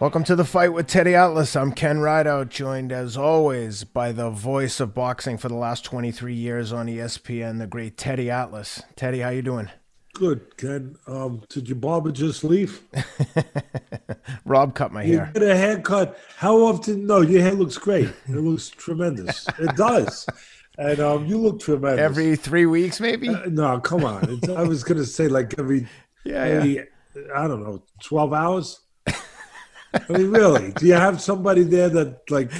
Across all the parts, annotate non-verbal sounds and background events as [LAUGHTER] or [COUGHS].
Welcome to the fight with Teddy Atlas. I'm Ken Rideout, joined as always by the voice of boxing for the last 23 years on ESPN, the great Teddy Atlas. Teddy, how you doing? Good, Ken. Um, did your barber just leave? [LAUGHS] Rob cut my You hair. get a haircut. How often? No, your hair looks great. [LAUGHS] It looks tremendous. It does. And um, you look tremendous. Every three weeks, maybe? Uh, no, come on. It's, I was gonna say like every [LAUGHS] yeah, yeah. I don't know, twelve hours. I mean, really? Do you have somebody there that like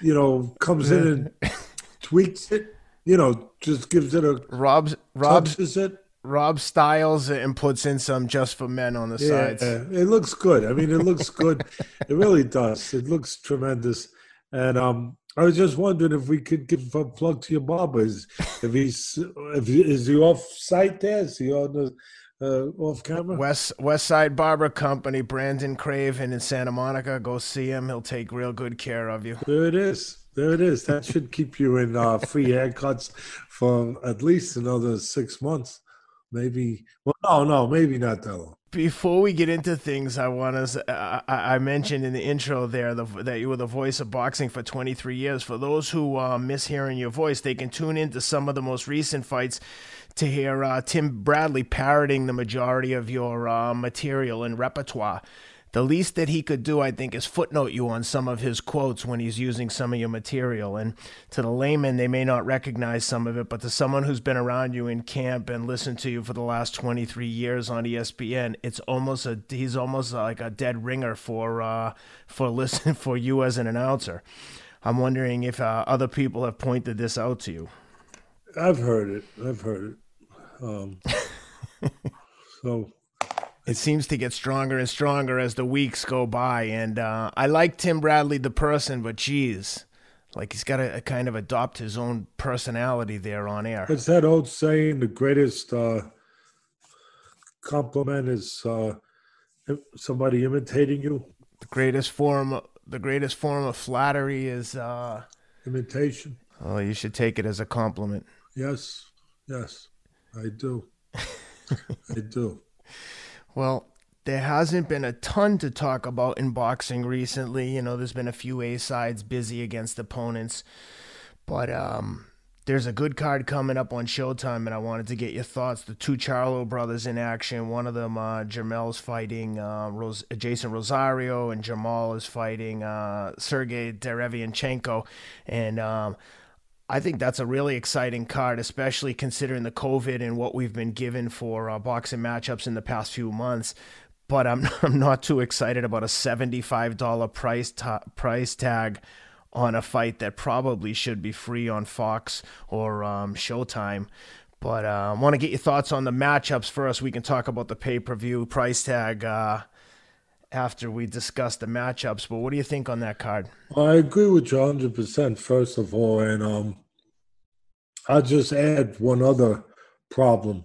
you know comes in and [LAUGHS] tweaks it? You know, just gives it a Rob's Rob touches it. Rob styles it and puts in some just for men on the Yeah, sides. it looks good. I mean, it looks good. it really does. It looks tremendous. And um, I was just wondering if we could give a plug to your barber. Is if he's if he, is he off site there? Is he on the uh, off camera? West West Side Barber Company, Brandon Craven in Santa Monica. Go see him. He'll take real good care of you. There it is. There it is. That should keep you in uh, free haircuts for at least another six months. Maybe. Well, no, no, maybe not that long. Before we get into things, I want to. I, I mentioned in the intro there the, that you were the voice of boxing for 23 years. For those who uh, miss hearing your voice, they can tune into some of the most recent fights to hear uh, Tim Bradley parroting the majority of your uh, material and repertoire. The least that he could do, I think, is footnote you on some of his quotes when he's using some of your material. And to the layman, they may not recognize some of it, but to someone who's been around you in camp and listened to you for the last 23 years on ESPN, it's almost a he's almost like a dead ringer for uh, for [LAUGHS] listen for you as an announcer. I'm wondering if uh, other people have pointed this out to you. I've heard it. I've heard it. Um, [LAUGHS] so it seems to get stronger and stronger as the weeks go by. And uh, I like Tim Bradley, the person, but geez, like he's got to kind of adopt his own personality there on air. It's that old saying: the greatest uh, compliment is uh, somebody imitating you. The greatest form, the greatest form of flattery is uh, imitation. Oh, you should take it as a compliment. Yes, yes, I do. [LAUGHS] I do. Well, there hasn't been a ton to talk about in boxing recently. You know, there's been a few A sides busy against opponents, but um, there's a good card coming up on Showtime, and I wanted to get your thoughts. The two Charlo brothers in action. One of them, uh, Jermell's fighting uh, Ros- Jeison Rosario, and Jermall is fighting uh, Sergiy Derevyanchenko, and um, I think that's a really exciting card, especially considering the COVID and what we've been given for uh, boxing matchups in the past few months. But I'm [LAUGHS] I'm not too excited about a seventy-five dollar price ta- price tag on a fight that probably should be free on Fox or um, Showtime. But uh, I want to get your thoughts on the matchups first. We can talk about the pay-per-view price tag uh, after we discuss the matchups. But what do you think on that card? I agree with you 100%, first of all. And um, I'll just add one other problem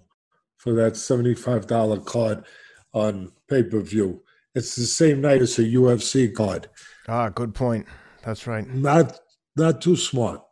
for that $75 card on pay per view. It's the same night as a UFC card. Ah, good point. That's right. Not not too smart.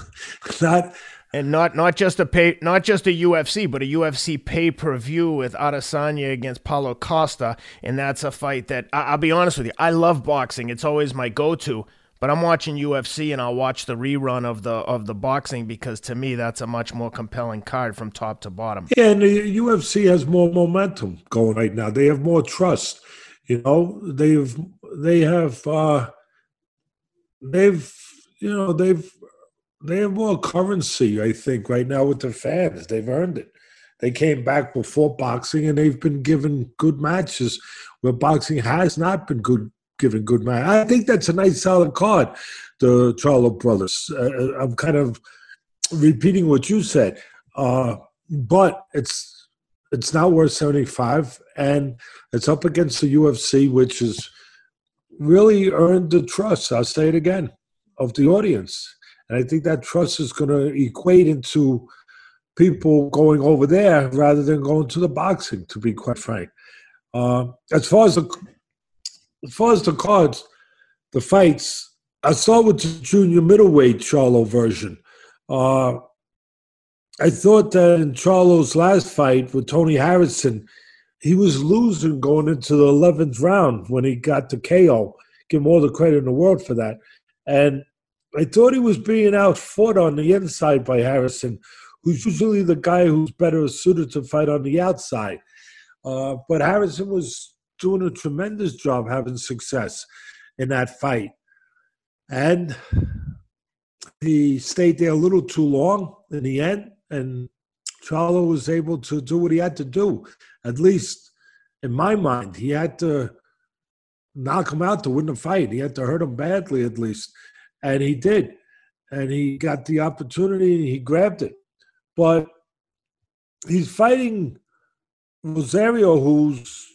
[LAUGHS] not and not not just a pay not just a UFC, but a UFC pay per view with Adesanya against Paulo Costa, and that's a fight that I, will be honest with you, I love boxing. It's always my go to. But I'm watching UFC and I'll watch the rerun of the of the boxing because to me that's a much more compelling card from top to bottom. Yeah, and the UFC has more momentum going right now. They have more trust. You know, they've they have uh they've you know they've they have more currency, I think, right now with their fans. They've earned it. They came back before boxing and they've been given good matches where boxing has not been good given good match. I think that's a nice solid card, the Charlo brothers. Uh, I'm kind of repeating what you said. Uh, but it's it's not worth 75 and it's up against the UFC which has really earned the trust, I'll say it again, of the audience. And I think that trust is going to equate into people going over there rather than going to the boxing, to be quite frank. Uh, as far as the as far as the cards, the fights, I start with the junior middleweight Charlo version. Uh, I thought that in Charlo's last fight with Tony Harrison, he was losing going into the 11th round when he got to KO. Give him all the credit in the world for that. And I thought he was being outfought on the inside by Harrison, who's usually the guy who's better suited to fight on the outside. Uh, but Harrison was doing a tremendous job having success in that fight. And he stayed there a little too long in the end, and Charlo was able to do what he had to do. At least in my mind, he had to knock him out to win the fight. He had to hurt him badly, at least. And he did. And he got the opportunity and he grabbed it. But he's fighting Rosario, who's,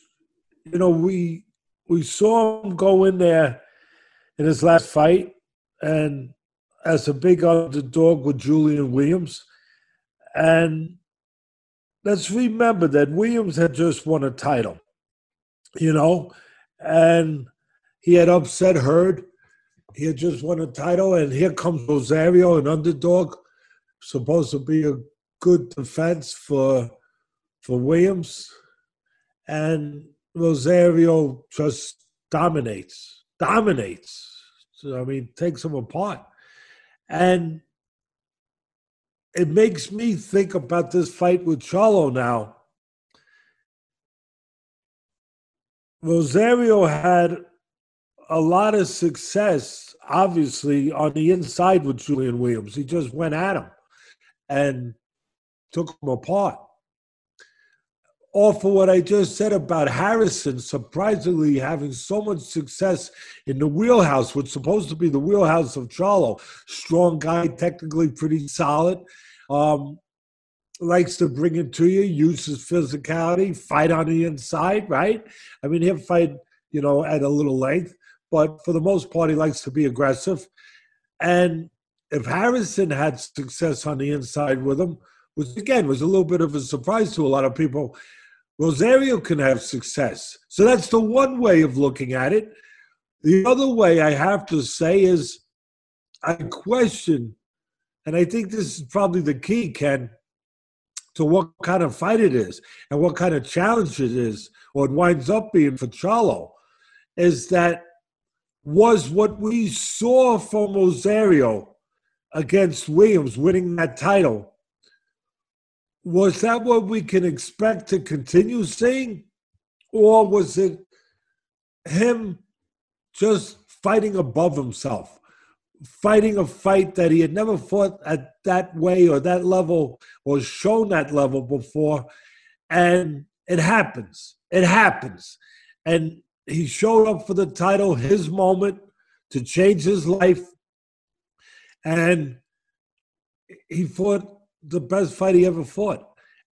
you know, we we saw him go in there in his last fight and as a big underdog with Julian Williams. And let's remember that Williams had just won a title, you know, and he had upset Hurd. He had just won a title, and here comes Rosario, an underdog, supposed to be a good defense for for Williams, and Rosario just dominates, dominates. So I mean, takes him apart, and it makes me think about this fight with Charlo now. Rosario had a lot of success, obviously, on the inside with Julian Williams. He just went at him and took him apart. All for what I just said about Harrison surprisingly having so much success in the wheelhouse, what's supposed to be the wheelhouse of Charlo. Strong guy, technically pretty solid. Um, likes to bring it to you, use his physicality, fight on the inside, right? I mean, he'll fight, you know, at a little length, but for the most part, he likes to be aggressive. And if Harrison had success on the inside with him, which again was a little bit of a surprise to a lot of people, Rosario can have success. So that's the one way of looking at it. The other way I have to say is I question and I think this is probably the key, Ken, to what kind of fight it is and what kind of challenge it is, or it winds up being for Charlo, is that was what we saw from Rosario against Williams winning that title. Was that what we can expect to continue seeing? Or was it him just fighting above himself? fighting a fight that he had never fought at that way or that level or shown that level before. And it happens. It happens. And he showed up for the title, his moment to change his life. And he fought the best fight he ever fought.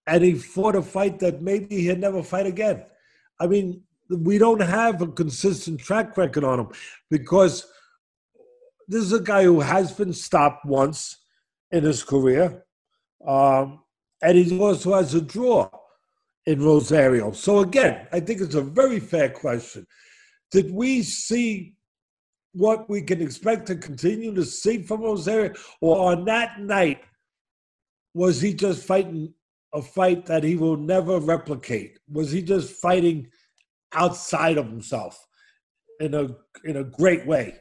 And he fought a fight that maybe he'd never fight again. I mean, we don't have a consistent track record on him because this is a guy who has been stopped once in his career, um, and he also has a draw in Rosario. So again, I think it's a very fair question. Did we see what we can expect to continue to see from Rosario, or on that night was he just fighting a fight that he will never replicate? Was he just fighting outside of himself in a in a great way?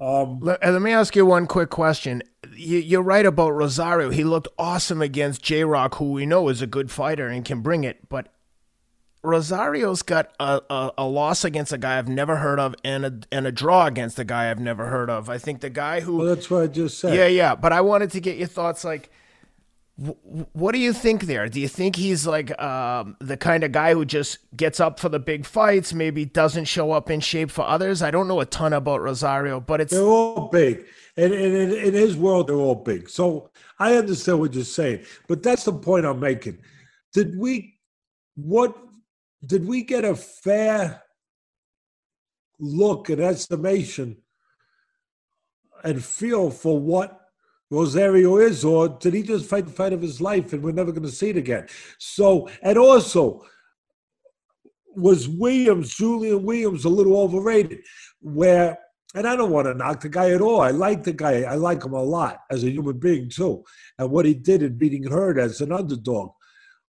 Um, let, let, me ask you one quick question. You, are right about Rosario. He looked awesome against J Rock, who we know is a good fighter and can bring it. But Rosario's got a, a, a, loss against a guy I've never heard of and a, and a draw against a guy I've never heard of. I think the guy who. Well, that's what I just said. Yeah, yeah. But I wanted to get your thoughts like what do you think there? Do you think he's like um, the kind of guy who just gets up for the big fights, maybe doesn't show up in shape for others? I don't know a ton about Rosario, but it's they're all big, and, and in his world, they're all big. So I understand what you're saying, but that's the point I'm making. Did we what did we get a fair look and estimation and feel for what Rosario is, or did he just fight the fight of his life and we're never going to see it again? So, and also, was Williams, Julian Williams, a little overrated? Where, and I don't want to knock the guy at all. I like the guy. I like him a lot as a human being too, and what he did in beating Hurd as an underdog.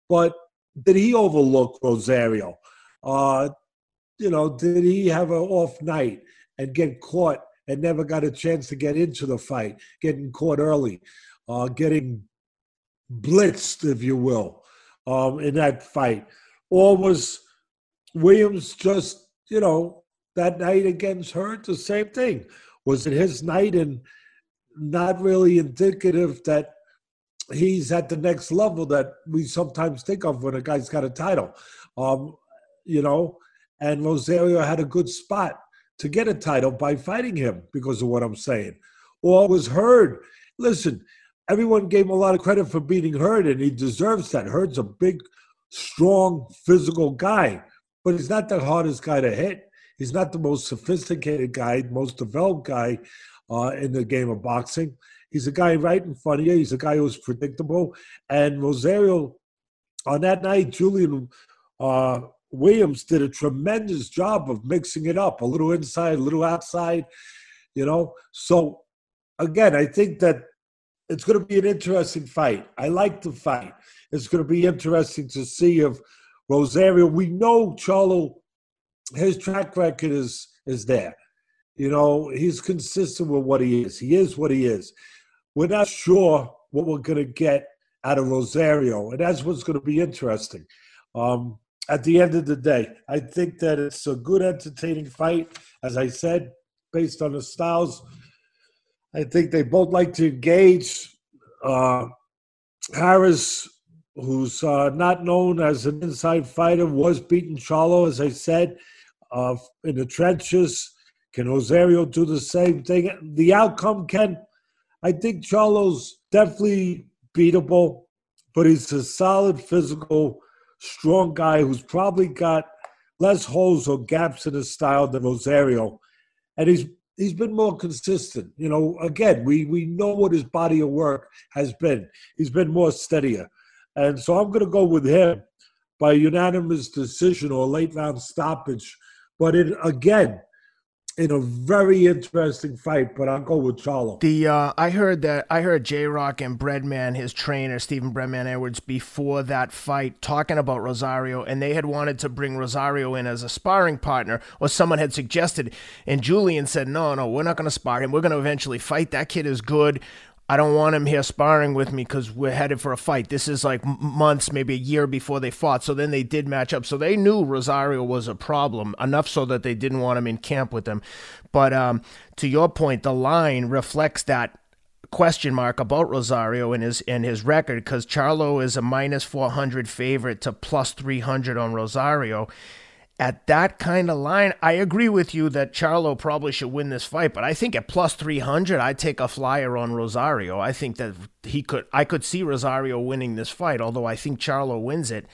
But did he overlook Rosario? Uh, you know, did he have an off night and get caught and never got a chance to get into the fight, getting caught early, uh, getting blitzed, if you will, um, in that fight? Or was Williams just, you know, that night against Hurd, the same thing? Was it his night and not really indicative that he's at the next level that we sometimes think of when a guy's got a title? Um, you know, and Rosario had a good spot to get a title by fighting him because of what I'm saying. Or was Hurd. Listen, everyone gave him a lot of credit for beating Hurd, and he deserves that. Hurd's a big, strong, physical guy, but he's not the hardest guy to hit. He's not the most sophisticated guy, the most developed guy uh, in the game of boxing. He's a guy right in front of you. He's a guy who's predictable. And Rosario, on that night, Julian uh, Williams did a tremendous job of mixing it up, a little inside, a little outside, you know. So again, I think that it's going to be an interesting fight. I like the fight. It's going to be interesting to see if Rosario. We know Charlo, his track record is is there. You know, he's consistent with what he is. He is what he is. We're not sure what we're going to get out of Rosario, and that's what's going to be interesting. Um, at the end of the day, I think that it's a good, entertaining fight. As I said, based on the styles, I think they both like to engage. Uh, Harris, who's uh, not known as an inside fighter, was beating Charlo, as I said, uh, in the trenches. Can Rosario do the same thing? The outcome can. I think Charlo's definitely beatable, but he's a solid physical strong guy who's probably got less holes or gaps in his style than Rosario, and he's he's been more consistent. You know, again, we we know what his body of work has been. He's been more steadier, and so I'm going to go with him by unanimous decision or late round stoppage. But it again, in a very interesting fight, but I'll go with Charlo. The uh, I heard that I heard J Rock and Breadman, his trainer Stephen Breadman Edwards, before that fight talking about Rosario, and they had wanted to bring Rosario in as a sparring partner, or someone had suggested, and Julian said, "No, no, we're not going to spar him. We're going to eventually fight. That kid is good. I don't want him here sparring with me because we're headed for a fight. This is like months, maybe a year before they fought. So then they did match up. So they knew Rosario was a problem enough so that they didn't want him in camp with them. But um, to your point, the line reflects that question mark about Rosario and his and his record because Charlo is a minus 400 favorite to plus 300 on Rosario at that kind of line, I agree with you that Charlo probably should win this fight, but I think at plus 300, I'd take a flyer on Rosario. I think that he could, I could see Rosario winning this fight, although I think Charlo wins it.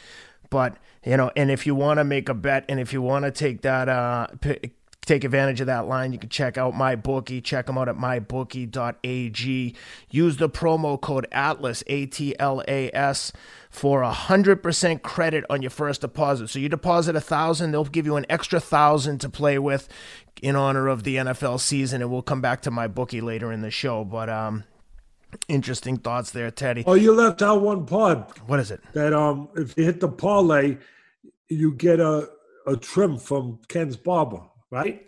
But, you know, and if you want to make a bet and if you want to take that, uh, take advantage of that line, you can check out MyBookie. Check them out at mybookie.ag. Use the promo code ATLAS, A T L A S for a hundred percent credit on your first deposit. So you deposit a thousand, they'll give you an extra thousand to play with in honor of the NFL season, and we'll come back to MyBookie later in the show. But um, interesting thoughts there, Teddy. Oh, you left out one part. What is it? That um, if you hit the parlay, you get a a trim from Ken's barber right? [LAUGHS]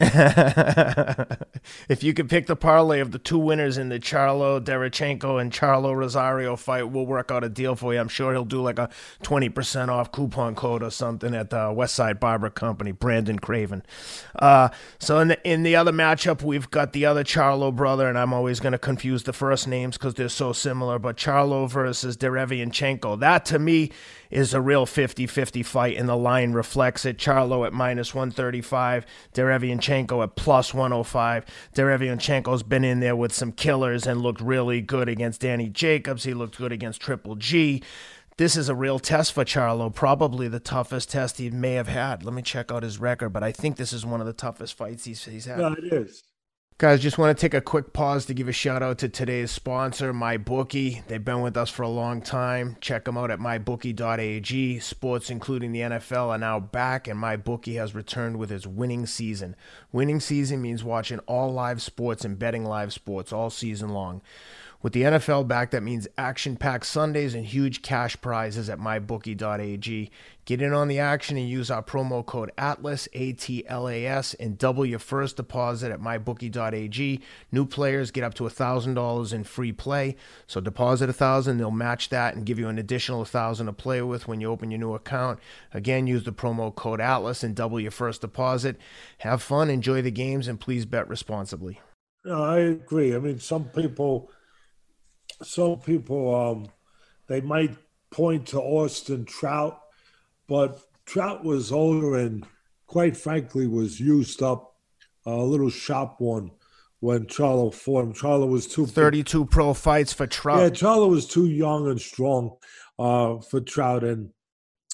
if you could pick the parlay of the two winners in the Charlo Derevyanchenko and Charlo Rosario fight, we'll work out a deal for you. I'm sure he'll do like a 20% off coupon code or something at the Westside Barber Company, Brandon Craven. Uh, so in the, in the other matchup, we've got the other Charlo brother, and I'm always going to confuse the first names because they're so similar, but Charlo versus Derevyanchenko. That to me is a real 50 50 fight, and the line reflects it. Charlo at minus 135, Derevyanchenko at plus 105. Derevyanchenko's been in there with some killers and looked really good against Danny Jacobs. He looked good against Triple G. This is a real test for Charlo, probably the toughest test he may have had. Let me check out his record, but I think this is one of the toughest fights he's, he's had. Yeah, it is. Guys, just want to take a quick pause to give a shout out to today's sponsor, MyBookie. They've been with us for a long time. Check them out at mybookie.ag. Sports, including the NFL, are now back, and MyBookie has returned with its winning season. Winning season means watching all live sports and betting live sports all season long. With the NFL back, that means action packed Sundays and huge cash prizes at mybookie.ag. Get in on the action and use our promo code ATLAS, A T L A S, and double your first deposit at mybookie.ag. New players get up to $1,000 in free play. So deposit 1000 they'll match that and give you an additional 1000 to play with when you open your new account. Again, use the promo code ATLAS and double your first deposit. Have fun, enjoy the games, and please bet responsibly. No, I agree. I mean, some people some people um, they might point to Austin Trout, but Trout was older and quite frankly was used up a little shop one when Charlo fought him. Charlo was too 32 pro fights for Trout. Yeah, Charlo was too young and strong uh, for Trout, and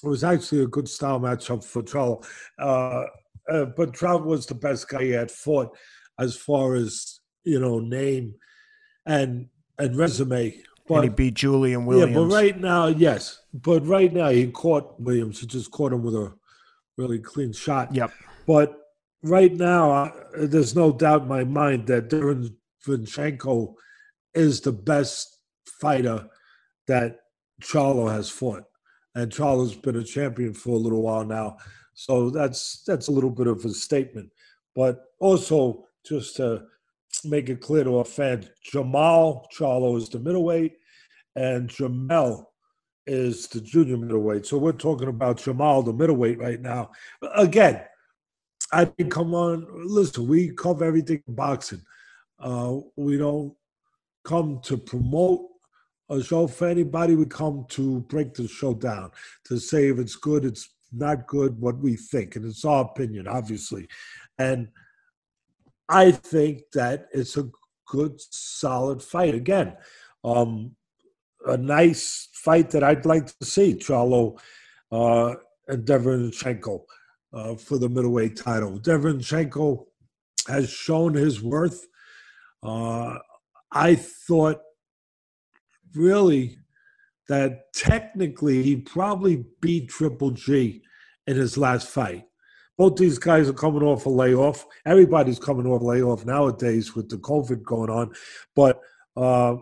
it was actually a good style matchup for Charlo. Uh, uh, but Trout was the best guy he had fought as far as you know name and and resume. But, and he beat Julian Williams. Yeah, but right now, yes. But right now, he caught Williams. He just caught him with a really clean shot. Yep. But right now, uh, there's no doubt in my mind that Derevyanchenko Vinchenko is the best fighter that Charlo has fought. And Charlo's been a champion for a little while now. So that's that's a little bit of a statement. But also just to make it clear to our fans Jermall Charlo is the middleweight, and Jermell is the junior middleweight. So we're talking about Jermall, the middleweight, right now. Again, I think, come on, listen, we cover everything in boxing. Uh, we don't come to promote a show for anybody. We come to break the show down, to say if it's good, it's not good, what we think. And it's our opinion, obviously. And I think that it's a good, solid fight. Again, um, a nice fight that I'd like to see Charlo uh, and Derevyanchenko uh, for the middleweight title. Derevyanchenko has shown his worth. Uh, I thought really that technically he probably beat Triple G in his last fight both these guys are coming off a layoff. Everybody's coming off a layoff nowadays with the COVID going on. But uh,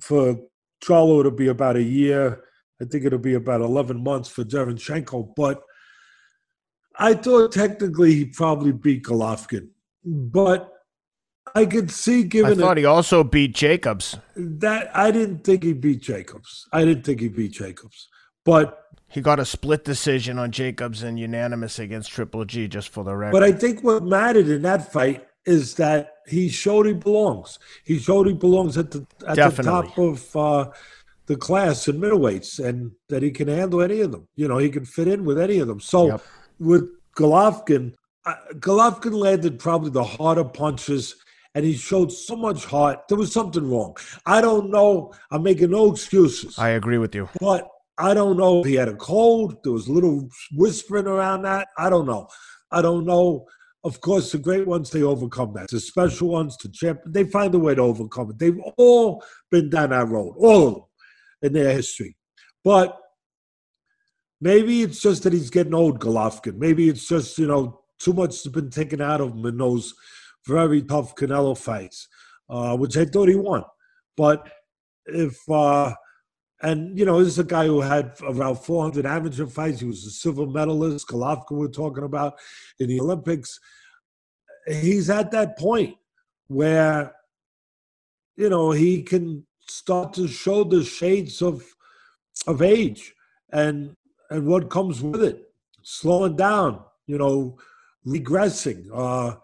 for Charlo, it'll be about a year. I think it'll be about 11 months for Derevyanchenko. But I thought technically he probably beat Golovkin. But I could see given. I thought he also beat Jacobs. That I didn't think he beat Jacobs. I didn't think he beat Jacobs. But he got a split decision on Jacobs and unanimous against Triple G, just for the record. But I think what mattered in that fight is that he showed he belongs. He showed he belongs at the at the top of uh, the class in middleweights, and that he can handle any of them. You know, he can fit in with any of them. So yep. with Golovkin, uh, Golovkin landed probably the harder punches and he showed so much heart. There was something wrong. I don't know. I'm making no excuses. I agree with you. But I don't know if he had a cold. There was a little whispering around that. I don't know. I don't know. Of course, the great ones, they overcome that. The special ones, the champ, they find a way to overcome it. They've all been down that road, all of them in their history. But maybe it's just that he's getting old, Golovkin. Maybe it's just, you know, too much has been taken out of him in those very tough Canelo fights, uh, which I thought he won. But if uh, and, you know, this is a guy who had around 400 amateur fights. He was a silver medalist, Golovkin we're talking about in the Olympics. He's at that point where, you know, he can start to show the shades of of age and and what comes with it. Slowing down, you know, regressing, uh,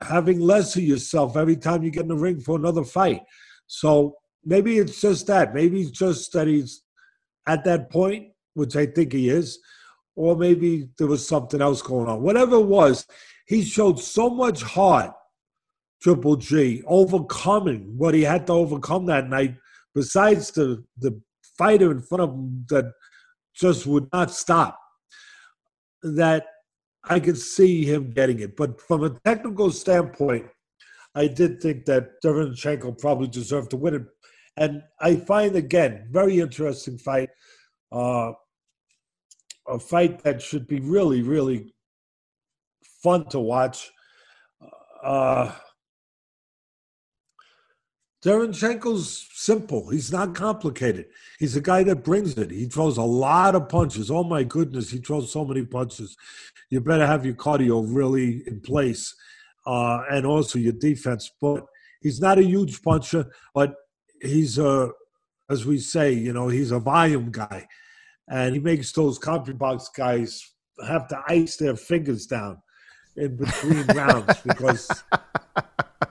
having less of yourself every time you get in the ring for another fight. So maybe it's just that. Maybe it's just that he's at that point, which I think he is, or maybe there was something else going on. Whatever it was, he showed so much heart, Triple G, overcoming what he had to overcome that night, besides the, the fighter in front of him that just would not stop, that I could see him getting it. But from a technical standpoint, I did think that Derevyanchenko probably deserved to win it and I find again very interesting fight, uh, a fight that should be really really fun to watch. Uh, Derenchenko's simple. He's not complicated. He's a guy that brings it. He throws a lot of punches. Oh my goodness, he throws so many punches. You better have your cardio really in place, uh, and also your defense. But he's not a huge puncher, but he's a, as we say, you know, he's a volume guy, and he makes those CompuBox guys have to ice their fingers down in between [LAUGHS] rounds because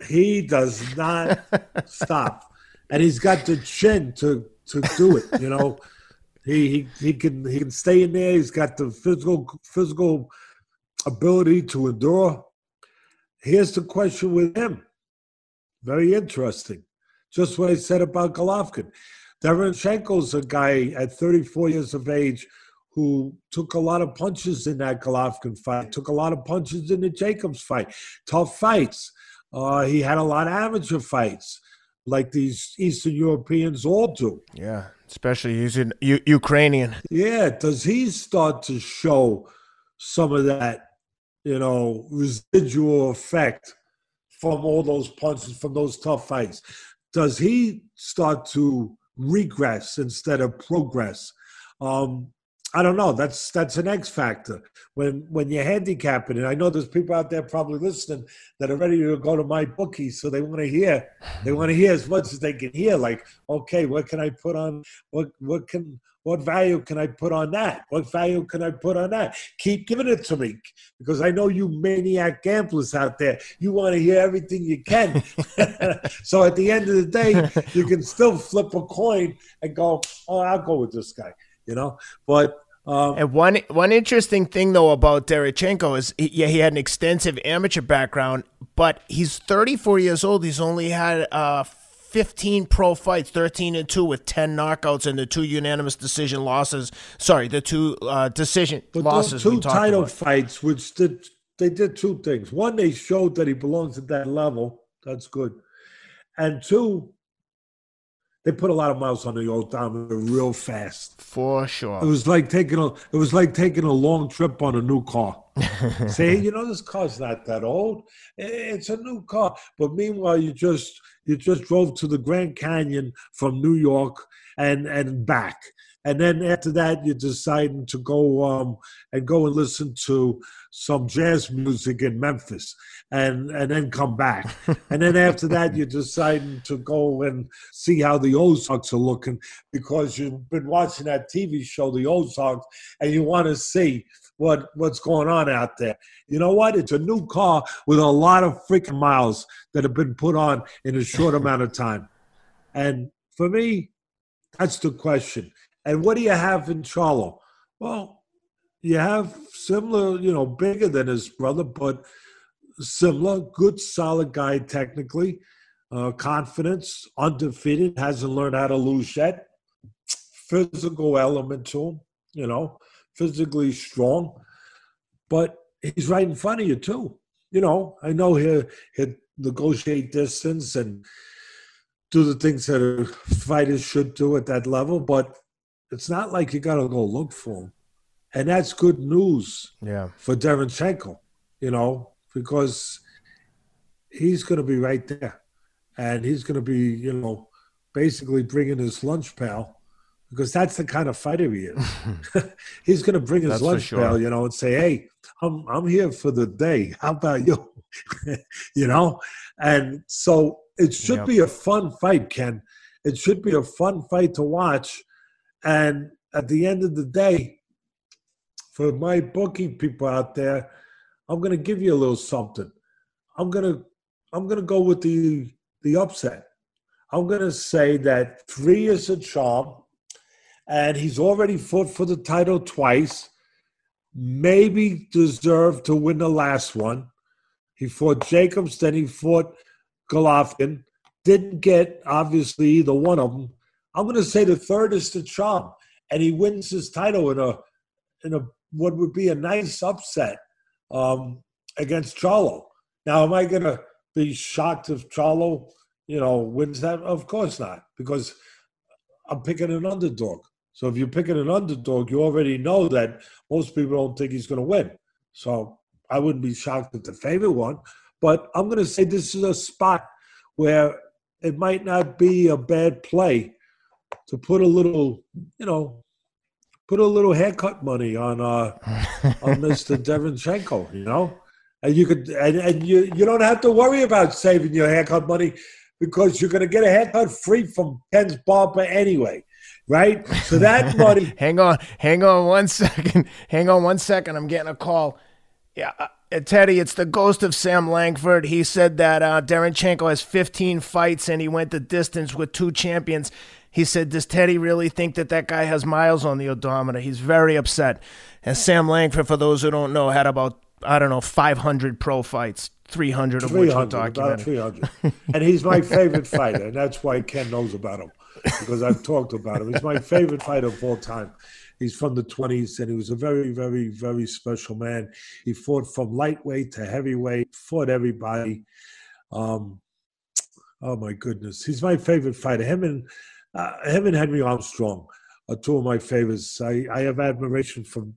he does not stop, and he's got the chin to to do it. You know, he he he can he can stay in there. He's got the physical physical ability to endure. Here's the question with him. Very interesting. Just what I said about Golovkin. Derenchenko's a guy at 34 years of age who took a lot of punches in that Golovkin fight, took a lot of punches in the Jacobs fight, tough fights. Uh, he had a lot of amateur fights, like these Eastern Europeans all do. Yeah, especially using U- Ukrainian. Yeah, does he start to show some of that, you know, residual effect from all those punches, from those tough fights? Does he start to regress instead of progress? Um, I don't know. That's that's an X factor. When when you're handicapping, and I know there's people out there probably listening that are ready to go to MyBookie, so they want to hear they want to hear as much as they can hear. Like, okay, what can I put on? What what can what value can I put on that? What value can I put on that? Keep giving it to me because I know you maniac gamblers out there. You want to hear everything you can. [LAUGHS] so at the end of the day, you can still flip a coin and go, oh, I'll go with this guy you know. But um, and one one interesting thing though about Derechenko is, he, yeah, he had an extensive amateur background, but he's 34 years old. He's only had uh, 15 pro fights, 13 and two with 10 knockouts and the two unanimous decision losses. Sorry, the two uh, decision but losses. Two title about. fights, which did they did two things. One, they showed that he belongs at that level. That's good. And two, they put a lot of miles on the odometer real fast. For sure. It was like taking a it was like taking a long trip on a new car. [LAUGHS] Say, you know, this car's not that old. It's a new car. But meanwhile, you just you just drove to the Grand Canyon from New York and and back and then after that you're deciding to go um, and go and listen to some jazz music in Memphis and and then come back [LAUGHS] and then after that you're deciding to go and see how the Ozarks are looking because you've been watching that TV show the Ozarks and you want to see what what's going on out there. You know what? It's a new car with a lot of freaking miles that have been put on in a short amount of time. And for me, that's the question. And what do you have in Charlo? Well, you have similar, you know, bigger than his brother, but similar, good, solid guy technically, uh, confidence, undefeated, hasn't learned how to lose yet. Physical element to him, you know, physically strong, but he's right in front of you too. You know, I know he'll, he'll negotiate distance and do the things that fighters should do at that level, but it's not like you got to go look for him. And that's good news yeah. for Derenchenko, you know, because he's going to be right there. And he's going to be, you know, basically bringing his lunch pail because that's the kind of fighter he is. [LAUGHS] [LAUGHS] he's going to bring his that's lunch sure. pail, you know, and say, hey, I'm, I'm here for the day. How about you? [LAUGHS] you know? And so it should yep. be a fun fight, Ken. It should be a fun fight to watch and at the end of the day, for my booking people out there, I'm going to give you a little something. I'm going to I'm going to go with the the upset. I'm going to say that three is a charm, and he's already fought for the title twice. Maybe deserved to win the last one. He fought Jacobs, then he fought Golovkin. Didn't get obviously either one of them. I'm going to say the third is the charm, and he wins his title in a in a what would be a nice upset um, against Charlo. Now, am I going to be shocked if Charlo, you know, wins that? Of course not, because I'm picking an underdog. So if you're picking an underdog, you already know that most people don't think he's going to win. So I wouldn't be shocked if the favorite won. But I'm going to say this is a spot where it might not be a bad play to put a little, you know, put a little haircut money on uh [LAUGHS] on Mr. Devin Derenchenko, you know? And you could and, and you you don't have to worry about saving your haircut money because you're gonna get a haircut free from Ken's barber anyway. Right? So that [LAUGHS] money hang on, hang on one second. Hang on one second. I'm getting a call. Yeah, uh, Teddy, it's the ghost of Sam Langford. He said that uh, Derenchenko has 15 fights and he went the distance with two champions. He said, Does Teddy really think that that guy has miles on the odometer? He's very upset. And Sam Langford, for those who don't know, had about, I don't know, 500 pro fights, 300 of which were documented. 300. and he's my favorite fighter. And that's why Ken knows about him because I've talked about him. He's my favorite fighter of all time. He's from the 20s, and he was a very, very, very special man. He fought from lightweight to heavyweight, fought everybody. Um, oh my goodness, he's my favorite fighter. Him and uh, and Henry Armstrong are two of my favorites. I, I have admiration for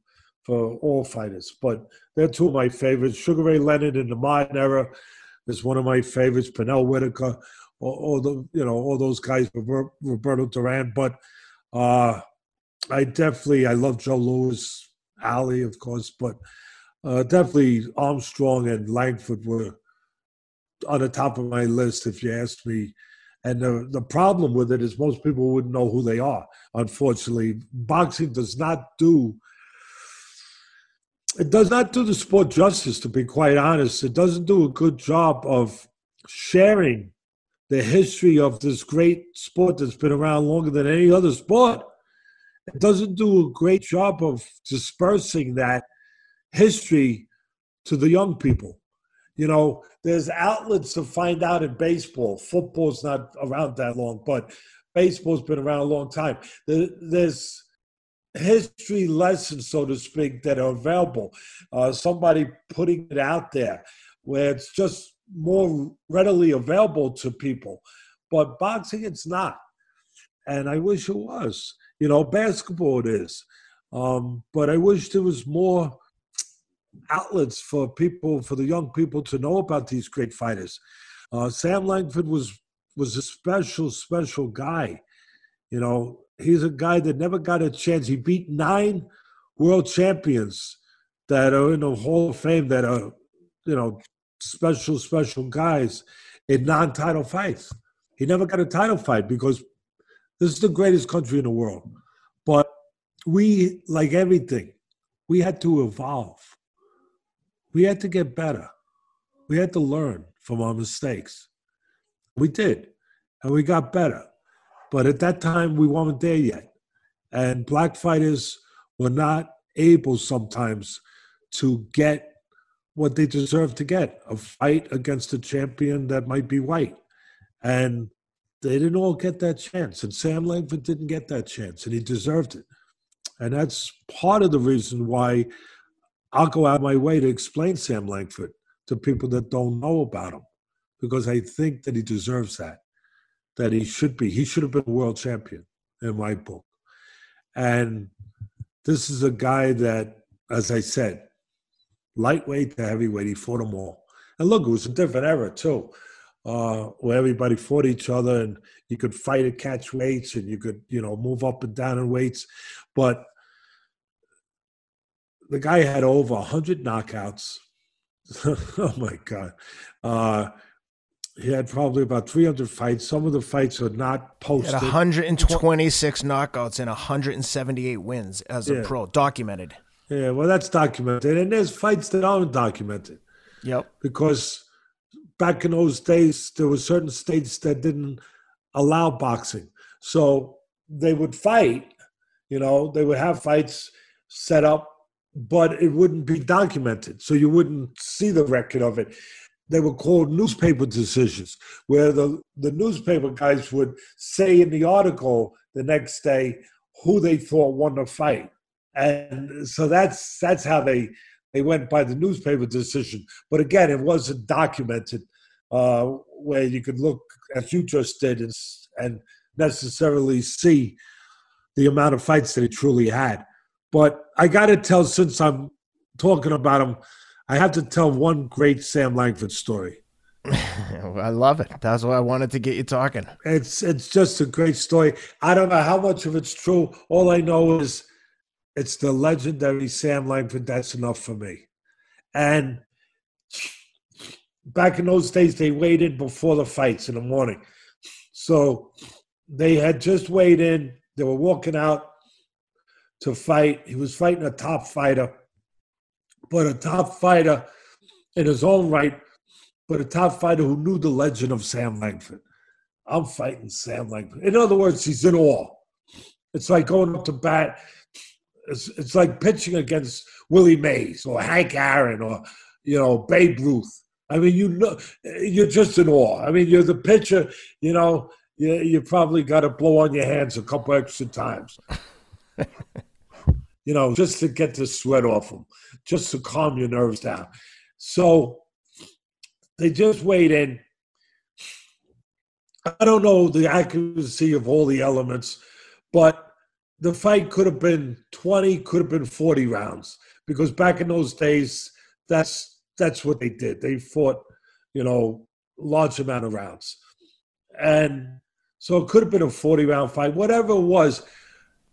for all fighters, but they're two of my favorites. Sugar Ray Leonard in the modern era is one of my favorites. Pernell Whitaker, all, all the you know all those guys, Roberto Duran, but. Uh, I definitely I love Joe Louis, Ali, of course, but uh, definitely Armstrong and Langford were on the top of my list if you asked me. And the the problem with it is most people wouldn't know who they are. Unfortunately, boxing does not do it does not do the sport justice. To be quite honest, it doesn't do a good job of sharing the history of this great sport that's been around longer than any other sport it doesn't do a great job of dispersing that history to the young people. You know, there's outlets to find out in baseball. Football's not around that long, but baseball's been around a long time. There's history lessons, so to speak, that are available. Uh, somebody putting it out there where it's just more readily available to people. But boxing, it's not. And I wish it was. You know, basketball it is. Um, but I wish there was more outlets for people, for the young people to know about these great fighters. Uh, Sam Langford was was a special, special guy. You know, he's a guy that never got a chance. He beat nine world champions that are in the Hall of Fame that are, you know, special, special guys in non-title fights. He never got a title fight because this is the greatest country in the world. But we, like everything, we had to evolve. We had to get better. We had to learn from our mistakes. We did, and we got better. But at that time, we weren't there yet. And black fighters were not able sometimes to get what they deserve to get a fight against a champion that might be white. And they didn't all get that chance. And Sam Langford didn't get that chance, and he deserved it. And that's part of the reason why I'll go out of my way to explain Sam Langford to people that don't know about him, because I think that he deserves that, that he should be. He should have been a world champion in my book. And this is a guy that, as I said, lightweight to heavyweight, he fought them all. And look, it was a different era, too uh, where everybody fought each other and you could fight at catch weights and you could, you know, move up and down in weights. But the guy had over 100 knockouts. [LAUGHS] oh my God. Uh, he had probably about 300 fights. Some of the fights are not posted. 126 knockouts and 178 wins as a pro, documented. Yeah, well, that's documented. And there's fights that aren't documented. Yep. Because back in those days, there were certain states that didn't allow boxing. So they would fight, you know, they would have fights set up, but it wouldn't be documented. So you wouldn't see the record of it. They were called newspaper decisions, where the, the newspaper guys would say in the article the next day who they thought won the fight. And so that's that's how they they went by the newspaper decision. But again, it wasn't documented uh, where you could look, as you just did, and, and necessarily see the amount of fights that he truly had. But I got to tell, since I'm talking about him, I have to tell one great Sam Langford story. [LAUGHS] I love it. That's why I wanted to get you talking. It's it's just a great story. I don't know how much of it's true. All I know is it's the legendary Sam Langford. That's enough for me. And back in those days, they weighed in before the fights in the morning. So they had just weighed in. They were walking out to fight. He was fighting a top fighter, but a top fighter in his own right, but a top fighter who knew the legend of Sam Langford. I'm fighting Sam Langford. In other words, he's in awe. It's like going up to bat. It's, it's like pitching against Willie Mays or Hank Aaron or you know Babe Ruth. I mean, you know, you're just in awe. I mean, you're the pitcher. You know, you, you probably got to blow on your hands a couple extra times. [LAUGHS] you know, just to get the sweat off them, just to calm your nerves down. So they just weighed in. I don't know the accuracy of all the elements, but the fight could have been 20, could have been 40 rounds because back in those days, that's that's what they did. They fought, you know, large amount of rounds. And so it could have been a 40 round fight, whatever it was.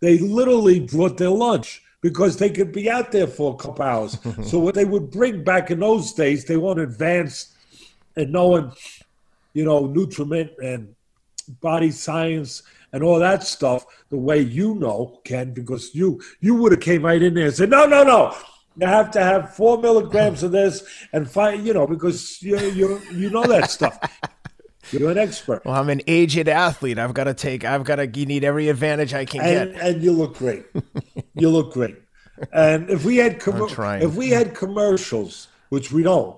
They literally brought their lunch because they could be out there for a couple hours. [LAUGHS] so what they would bring back in those days, they weren't advanced and knowing, you know, nutriment and body science and all that stuff the way you know, Ken, because you you would have came right in there and said, no, no, no. You have to have four milligrams of this and five, you know, because you you you know that stuff. [LAUGHS] You're an expert. Well, I'm an aged athlete. I've got to take. I've got to. You need every advantage I can and, get. And you look great. [LAUGHS] you look great. And if we had com- if we had commercials, which we don't,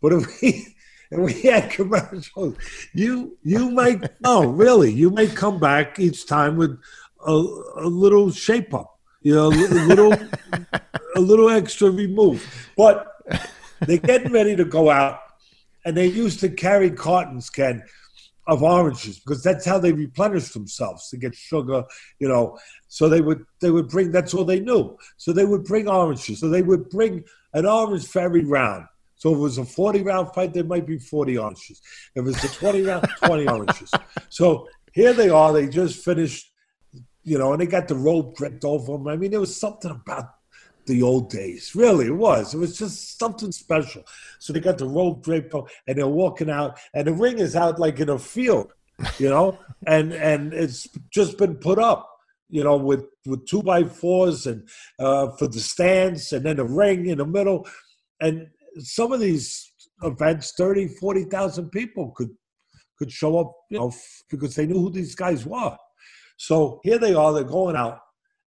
but if we [LAUGHS] if we had commercials, you you might [LAUGHS] oh really you may come back each time with a, a little shape up, you know, a little a little extra remove. But they're getting ready to go out and they used to carry cartons, Ken, of oranges because that's how they replenished themselves to get sugar, you know. So they would they would bring that's all they knew. So they would bring oranges. So they would bring an orange for every round. So if it was a 40 round fight, there might be 40 oranges. If it's a 20 round, [LAUGHS] 20 oranges. So here they are. They just finished, you know, and they got the rope draped over them. I mean, there was something about the old days. Really, it was. It was just something special. So they got the rope draped and they're walking out, and the ring is out like in a field, you know, [LAUGHS] and and it's just been put up, you know, with with two by fours and uh, for the stands, and then a ring in the middle, and some of these events, 30, 40,000 people could could show up, you know, because they knew who these guys were. So here they are, they're going out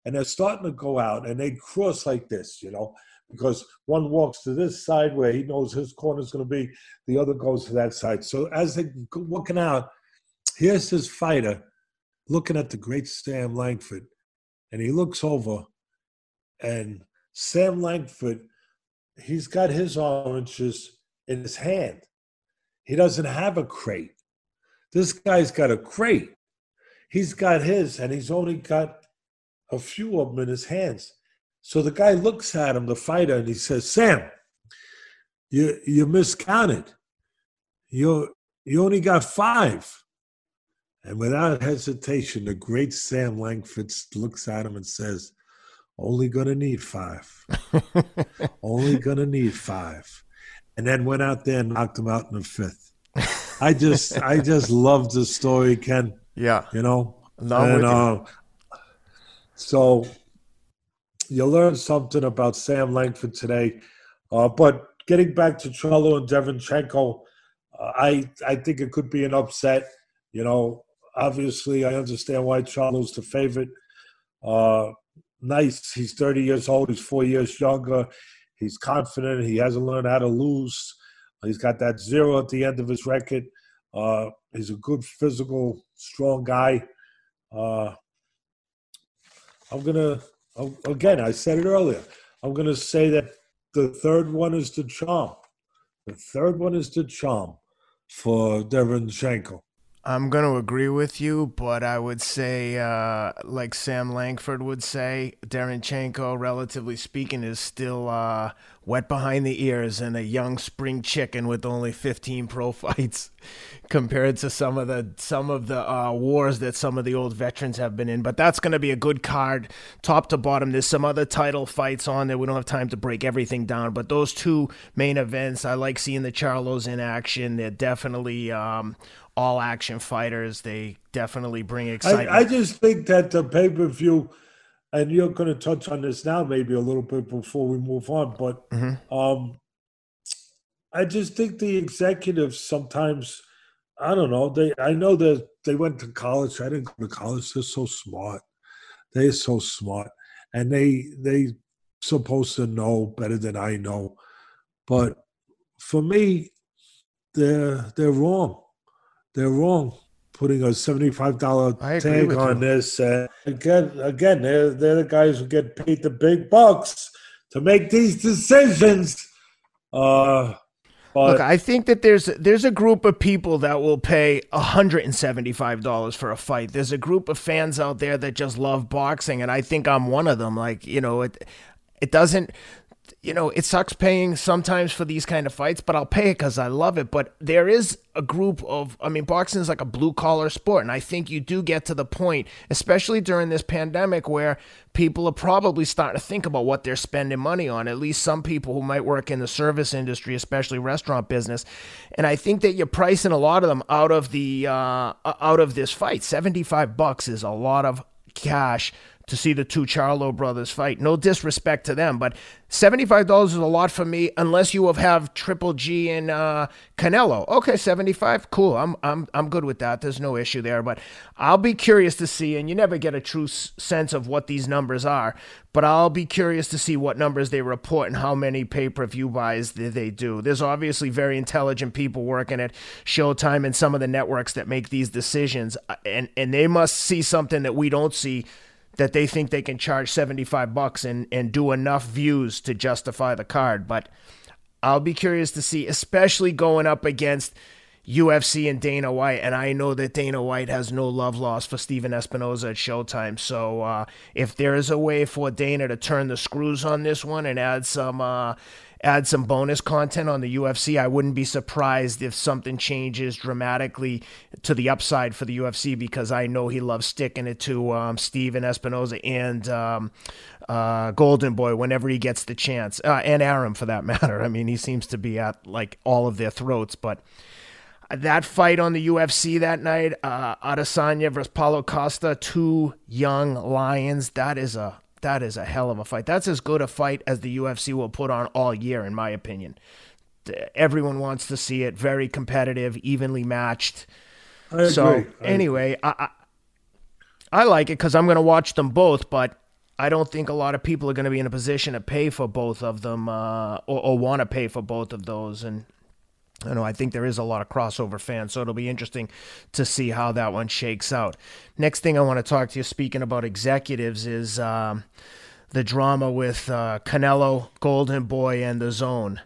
and they're starting to go out and they cross like this, you know, because one walks to this side where he knows his corner is going to be, the other goes to that side. So as they're walking out, here's this fighter looking at the great Sam Langford, and he looks over, and Sam Langford, he's got his oranges in his hand. He doesn't have a crate. This guy's got a crate. He's got his, and he's only got a few of them in his hands. So the guy looks at him, the fighter, and he says, Sam, you you miscounted. You you only got five. And without hesitation, the great Sam Langford looks at him and says, Only gonna need five. [LAUGHS] only gonna need five. And then went out there and knocked him out in the fifth. I just I just [LAUGHS] love the story, Ken. Yeah. You know? No, and, uh, so you learned something about Sam Langford today. Uh, but getting back to Charlo and Derevyanchenko, uh, I I think it could be an upset. You know, obviously I understand why Charlo's the favorite. Uh, nice, he's 30 years old. He's four years younger. He's confident. He hasn't learned how to lose. He's got that zero at the end of his record. Uh, he's a good physical, strong guy. I'm gonna again. I said it earlier. I'm gonna say that the third one is the charm. The third one is the charm for Derevyanchenko. I'm going to agree with you, but I would say, uh, like Sam Langford would say, Derevyanchenko, relatively speaking, is still uh, wet behind the ears and a young spring chicken with only 15 pro fights [LAUGHS] compared to some of the some of the uh, wars that some of the old veterans have been in. But that's going to be a good card top to bottom. There's some other title fights on there. We don't have time to break everything down but those two main events I like seeing the Charlos in action. They're definitely um, all action fighters. They definitely bring excitement I, I just think that the pay-per-view and you're going to touch on this now, maybe a little bit before we move on. But mm-hmm. um, I just think the executives sometimes, I don't know. They I know that they went to college. I didn't go to college. They're so smart. They're so smart, and they they supposed to know better than I know. But for me, they're they're wrong. They're wrong putting a seventy-five dollar tag on you. this. Uh, again, again, they're they're the guys who get paid the big bucks to make these decisions. Uh, but, Look, I think that there's there's a group of people that will pay hundred and seventy five dollars for a fight. There's a group of fans out there that just love boxing, and I think I'm one of them. Like you know, it it doesn't you know, it sucks paying sometimes for these kind of fights, but I'll pay it because I love it. But there is a group of, I mean, boxing is like a blue collar sport. And I think you do get to the point, especially during this pandemic, where people are probably starting to think about what they're spending money on. At least some people who might work in the service industry, especially restaurant business. And I think that you're pricing a lot of them out of the, uh, out of this fight. 75 bucks is a lot of cash to see the two Charlo brothers fight. No disrespect to them, but $75 is a lot for me unless you have, Triple G and uh, Canelo. Okay, 75 cool. I'm I'm I'm good with that. There's no issue there, but I'll be curious to see and you never get a true sense of what these numbers are, but I'll be curious to see what numbers they report and how many pay-per-view buys they do. There's obviously very intelligent people working at Showtime and some of the networks that make these decisions uh, and and they must see something that we don't see that they think they can charge 75 bucks and, and do enough views to justify the card. But I'll be curious to see, especially going up against UFC and Dana White. And I know that Dana White has no love lost for Stephen Espinoza at Showtime. So uh, if there is a way for Dana to turn the screws on this one and add some uh, add some bonus content on the UFC. I wouldn't be surprised if something changes dramatically to the upside for the UFC because I know he loves sticking it to um, Stephen Espinoza and um, uh, Golden Boy whenever he gets the chance, uh, and Arum for that [LAUGHS] matter. I mean, he seems to be at like all of their throats, but that fight on the UFC that night, uh, Adesanya versus Paulo Costa, two young lions. That is a that is a hell of a fight. That's as good a fight as the UFC will put on all year, in my opinion. Everyone wants to see it. Very competitive, evenly matched. I so agree. anyway, I, I, I like it because I'm going to watch them both, but I don't think a lot of people are going to be in a position to pay for both of them uh, or, or want to pay for both of those. And I know I think there is a lot of crossover fans, so it'll be interesting to see how that one shakes out. Next thing I want to talk to you, speaking about executives, is um, the drama with uh, Canelo, Golden Boy, and the Zone.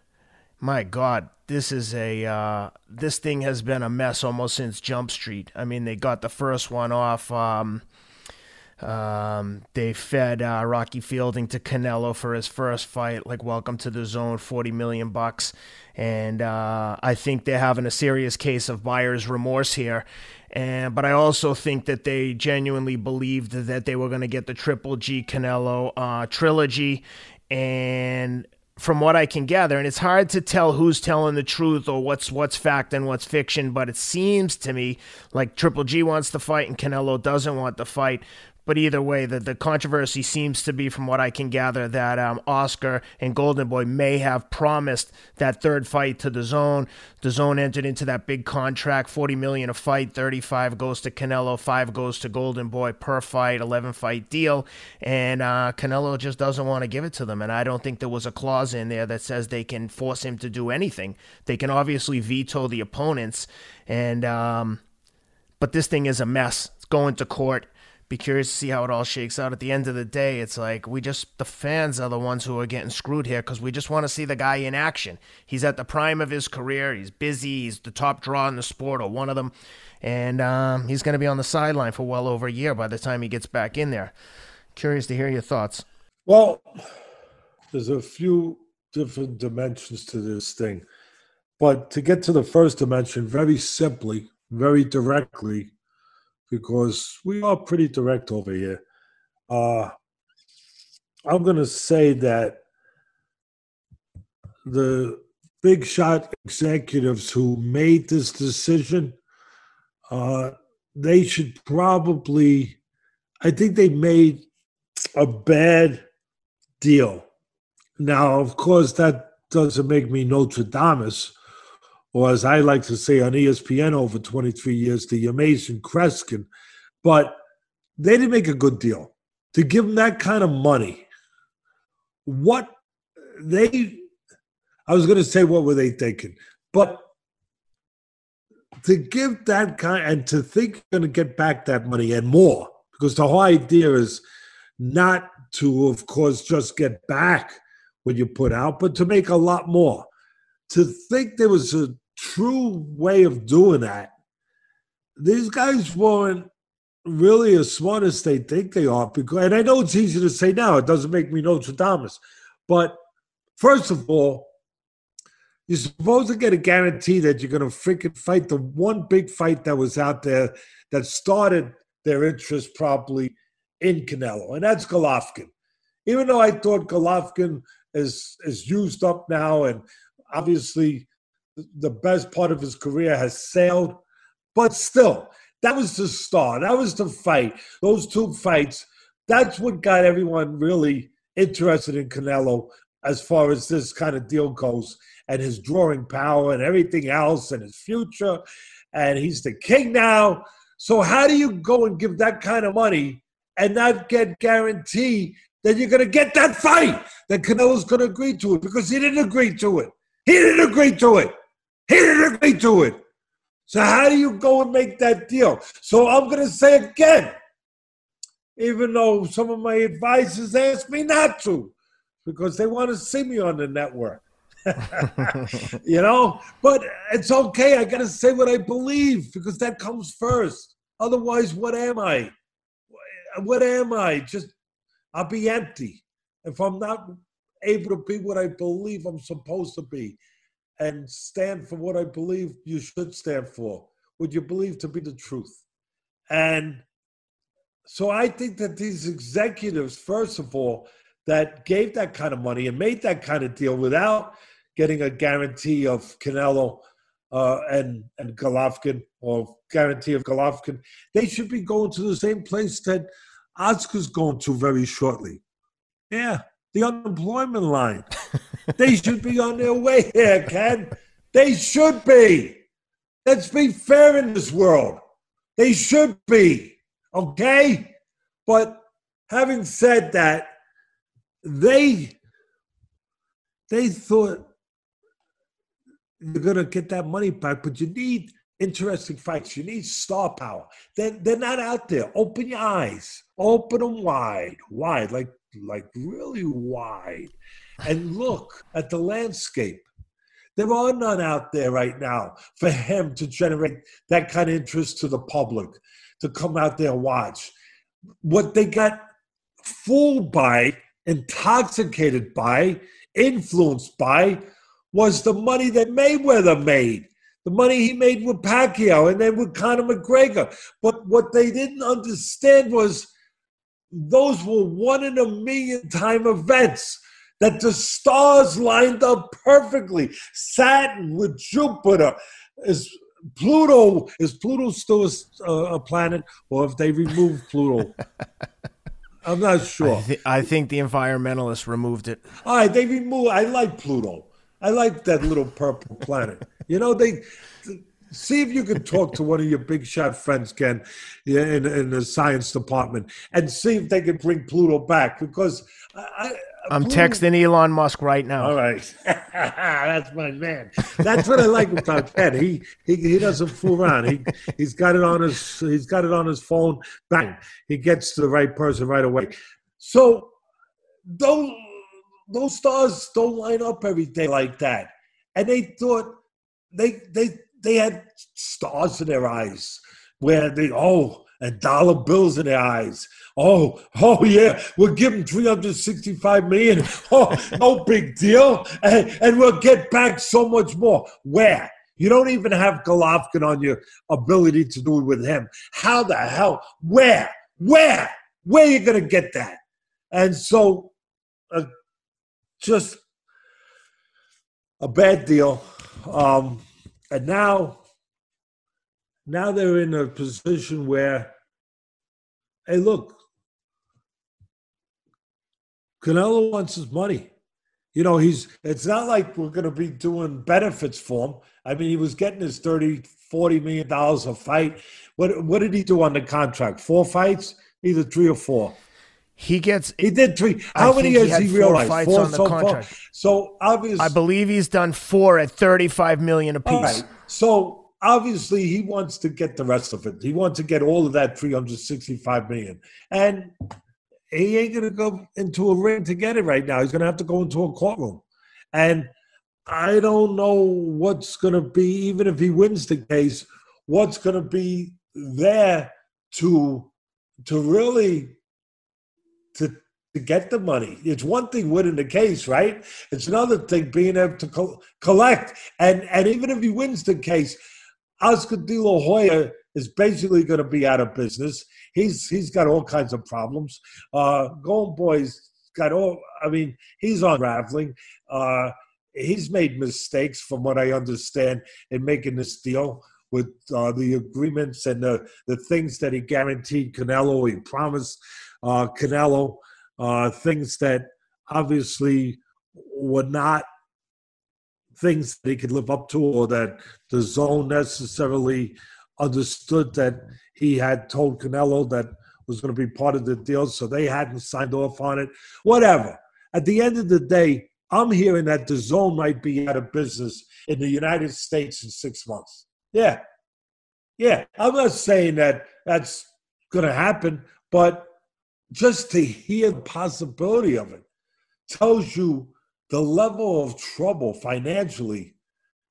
My God, this is a uh, this thing has been a mess almost since Jump Street. I mean, they got the first one off. Um, um, they fed uh, Rocky Fielding to Canelo for his first fight, like welcome to the zone, forty million bucks, and uh, I think they're having a serious case of buyer's remorse here. And but I also think that they genuinely believed that they were going to get the Triple G Canelo uh, trilogy, and from what I can gather, and it's hard to tell who's telling the truth or what's what's fact and what's fiction, but it seems to me like Triple G wants to fight and Canelo doesn't want to fight. But either way, the, the controversy seems to be, from what I can gather, that um, Oscar and Golden Boy may have promised that third fight to the Zone. The Zone entered into that big contract, forty million a fight, thirty-five goes to Canelo, five goes to Golden Boy per fight, eleven fight deal, and uh, Canelo just doesn't want to give it to them. And I don't think there was a clause in there that says they can force him to do anything. They can obviously veto the opponents, and um, but this thing is a mess. It's going to court be curious to see how it all shakes out. At the end of the day, it's like we just, the fans are the ones who are getting screwed here because we just want to see the guy in action. He's at the prime of his career. He's busy. He's the top draw in the sport or one of them. And um, he's going to be on the sideline for well over a year by the time he gets back in there. Curious to hear your thoughts. Well, there's a few different dimensions to this thing. But to get to the first dimension, very simply, very directly, because we are pretty direct over here. Uh, I'm going to say that the big shot executives who made this decision, uh, they should probably, I think they made a bad deal. Now, of course, that doesn't make me Nostradamus, or as I like to say on ESPN over 23 years, the amazing Kreskin, but they didn't make a good deal. To give them that kind of money, what they, I was going to say, what were they thinking? But to give that kind and to think you're going to get back that money and more, because the whole idea is not to, of course, just get back what you put out, but to make a lot more. To think there was a true way of doing that, these guys weren't really as smart as they think they are. Because, and I know it's easy to say now, it doesn't make me Nostradamus. But first of all, you're supposed to get a guarantee that you're going to freaking fight the one big fight that was out there that started their interest probably in Canelo, and that's Golovkin. Even though I thought Golovkin is is used up now, and obviously the best part of his career has sailed, but still, that was the star. That was the fight. Those two fights. That's what got everyone really interested in Canelo as far as this kind of deal goes, and his drawing power and everything else, and his future. And he's the king now. So how do you go and give that kind of money and not get guarantee that you're going to get that fight that Canelo's going to agree to it because he didn't agree to it. He didn't agree to it. He didn't agree to it. So how do you go and make that deal? So I'm going to say again, even though some of my advisors asked me not to, because they want to see me on the network. [LAUGHS] you know, but it's okay. I got to say what I believe because that comes first. Otherwise, what am I? what am I? Just I'll be empty if I'm not able to be what I believe I'm supposed to be and stand for what I believe you should stand for, what you believe to be the truth. And so I think that these executives, first of all, that gave that kind of money and made that kind of deal without getting a guarantee of Canelo uh, and and Golovkin or guarantee of Golovkin, they should be going to the same place that Oscar's going to very shortly. Yeah, the unemployment line. they should be on their way here, Ken. They should be. Let's be fair in this world. They should be. Okay? But having said that, they they thought you're gonna get that money back, but you need interesting fights. You need star power. They're, they're not out there. Open your eyes. Open them wide, wide, like like really wide, and look at the landscape. There are none out there right now for him to generate that kind of interest to the public to come out there and watch. What they got fooled by, intoxicated by, influenced by was the money that Mayweather made the money he made with Pacquiao and then with Conor McGregor. But what they didn't understand was those were one in a million time events that the stars lined up perfectly. Saturn with Jupiter. Is Pluto is Pluto still a, a planet, or if they removed Pluto? [LAUGHS] I'm not sure. I, th- I, think the environmentalists removed it. All right, they removed. I like Pluto. I like that little purple planet. You know, they see if you can talk to one of your big shot friends, Ken, in, in the science department, and see if they can bring Pluto back because I, am texting Elon Musk right now. All right, [LAUGHS] that's my man. That's what I like about Ken. He he he doesn't fool around. He he's got it on his he's got it on his phone. Bang, he gets to the right person right away. So those those stars don't line up every day like that, and they thought they they they had stars in their eyes where they oh and dollar bills in their eyes. Oh, oh yeah, we'll give them 365 million. Oh, [LAUGHS] no big deal. And, and we'll get back so much more. Where? You don't even have Golovkin on your ability to do it with him. How the hell? Where? Where? Where are you going to get that? And so, uh, just a bad deal. Um, and now, now they're in a position where, hey, look, Canelo wants his money. You know, he's it's not like we're going to be doing benefits for him. I mean, he was getting his 30, 40 million dollars a fight. What what did he do on the contract? Four fights, either three or four. He gets. He did three. How many has he, he realized? Fights four on the so contract. Far. So obviously, I believe he's done four at thirty-five million apiece. So obviously, he wants to get the rest of it. He wants to get all of that three hundred sixty-five million, and he ain't gonna go into a ring to get it right now. He's gonna have to go into a courtroom, and I don't know what's going to be, even if he wins the case, what's going to be there to to really to to get the money. It's one thing winning the case, right? It's another thing being able to co- collect. And and even if he wins the case, Oscar De La Hoya is basically going to be out of business. He's he's got all kinds of problems. Uh, Golden Boy's got all. I mean, he's unraveling. Uh, he's made mistakes, from what I understand, in making this deal with uh, the agreements and the, the things that he guaranteed Canelo. He promised uh, Canelo uh, things that obviously were not things that he could live up to or that the zone necessarily understood that he had told Canelo that was going to be part of the deal, so they hadn't signed off on it. Whatever. At the end of the day, I'm hearing that the zone might be out of business in the United States in six months. Yeah. Yeah. I'm not saying that that's going to happen, but just to hear the possibility of it tells you the level of trouble financially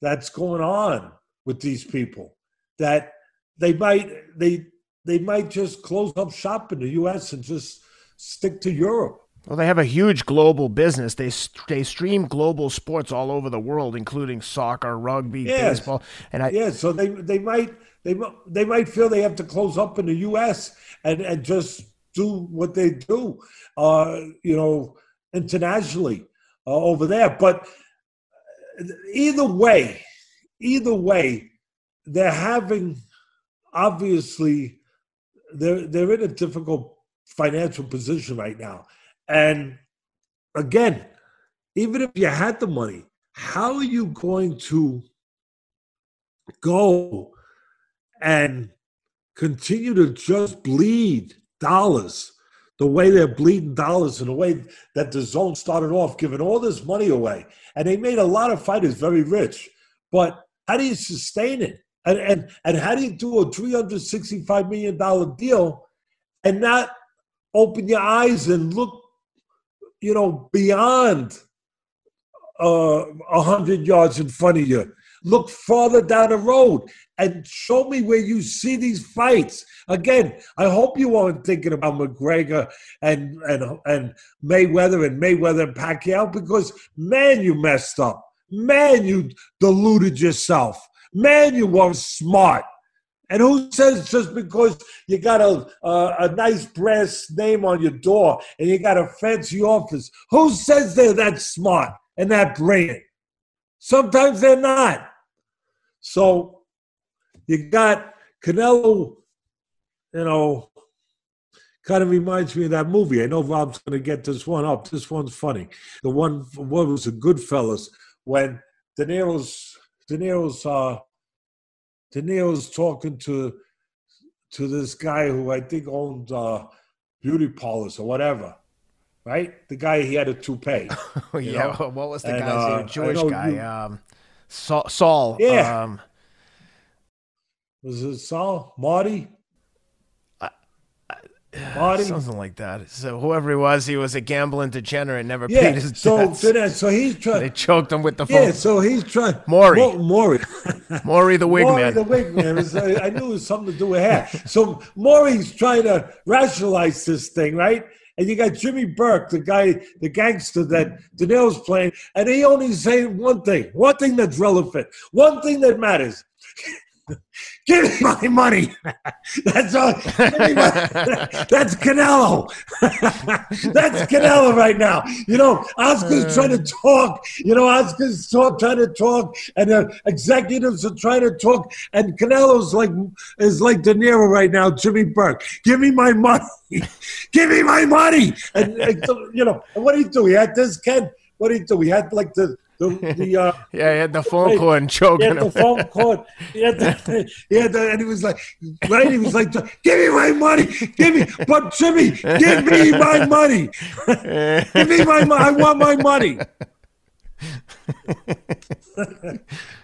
that's going on with these people that they might they they might just close up shop in the US and just stick to Europe well, they have a huge global business. They they stream global sports all over the world, including soccer, rugby, yes. baseball, and I, yeah. So they they might they they might feel they have to close up in the U.S. and and just do what they do, uh, you know, internationally uh, over there. But either way, either way, they're having obviously they're they're in a difficult financial position right now and again, even if you had the money, how are you going to go and continue to just bleed dollars the way they're bleeding dollars and the way that the zone started off giving all this money away? And they made a lot of fighters very rich. But how do you sustain it? And, and, and how do you do a $365 million deal and not open your eyes and look you know, beyond uh, a uh, hundred yards in front of you. Look farther down the road and show me where you see these fights. Again, I hope you aren't thinking about McGregor and and and Mayweather and Mayweather and Pacquiao because man, you messed up. Man, you deluded yourself. Man, you weren't smart. And who says just because you got a, a, a, nice brass name on your door and you got a fancy office, who says they're that smart and that brilliant? Sometimes they're not. So you got Canelo, you know, kind of reminds me of that movie. I know Rob's going to get this one up. This one's funny. The one, what was a Goodfellas when De Niro's, De Niro's, uh, De Niro's talking to to this guy who I think owned uh, beauty parlors or whatever, right? The guy he had a toupee. Oh, [LAUGHS] yeah, know? what was the and, guy's uh, name? Jewish guy, you, um, Saul. Saul yeah. Um, was it Saul? Marty? Marty? Something like that. So whoever he was, he was a gambling degenerate, never Yeah. paid his So debts. so, that, so he's trying. they choked him with the phone. Yeah. So he's trying. Maury. Mo- Maury. [LAUGHS] Maury the wig Maury man. the wig man. Was, uh, I knew it was something to do with hair. So Maury's trying to rationalize this thing, right? And you got Jimmy Burke, the guy, the gangster that De Niro's playing, and he only saying one thing, one thing that's relevant, one thing that matters. [LAUGHS] Give me my money. [LAUGHS] That's all. My- [LAUGHS] that's Canelo. [LAUGHS] that's Canelo right now. You know, Oscar's uh. trying to talk. You know, Oscar's talk, trying to talk, and the executives are trying to talk. And Canelo's like is like De Niro right now. Jimmy Burke, give me my money. give me my money. And, and you know, and what do you do? He had this Ken. What do you do? He had like the the the. Uh, [LAUGHS] yeah, he had the phone cord and he choking had the phone cord. He had the, [LAUGHS] he had the, and he was like, right? He was like, give me my money. Give me, but Jimmy, give me my money. [LAUGHS] give me my money. I want my money.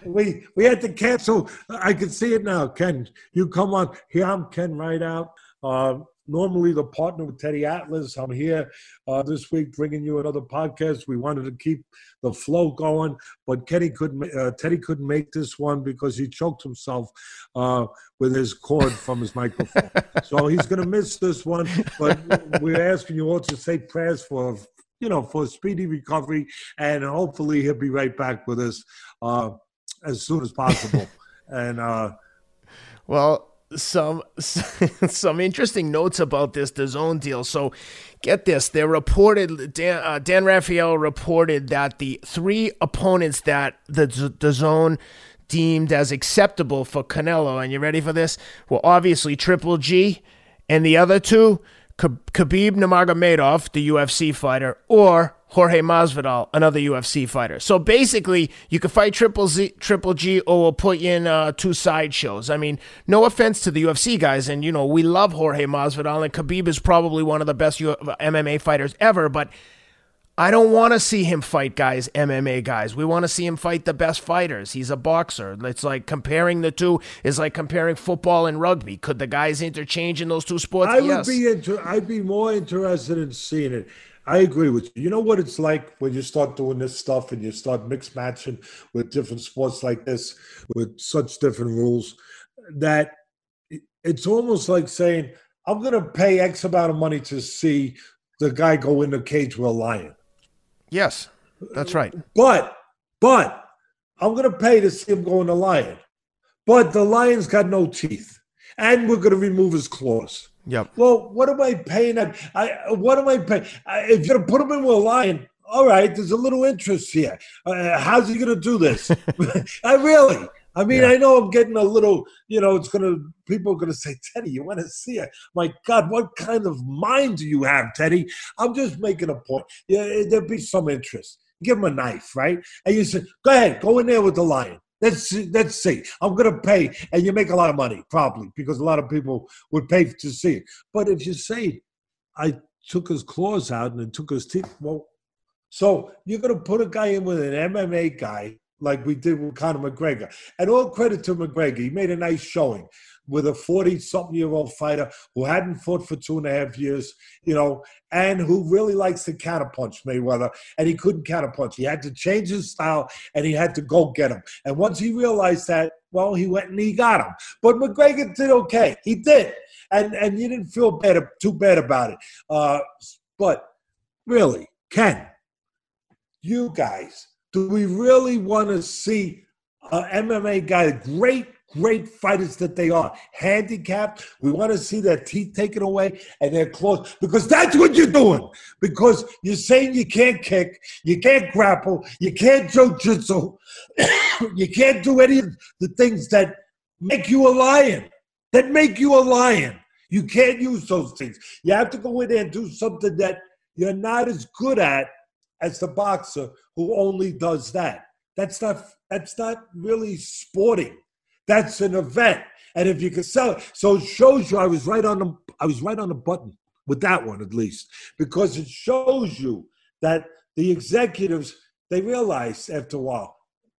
we we had to cancel. I can see it now, Ken. You come on here. I'm Ken Rideout. Uh, normally the partner with Teddy Atlas. I'm here uh, this week bringing you another podcast. We wanted to keep the flow going, but Kenny couldn't. Uh, Teddy couldn't make this one because he choked himself uh, with his cord from his microphone. [LAUGHS] so he's going to miss this one. But we're asking you all to say prayers for. You know, for a speedy recovery, and hopefully he'll be right back with us uh, as soon as possible. [LAUGHS] and uh, Well, some [LAUGHS] some interesting notes about this DAZN deal. So, get this: they reported Dan, uh, Dan Rafael reported that the three opponents that the DAZN deemed as acceptable for Canelo, and you ready for this? Well, obviously Triple G, and the other two, Khabib Nurmagomedov, the UFC fighter, or Jorge Masvidal, another UFC fighter. So basically, you could fight Triple Z, Triple G, or we'll put you in uh, two side shows. I mean, no offense to the UFC guys, and you know we love Jorge Masvidal, and Khabib is probably one of the best U- MMA fighters ever, but. I don't want to see him fight guys, MMA guys. We want to see him fight the best fighters. He's a boxer. It's like comparing the two is like comparing football and rugby. Could the guys interchange in those two sports? I would be inter- I'd be more interested in seeing it. I agree with you. You know what it's like when you start doing this stuff and you start mix matching with different sports like this with such different rules that it's almost like saying, I'm going to pay X amount of money to see the guy go in the cage with a lion. Yes, that's right. But, but I'm going to pay to see him go in the lion. But the lion's got no teeth. And we're going to remove his claws. Yep. Well, what am I paying? At? I what am I paying? I, if you're gonna put him in with a lion, all right. There's a little interest here. Uh, how's he gonna do this? I [LAUGHS] [LAUGHS] really. I mean, Yeah. I know I'm getting a little. You know, it's gonna. People are gonna say, Teddy, you want to see it? My God, what kind of mind do you have, Teddy? I'm just making a point. Yeah, eh, there'd be some interest. Give him a knife, right? And you say, go ahead, go in there with the lion. Let's see, let's see. I'm gonna pay, and you make a lot of money, probably, because a lot of people would pay to see it. But if you say, I took his claws out and took his teeth, well, so you're gonna put a guy in with an MMA guy like we did with Conor McGregor, and all credit to McGregor, he made a nice showing with a 40 something year old fighter who hadn't fought for two and a half years, you know, and who really likes to counterpunch Mayweather, and he couldn't counterpunch. He had to change his style and he had to go get him. And once he realized that, well, he went and he got him. But McGregor did okay. He did. And and you didn't feel bad too bad about it. Uh, but really, Ken, you guys, do we really want to see an MMA guy, great, great fighters that they are, handicapped? We want to see their teeth taken away and their claws, because that's what you're doing. Because you're saying you can't kick, you can't grapple, you can't jiu-jitsu, [COUGHS] you can't do any of the things that make you a lion, that make you a lion. You can't use those things. You have to go in there and do something that you're not as good at as the boxer who only does that. That's not that's not really sporting. That's an event. And if you can sell it, so it shows you I was right on the I was right on the button with that one at least. Because it shows you that the executives they realize after a while,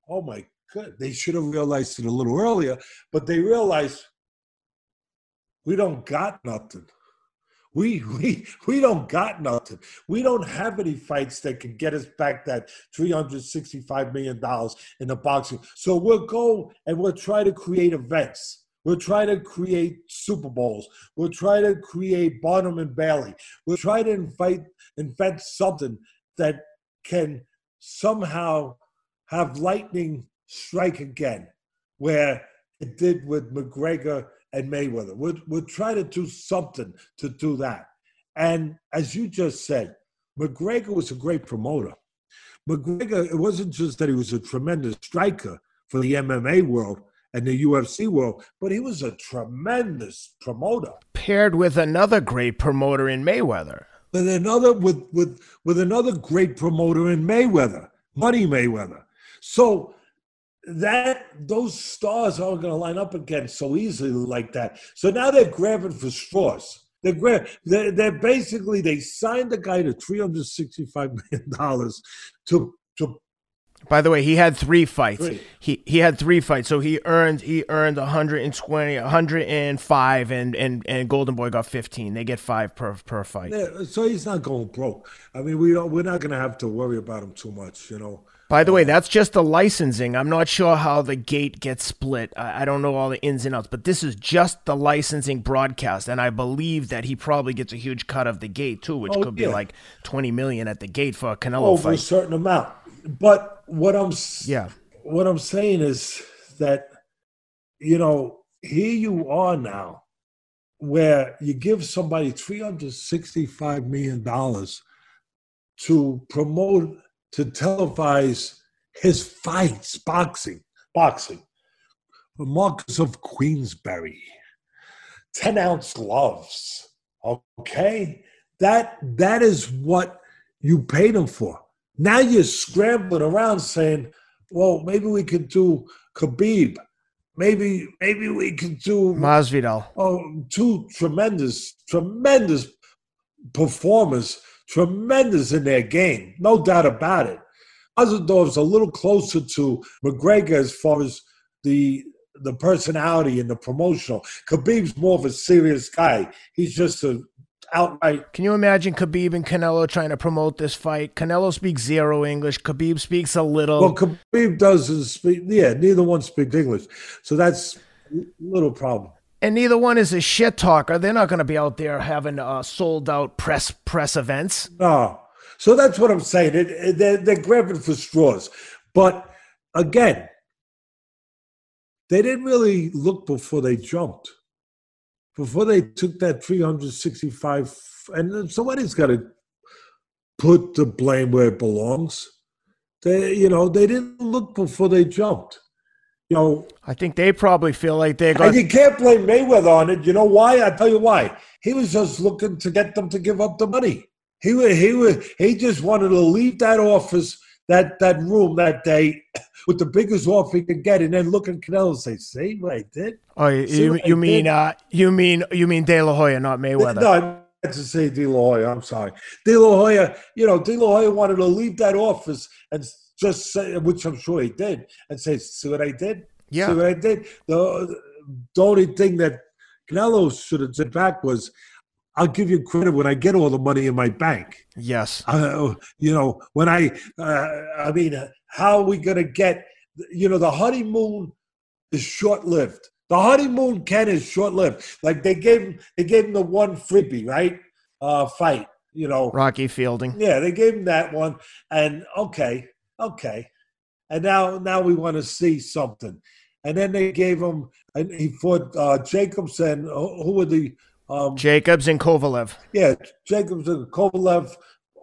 oh my god, they should have realized it a little earlier, but they realize we don't got nothing. We [LAUGHS] we we don't got nothing. We don't have any fights that can get us back that three hundred sixty-five million dollars in the boxing. So we'll go and we'll try to create events. We'll try to create Super Bowls. We'll try to create Barnum and Bailey. We'll try to invite invent something that can somehow have lightning strike again, where it did with McGregor and Mayweather. We'll, we'll try to do something to do that. And as you just said, McGregor was a great promoter. McGregor, it wasn't just that he was a tremendous striker for the MMA world and the UFC world, but he was a tremendous promoter. Paired with another great promoter in Mayweather. With another with with with another great promoter in Mayweather, Money Mayweather. So that those stars aren't going to line up again so easily like that. So now they're grabbing for straws. They're, gra- they're, they're basically they signed the guy to three hundred sixty-five [LAUGHS] million dollars to to. By the way, he had three fights. Three. He he had three fights, so he earned he earned 120, 105, and and and Golden Boy got fifteen. They get five per per fight. Yeah, so he's not going broke. I mean, we don't, we're not going to have to worry about him too much, you know. By the way, that's just the licensing. I'm not sure how the gate gets split. I, I don't know all the ins and outs, but this is just the licensing broadcast, and I believe that he probably gets a huge cut of the gate too, which Oh, could be like 20 million at the gate for a Canelo over a certain amount. But what I'm Yeah. what I'm saying is that you know here you are now, where you give somebody three hundred sixty-five million dollars to promote to televise his fights, boxing, boxing. Marquess of Queensberry, ten ounce gloves. Okay, that that is what you paid him for. Now you're scrambling around saying, "Well, maybe we could do Khabib. Maybe maybe we could do Masvidal. oh, two tremendous, tremendous performers, tremendous in their game, no doubt about it. Azadov's a little closer to McGregor as far as the the personality and the promotional. Khabib's more of a serious guy. He's just a outright. Can you imagine Khabib and Canelo trying to promote this fight? Canelo speaks zero English. Khabib speaks a little. Well, Khabib doesn't speak. Yeah, neither one speaks English, so that's a little problem. And neither one is a shit talker. They're not going to be out there having uh, sold out press press events. No. So that's what I'm saying. It, it- they're, they're grabbing for straws. But again, they didn't really look before they jumped. Before they took that 365, and somebody's got to put the blame where it belongs. They, you know, they didn't look before they jumped. You know, I think they probably feel like they got and you can't blame Mayweather on it. You know why? I tell you why. He was just looking to get them to give up the money. He wa- he wa- he just wanted to leave that office, that that room that day, [COUGHS] with the biggest offer he could get, and then look at Canelo and say, "See what I did." Oh, you, you, you mean uh, you mean you mean De La Hoya, not Mayweather? No, I meant to say De La Hoya. I'm sorry, De La Hoya. You know, De La Hoya wanted to leave that office and just say, which I'm sure he did, and say, "See what I did." Yeah. See what I did? The, the only thing that Canelo should have said back was, I'll give you credit when I get all the money in my bank. Yes. Uh, you know, when I, uh, I mean, uh, how are we going to get, you know, the honeymoon is short lived. The honeymoon, Ken, is short lived. Like they gave him, they gave him the one freebie, right? Uh, fight, you know. Rocky Fielding. Yeah, they gave him that one, and okay, okay, and now now we want to see something, and then they gave him, and he fought uh, Jacobs and who were the um, Jacobs and Kovalev. yeah Jacobs and Kovalev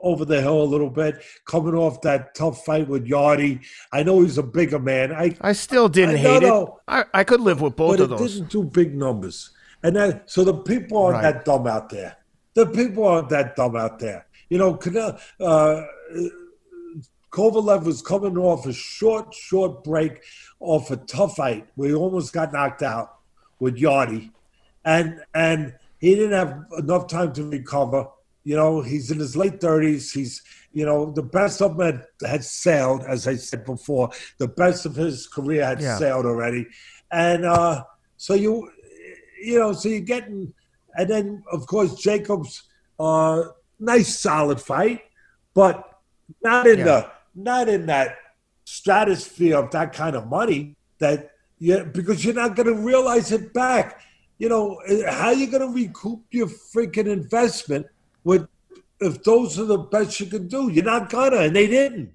over the hill a little bit, coming off that tough fight with Yarde. I know he's a bigger man. I I still didn't I hate know. it. I, I could live with both but of it those. didn't do big numbers. And then, so the people aren't Right. that dumb out there. The people aren't that dumb out there. You know, uh, Kovalev was coming off a short, short break off a tough fight where he almost got knocked out with Yarde, and and he didn't have enough time to recover. You know, he's in his late thirties. He's you know the best of him had, had sailed, as I said before. The best of his career had Yeah. sailed already, and uh, so you you know so you're getting and then of course Jacobs, uh, nice solid fight, but not in yeah. the not in that stratosphere of that kind of money that yeah because you're not going to realize it back. You know how are you going to recoup your freaking investment with if those are the best you can do? You're not gonna, and they didn't,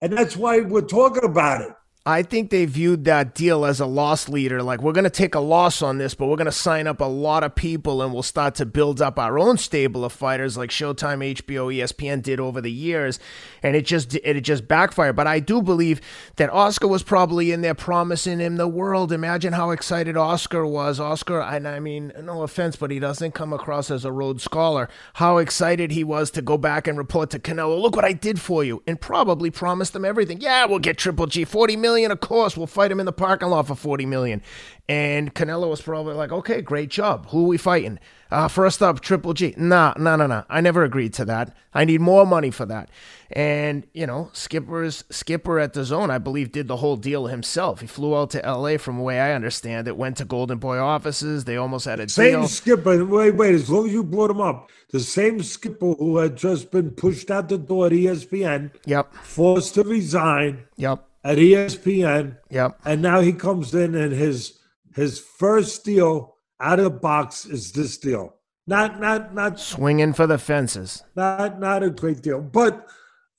and that's why we're talking about it. I think they viewed that deal as a loss leader. Like, we're going to take a loss on this, but we're going to sign up a lot of people and we'll start to build up our own stable of fighters like Showtime, HBO, ESPN did over the years. And it just, it just backfired. But I do believe that Oscar was probably in there promising him the world. Imagine how excited Oscar was. Oscar, and I mean, no offense, but he doesn't come across as a Rhodes Scholar. How excited he was to go back and report to Canelo, look what I did for you. And probably promised them everything. Yeah, we'll get Triple G, 40 million million, of course, we'll fight him in the parking lot for 40 million. And Canelo was probably like, okay, great job. Who are we fighting? Uh, first up, Triple G. Nah, nah, nah, nah. I never agreed to that. I need more money for that. And, you know, Skipper's Skipper at DAZN, I believe, did the whole deal himself. He flew out to LA from the way I understand it, went to Golden Boy offices. They almost had a same deal. skipper. Wait, wait, as long as you brought him up, the same skipper who had just been pushed out the door at ESPN. Yep. Forced to resign. Yep at ESPN. Yep. And now he comes in and his his first deal out of the box is this deal. Not not not swinging for the fences. Not not a great deal. But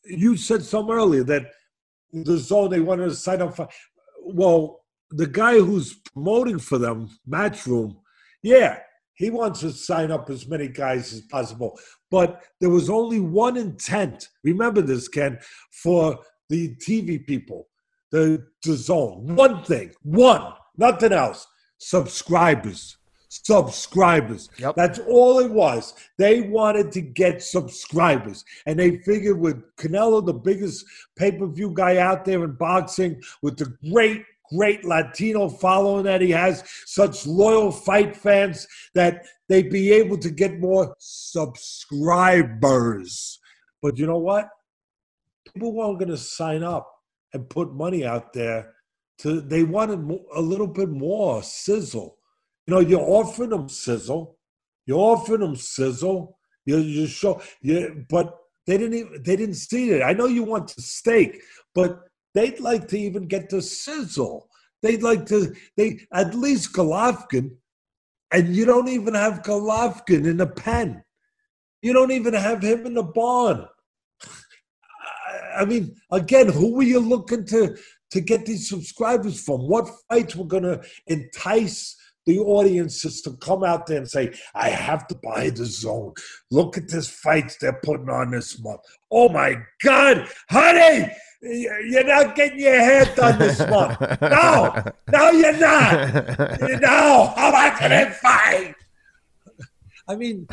you said some earlier that DAZN they wanted to sign up for. Well, the guy who's promoting for them, Matchroom, yeah, he wants to sign up as many guys as possible. But there was only one intent. Remember this, Ken, for the TV people the, the zone. One thing, one, nothing else. Subscribers. Subscribers. Yep. That's all it was. They wanted to get subscribers. And they figured with Canelo, the biggest pay per view guy out there in boxing, with the great great Latino following that he has, such loyal fight fans, that they'd be able to get more subscribers. But you know what? People weren't going to sign up and put money out there to they wanted a little bit more sizzle. You know, you're offering them sizzle, you're offering them sizzle. You you show you, but they didn't even they didn't see it. I know you want the steak, but they'd like to even get the sizzle. They'd like to they at least Golovkin, and you don't even have Golovkin in the pen. You don't even have him in the barn. I mean, again, who were you looking to to get these subscribers from? What fights were going to entice the audiences to come out there and say, "I have to buy DAZN. Look at this fights they're putting on this month. Oh my God, honey!" You're not getting your hair done this [LAUGHS] month. No, no, you're not. [LAUGHS] No, how going to fight? I mean,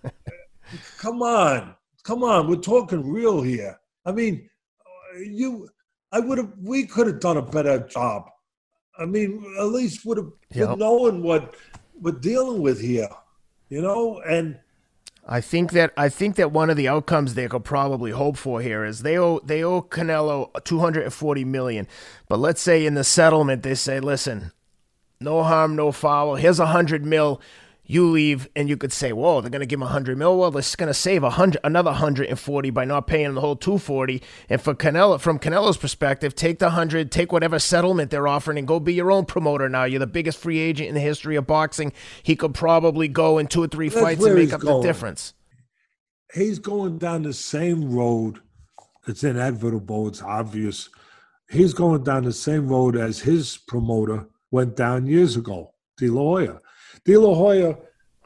[LAUGHS] come on, come on. We're talking real here. I mean, you, I would have, we could have done a better job. I mean, at least would have yep. been knowing what we're dealing with here, you know, and. I think that I think that one of the outcomes they could probably hope for here is they owe they owe Canelo 240 million, but let's say in the settlement they say, listen, no harm, no foul. Here's a hundred mil you leave and you could say, whoa, they're going to give him 100 mil. Well, they're going to save 100, another 140 by not paying the whole 240. And for Canelo, from Canelo's perspective, take the 100, take whatever settlement they're offering and go be your own promoter now. You're the biggest free agent in the history of boxing. He could probably go in two or three That's fights and make up going. the difference. He's going down the same road. It's inevitable. It's obvious. He's going down the same road as his promoter went down years ago, De La Hoya De La Hoya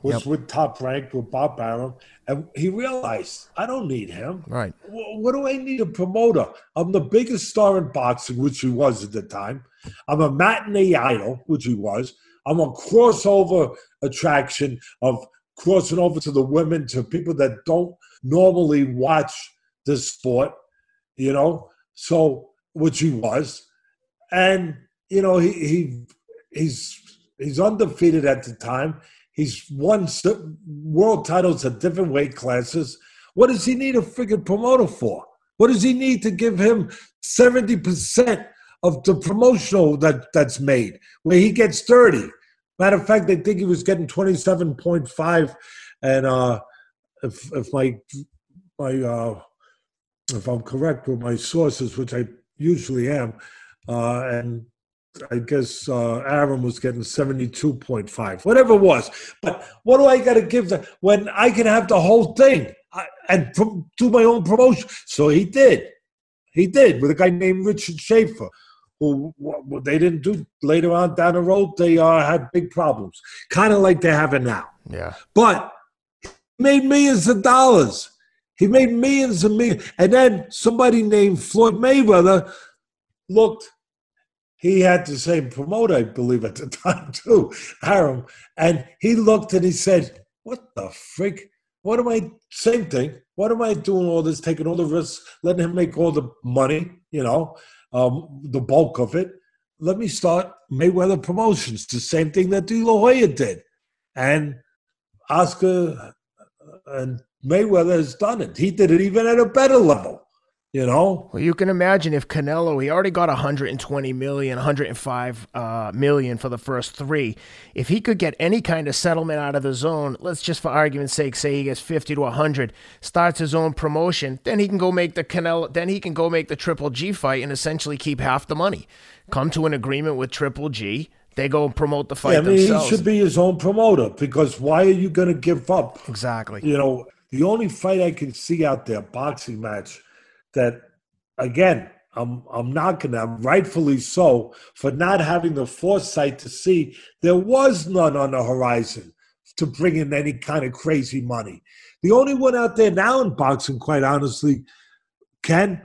was yep. with Top Rank with Bob Arum, and he realized I don't need him. Right. What do I need a promoter? I'm the biggest star in boxing, which he was at the time. I'm a matinee idol, which he was. I'm a crossover attraction of crossing over to the women, to people that don't normally watch this sport, you know. So, which he was, and you know, he he he's He's undefeated at the time. He's won world titles at different weight classes. What does he need a freaking promoter for? What does he need to give him 70% of the promotional that, that's made, where he gets 30? Matter of fact, they think he was getting 27.5. And uh, if, if my, my uh, if I'm correct with my sources, which I usually am, uh, and I guess uh, Arum was getting 72.5, whatever it was. But what do I got to give them when I can have the whole thing I, and do my own promotion? So he did. He did with a guy named Richard Schaefer, who they didn't do later on down the road. They uh, had big problems, kind of like they have it now. Yeah. But he made millions of dollars. He made millions and millions. And then somebody named Floyd Mayweather looked he had the same promoter, I believe, at the [LAUGHS] time too, Arum. And he looked and he said, "What the freak? What am I? Same thing. What am I doing all this, taking all the risks, letting him make all the money? You know, um, the bulk of it. Let me start Mayweather Promotions, the same thing that De La Hoya did, and Oscar and Mayweather has done it. He did it even at a better level. You know? Well, you can imagine if Canelo, he already got 120 million, 105 uh, million for the first three. If he could get any kind of settlement out of DAZN, let's just for argument's sake say he gets 50 to 100, starts his own promotion, then he can go make the Canelo, then he can go make the Triple G fight and essentially keep half the money. Come to an agreement with Triple G. They go and promote the fight yeah, I mean, themselves. He should be his own promoter because why are you going to give up? Exactly. You know, the only fight I can see out there, boxing match that again I'm I'm knocking them rightfully so for not having the foresight to see there was none on the horizon to bring in any kind of crazy money. The only one out there now in boxing, quite honestly, Ken,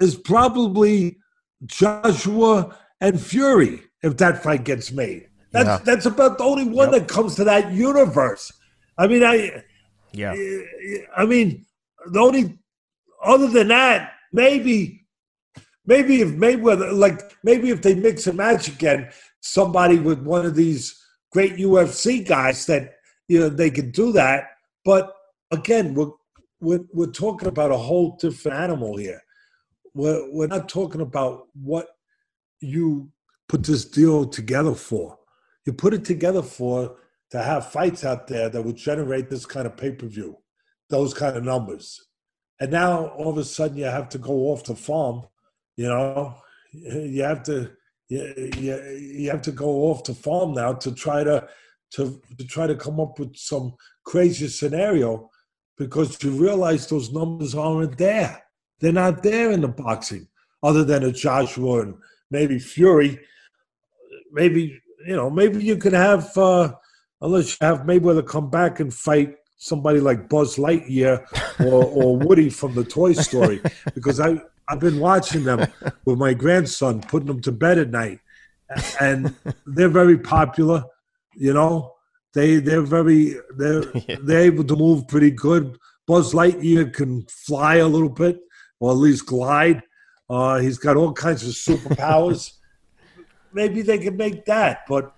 is probably Joshua and Fury if that fight gets made. That's yeah. that's about the only one yep. that comes to that universe. I mean, I yeah. I mean, the only other than that, maybe, maybe if Mayweather, like maybe if they mix and match again, somebody with one of these great UFC guys that you know they can do that. But again, we're we're, we're talking about a whole different animal here. We're we're not talking about what you put this deal together for. You put it together for to have fights out there that would generate this kind of pay per view, those kind of numbers and now all of a sudden you have to go off the farm you know? You have to you, you, you have to go off the farm now to try to to, to try to come up with some crazy scenario because you realize those numbers aren't there. They're not there in the boxing other than a joshua and maybe fury. Maybe you know maybe you could have uh unless you have mayweather come back and fight somebody like Buzz Lightyear or, or [LAUGHS] Woody from the Toy Story because I I've been watching them with my grandson, putting them to bed at night, and they're very popular. You know, they they're very they're [LAUGHS] they're able to move pretty good. Buzz Lightyear can fly a little bit, or at least glide. Uh, he's got all kinds of superpowers. [LAUGHS] Maybe they can make that, but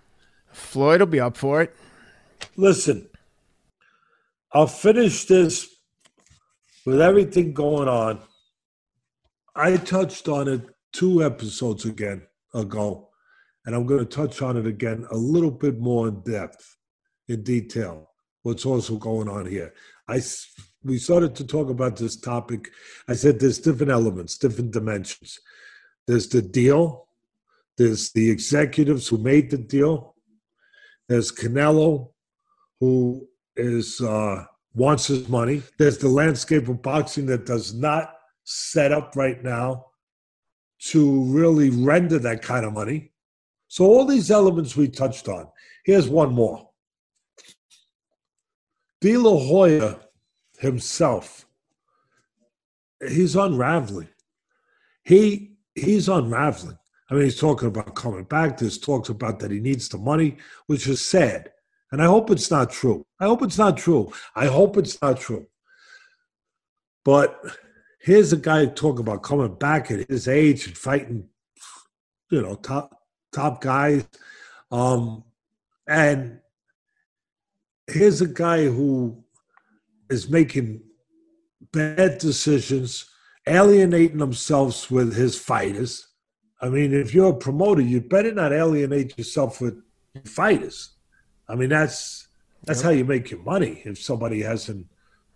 Floyd will be up for it. Listen, I'll finish this with everything going on. I touched on it two episodes again ago, and I'm going to touch on it again a little bit more in depth, in detail. What's also going on here? I we started to talk about this topic. I said there's different elements, different dimensions. There's the deal. There's the executives who made the deal. There's Canelo, who is uh, wants his money. There's the landscape of boxing that does not set up right now to really render that kind of money. So all these elements we touched on. Here's one more. De La Hoya himself, he's unraveling. He he's unraveling. I mean, he's talking about coming back. There's talks about that he needs the money, which is sad. And I hope it's not true. I hope it's not true. I hope it's not true. But here's a guy talking about coming back at his age and fighting, you know, top top guys. Um, and here's a guy who is making bad decisions, alienating themselves with his fighters. I mean, if you're a promoter, you better not alienate yourself with fighters. I mean, that's that's yep. how you make your money. If somebody hasn't,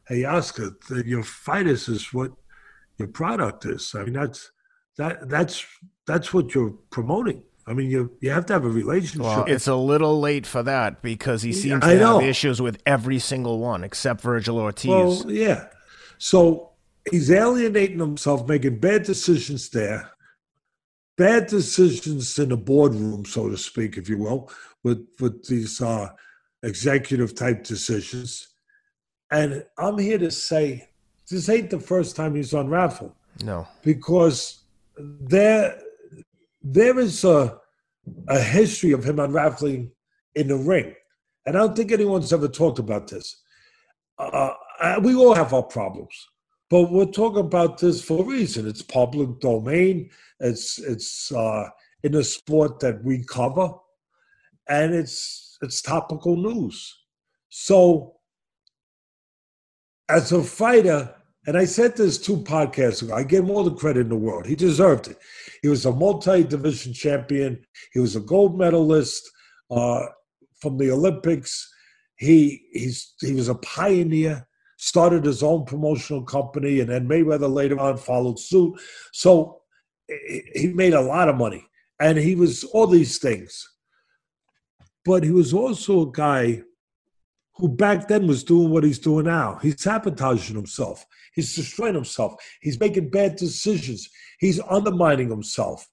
hey Oscar, your fighters is what your product is. I mean, that's that that's that's what you're promoting. I mean, you you have to have a relationship. Well, it's a little late for that because he seems to have issues with every single one except Vergil Ortiz. Well, yeah. So he's alienating himself, making bad decisions there, bad decisions in the boardroom, so to speak, if you will, with with these uh, executive type decisions. And I'm here to say this ain't the first time he's unraveled. No, because there there is a a history of him unraveling in the ring, and I don't think anyone's ever talked about this. Uh, uh, we all have our problems, but we're talking about this for a reason. It's public domain. It's it's uh, in a sport that we cover, and it's it's topical news. So, as a fighter, and I said this two podcasts ago. I gave him all the credit in the world. He deserved it. He was a multi-division champion. He was a gold medalist uh, from the Olympics. He he's he was a pioneer. Started his own promotional company, and then Mayweather later on followed suit. So he made a lot of money, and he was all these things. But he was also a guy who back then was doing what he's doing now. He's sabotaging himself. He's destroying himself. He's making bad decisions. He's undermining himself.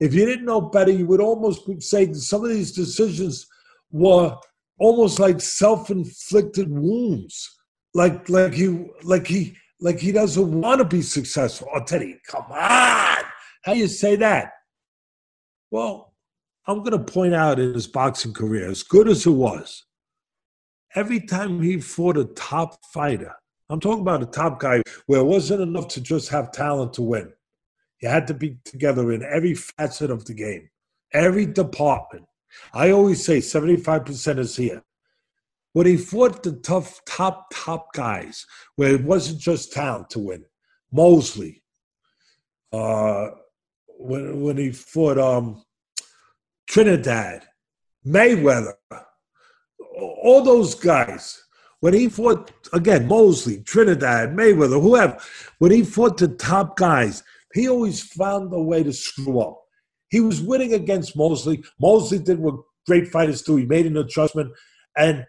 If you didn't know better, you would almost say that some of these decisions were almost like self-inflicted wounds. Like like he like he like he doesn't want to be successful. Oh, Teddy, come on. How you say that? Well, I'm going to point out in his boxing career, as good as it was, every time he fought a top fighter, I'm talking about a top guy where it wasn't enough to just have talent to win. You had to be together in every facet of the game, every department. I always say 75% is here. When he fought the tough top, top guys, where it wasn't just talent to win, Mosley, uh, when, when he fought um, Trinidad, Mayweather, all those guys, when he fought again, Mosley, Trinidad, Mayweather, whoever, when he fought the top guys, he always found a way to screw up. He was winning against Mosley. Mosley did what great fighters do. He made an adjustment, and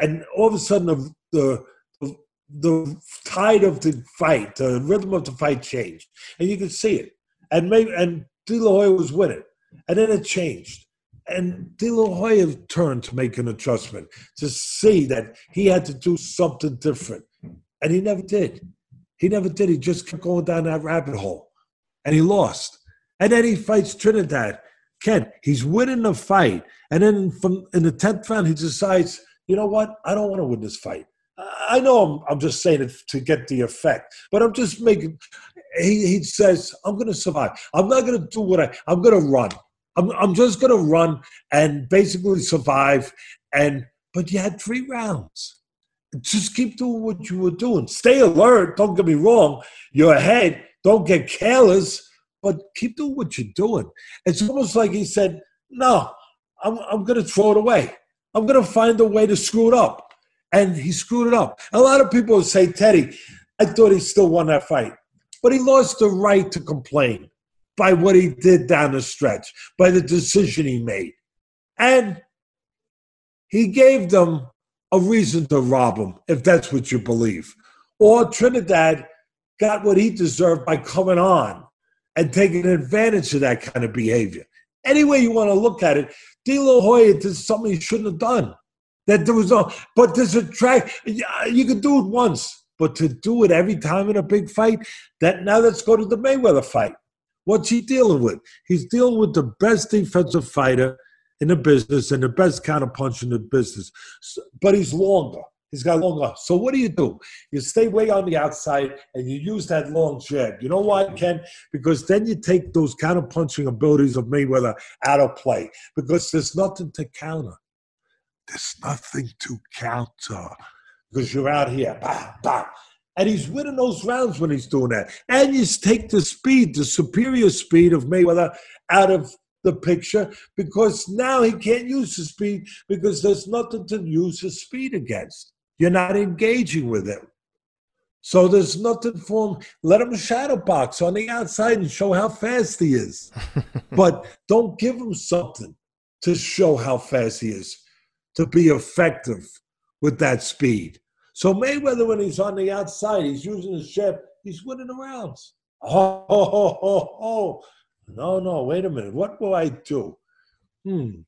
and all of a sudden the the, the tide of the fight, the rhythm of the fight changed, and you could see it. And maybe and De La Hoya was winning, and then it changed. And De La Hoya turned to make an adjustment to see that he had to do something different. And he never did. He never did. He just kept going down that rabbit hole. And he lost. And then he fights Trinidad. Ken, he's winning the fight. And then from in the 10th round, he decides, you know what? I don't want to win this fight. I know I'm, I'm just saying it to get the effect, but I'm just making. He, he says, I'm going to survive. I'm not going to do what I, I'm going to run. I'm, I'm just going to run and basically survive. And but you had three rounds. Just keep doing what you were doing. Stay alert. Don't get me wrong. You're ahead. Don't get careless, but keep doing what you're doing. It's almost like he said, "No, I'm, I'm going to throw it away. I'm going to find a way to screw it up." And he screwed it up. A lot of people say, Teddy, I thought he still won that fight, but he lost the right to complain by what he did down the stretch, by the decision he made. And he gave them a reason to rob him, if that's what you believe. Or Trinidad got what he deserved by coming on and taking advantage of that kind of behavior. Any way you want to look at it, De La Hoya did something he shouldn't have done. That there was no, but there's a track. You could do it once, but to do it every time in a big fight, that now let's go to the Mayweather fight. What's he dealing with? He's dealing with the best defensive fighter in the business and the best counterpunch in the business. So, but he's longer. He's got longer. So what do you do? You stay way on the outside and you use that long jab. You know why, Ken? Because then you take those counterpunching abilities of Mayweather out of play. Because there's nothing to counter. There's nothing to counter. Because you're out here. Bah, bah. And he's winning those rounds when he's doing that. And you take the speed, the superior speed of Mayweather out of the picture because now he can't use his speed because there's nothing to use his speed against. You're not engaging with him. So there's nothing for him. Let him shadow box on the outside and show how fast he is. [LAUGHS] but don't give him something to show how fast he is, to be effective with that speed. So Mayweather, when he's on the outside, he's using his jab, he's winning the rounds. [LAUGHS] Oh, oh, oh, oh, no, no, wait a minute. What will I do? Hmm.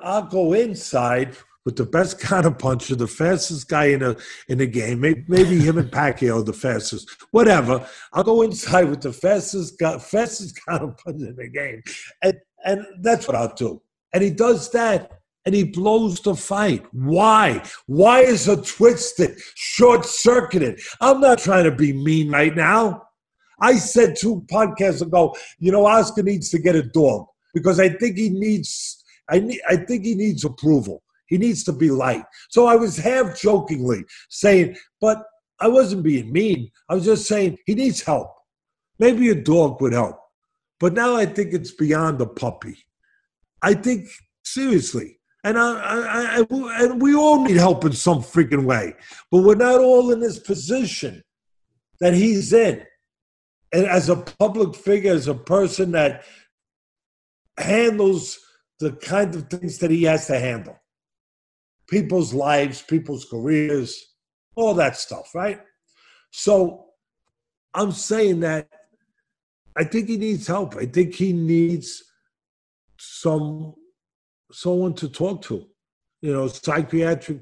I'll go inside with the best [LAUGHS] counterpuncher, the fastest guy in a in the game. Maybe, maybe him and Pacquiao the fastest. Whatever. I'll go inside with the fastest guy, fastest [LAUGHS] counterpuncher in the game, and and that's what I'll do. And he does that, and he blows the fight. Why? Why is it twisted, short circuited? I'm not trying to be mean right now. I said two podcasts ago, you know, Oscar needs to get a dog because I think he needs. I need. I think he needs approval. He needs to be light. So I was half jokingly saying, but I wasn't being mean. I was just saying he needs help. Maybe a dog would help. But now I think it's beyond a puppy. I think seriously, and I, I, I, and we all need help in some freaking way. But we're not all in this position that he's in. And as a public figure, as a person that handles the kind of things that he has to handle people's lives, people's careers, all that stuff, right? So I'm saying that I think he needs help. I think he needs some someone to talk to, you know, psychiatric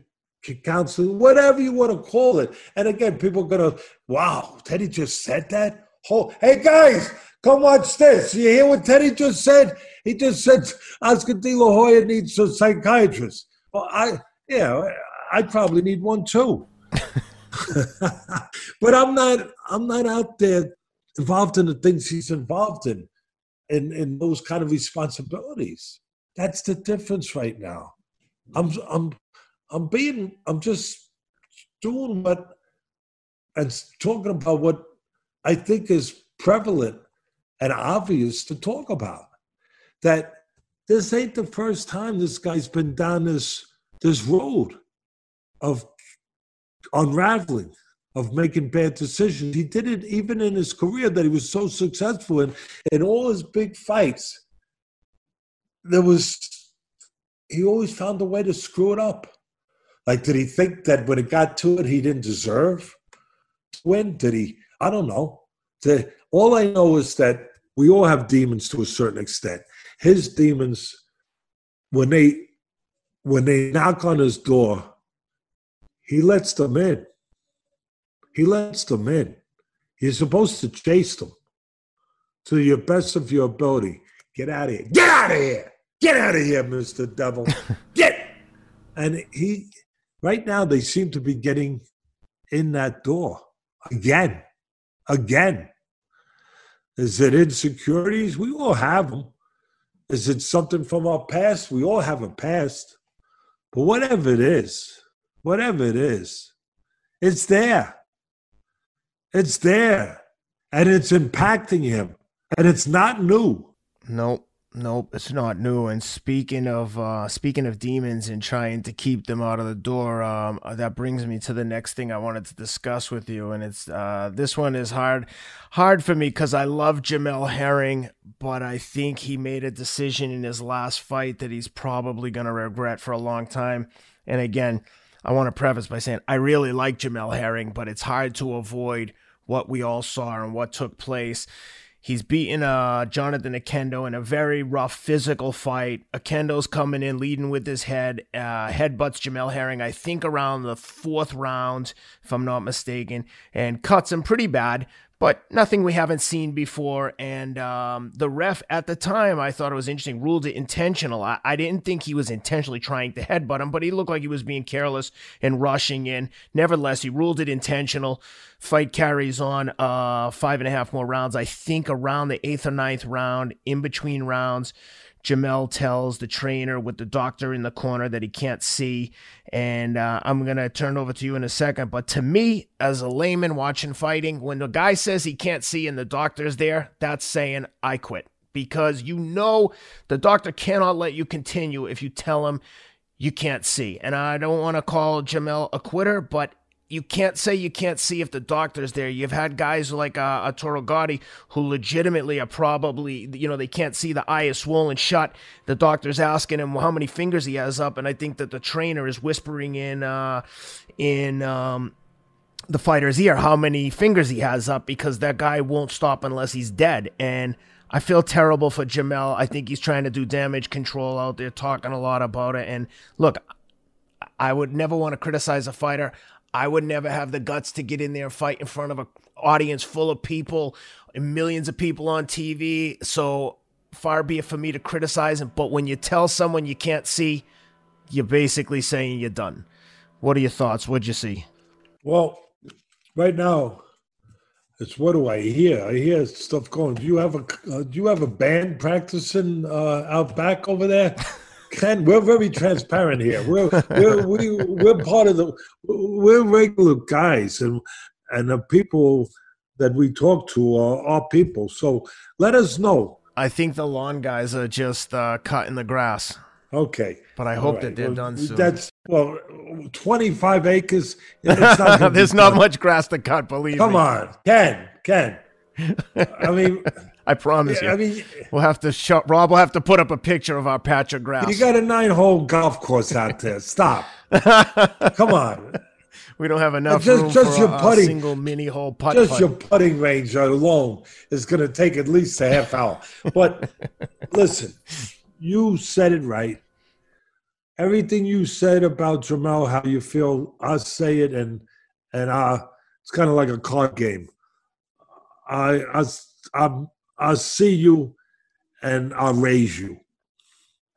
counseling, whatever you want to call it. And again, people are gonna, wow, Teddy just said that. Oh, hey guys, come watch this. You hear what Teddy just said? He just said Oscar De La Hoya needs a psychiatrist. Well, I yeah, I probably need one too. [LAUGHS] but I'm not I'm not out there involved in the things he's involved in, in in those kind of responsibilities. That's the difference right now. I'm I'm I'm being I'm just doing what and talking about what I think is prevalent and obvious to talk about. That this ain't the first time this guy's been down this this road of unraveling, of making bad decisions. He did it even in his career that he was so successful in. In all his big fights, there was, he always found a way to screw it up. Like, did he think that when it got to it, he didn't deserve to win? Did he? I don't know. All I know is that we all have demons to a certain extent. His demons, when they when they knock on his door, he lets them in. He lets them in. You're supposed to chase them to the best of your ability. Get out of here. Get out of here. Get out of here, Mr. Devil. [LAUGHS] Get. And he, right now, they seem to be getting in that door again. Again. Is it insecurities? We all have them. Is it something from our past? We all have a past. But whatever it is, whatever it is, it's there. It's there. And it's impacting him. And it's not new. Nope. Nope, it's not new. And speaking of uh, speaking of demons and trying to keep them out of the door, um, uh, that brings me to the next thing I wanted to discuss with you. And it's uh, this one is hard, hard for me because I love Jamel Herring, but I think he made a decision in his last fight that he's probably going to regret for a long time. And again, I want to preface by saying I really like Jamel Herring, but it's hard to avoid what we all saw and what took place He's beaten uh, Jonathan Oquendo in a very rough physical fight. Oquendo's coming in, leading with his head, uh, headbutts Jamel Herring, I think around the fourth round, if I'm not mistaken, and cuts him pretty bad but nothing we haven't seen before. And um, the ref at the time, I thought it was interesting, ruled it intentional. I, I, didn't think he was intentionally trying to headbutt him, but he looked like he was being careless and rushing in. Nevertheless, he ruled it intentional. Fight carries on uh, five and a half more rounds. I think around the eighth or ninth round, in between rounds. Jamel tells the trainer with the doctor in the corner that he can't see. And uh, I'm going to turn over to you in a second. But to me, as a layman watching fighting, when the guy says he can't see and the doctor's there, that's saying I quit because you know the doctor cannot let you continue if you tell him you can't see. And I don't want to call Jamel a quitter, but you can't say you can't see if the doctor's there. You've had guys like uh, Arturo Gatti who legitimately are probably, you know, they can't see the eye is swollen shut. The doctor's asking him how many fingers he has up, and I think that the trainer is whispering in, uh, in um, the fighter's ear how many fingers he has up because that guy won't stop unless he's dead. And I feel terrible for Jamel. I think he's trying to do damage control out there, talking a lot about it. And look, I would never want to criticize a fighter. I would never have the guts to get in there and fight in front of an audience full of people millions of people on TV. So far be it for me to criticize him. But when you tell someone you can't see, you're basically saying you're done. What are your thoughts? What'd you see? Well, right now, it's what do I hear? I hear stuff going. Do you have a uh, do you have a band practicing uh, out back over there? Ken, we're very transparent here. We're we're we, are we are part of the we're regular guys, and and the people that we talk to are our people. So let us know. I think the lawn guys are just uh, cutting the grass. Okay, but I hope right. that they're well, done soon. That's well, twenty-five acres. [LAUGHS] Not There's not much grass to cut. Believe Come me. Come on, Ken, Ken. [LAUGHS] I mean. I promise yeah, you. I mean, we'll have to show, Rob We'll have to put up a picture of our patch of grass. You got a nine hole golf course out there. Stop. [LAUGHS] Come on. We don't have enough just, room just for your a, putting, a single mini hole putt. Just putt. your putting range alone is going to take at least a half hour. But [LAUGHS] listen, you said it right. Everything you said about Jamel, how you feel, I say it, and and uh, it's kind of like a card game. I I I'm I'll see you and I'll raise you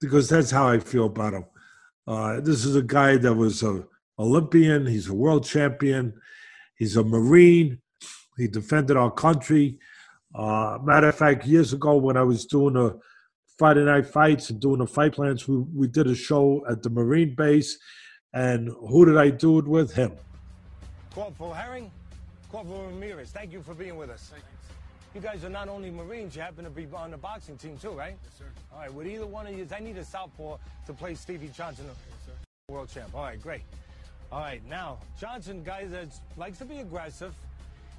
because that's how I feel about him. Uh, this is a guy that was a Olympian. He's a world champion. He's a Marine. He defended our country. Uh, matter of fact, years ago when I was doing a Friday night fights and doing the fight plans, we, we did a show at the Marine base. And who did I do it with? Him. Corporal Herring, Corporal Ramirez, thank you for being with us. You guys are not only Marines, you happen to be on the boxing team too, right? Yes, sir. All right, with either one of you, I need a southpaw to play Stevie Johnson, yes, world champ. All right, great. All right, now, Johnson, guys, likes to be aggressive.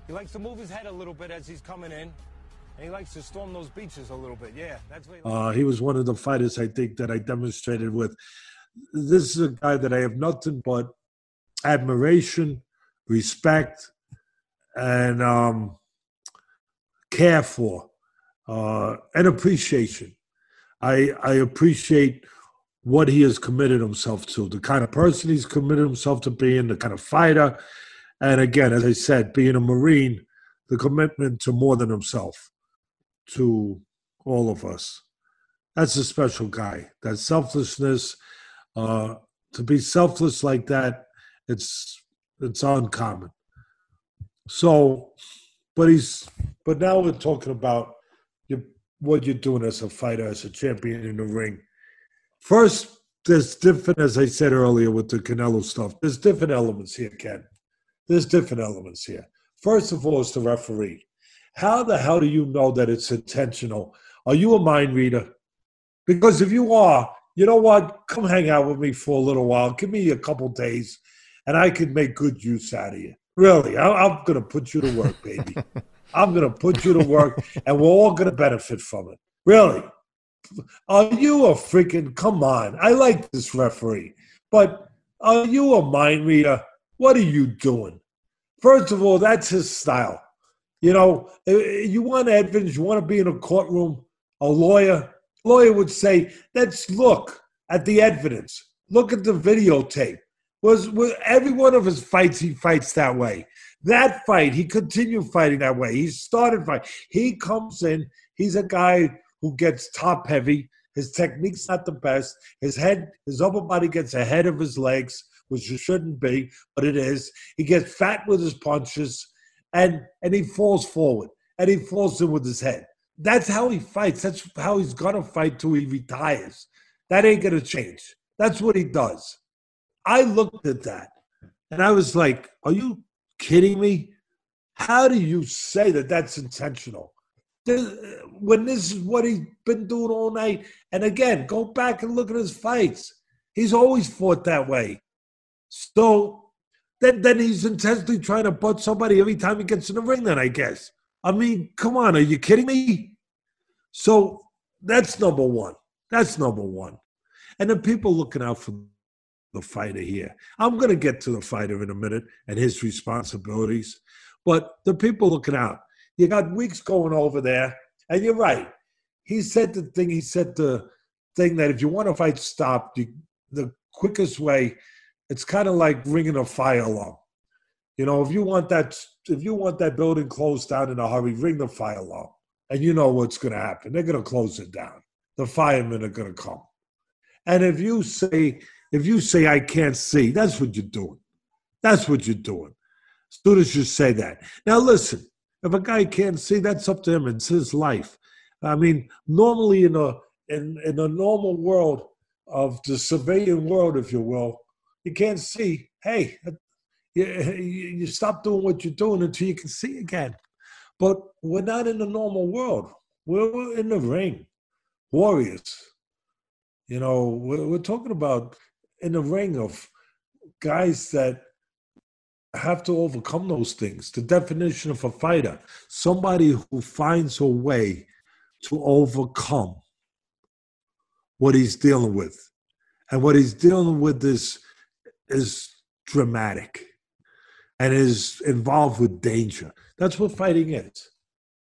He likes to move his head a little bit as he's coming in. And he likes to storm those beaches a little bit. Yeah, that's what he, uh, he was one of the fighters I think that I demonstrated with. This is a guy that I have nothing but admiration, respect, and um, care for uh, and appreciation. I, I appreciate what he has committed himself to, the kind of person he's committed himself to being, the kind of fighter. And again, as I said, being a Marine, the commitment to more than himself, to all of us. That's a special guy. That selflessness, uh, to be selfless like that, it's it's uncommon. So but he's but now we're talking about you, what you're doing as a fighter, as a champion in the ring. First, there's different, as I said earlier with the Canelo stuff. There's different elements here, Ken. There's different elements here. First of all, it's the referee. How the hell do you know that it's intentional? Are you a mind reader? Because if you are, you know what? Come hang out with me for a little while. Give me a couple days, and I can make good use out of you. Really, I, am going to put you to work, baby. [LAUGHS] I'm going to put you to work, and we're all going to benefit from it. Really. Are you a freaking, come on. I like this referee, but are you a mind reader? What are you doing? First of all, that's his style. You know, eh, eh, you want evidence, you want to be in a courtroom, a lawyer, lawyer would say, let's look at the evidence. Look at the videotape was, was every one of his fights he fights that way. That fight, he continued fighting that way. He started fight. He comes in. He's a guy who gets top heavy. His technique's not the best. His head, his upper body gets ahead of his legs, which it shouldn't be, but it is. He gets fat with his punches, and and he falls forward, and he falls in with his head. That's how he fights. That's how he's gonna fight till he retires. That ain't gonna change. That's what he does. I looked at that and I was like, are you kidding me? How do you say that that's intentional? Uh, when this is what he's been doing all night. And again, go back and look at his fights. He's always fought that way. So then, then he's intentionally trying to butt somebody every time he gets in the ring. Then I guess. I mean, come on, are you kidding me? So that's number one. That's number one. And then people looking out for the fighter here. I'm going to get to the fighter in a minute and his responsibilities. But the people looking out, you got Weeks going over there, and you're right. He said the thing, he said the thing that if you want to fight stop, you, the quickest way, it's kind of like ringing a fire alarm. You know, if you want that, if you want that building closed down in a hurry, ring the fire alarm, and you know what's going to happen. They're going to close it down. The firemen are going to come. And if you say, if you say I can't see, that's what you're doing. That's what you're doing. Students should say that. Now listen, if a guy can't see, that's up to him. It's his life. I mean, normally in a in, in a normal world of the civilian world, if you will, you can't see. Hey, you, you stop doing what you're doing until you can see again. But we're not in the normal world. We're in the ring, warriors. You know, we're, we're talking about in a ring of guys that have to overcome those things. The definition of a fighter, somebody who finds a way to overcome what he's dealing with. And what he's dealing with is, is dramatic and is involved with danger. That's what fighting is.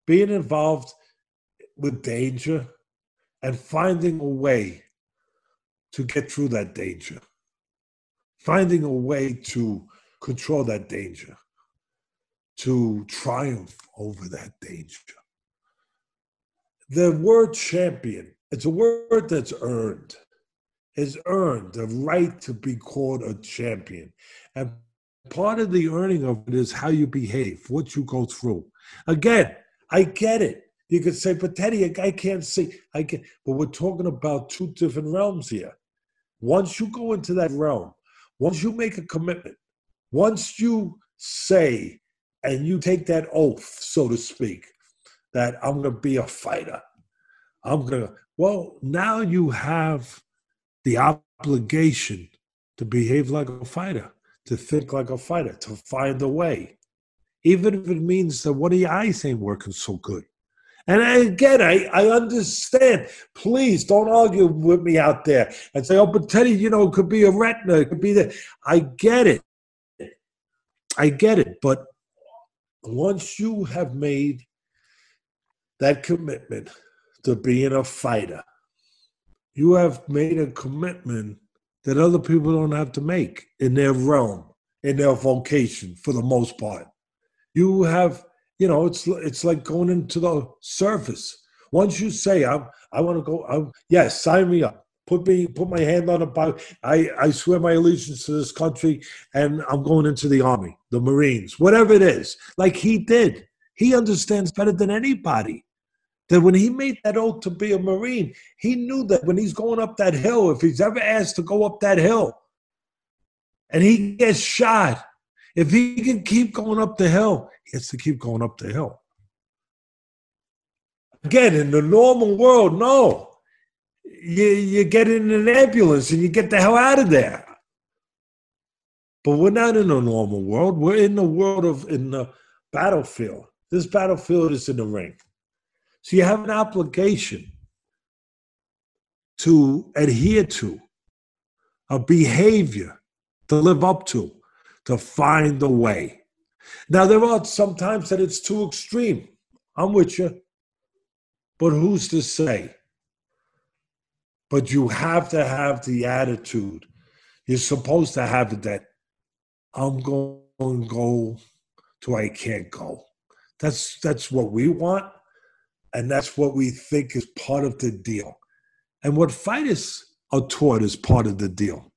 Being involved with danger and finding a way to get through that danger. Finding a way to control that danger, to triumph over that danger. The word champion, it's a word that's earned, is earned the right to be called a champion. And part of the earning of it is how you behave, what you go through. Again, I get it. You could say, but Teddy, I can't see. I get, but we're talking about two different realms here. Once you go into that realm, once you make a commitment, once you say and you take that oath, so to speak, that I'm going to be a fighter, I'm going to, well, now you have the obligation to behave like a fighter, to think like a fighter, to find a way, even if it means that of your eyes ain't working so good. And again, I, I understand. Please don't argue with me out there and say, oh, but Teddy, you know, it could be a retina, it could be that. I get it. I get it, but once you have made that commitment to being a fighter, you have made a commitment that other people don't have to make in their realm, in their vocation, for the most part. You have, you know, it's it's like going into the surface. Once you say, "I'm, I want to go," I'm, yes, sign me up put me put my hand on a Bible. I, I swear my allegiance to this country and I'm going into the army, the Marines, whatever it is. Like he did. He understands better than anybody. That when he made that oath to be a Marine, he knew that when he's going up that hill, if he's ever asked to go up that hill and he gets shot, if he can keep going up the hill, he has to keep going up the hill. Again, in the normal world, no you, you get in an ambulance and you get the hell out of there. But we're not in a normal world. We're in the world of in the battlefield. This battlefield is in the ring. So you have an obligation to adhere to, a behavior to live up to, to find a way. Now, there are sometimes that it's too extreme. I'm with you. But who's to say? but you have to have the attitude. You're supposed to have that I'm going to go to I can't go. That's that's what we want, and that's what we think is part of the deal. And what fighters are taught is part of the deal.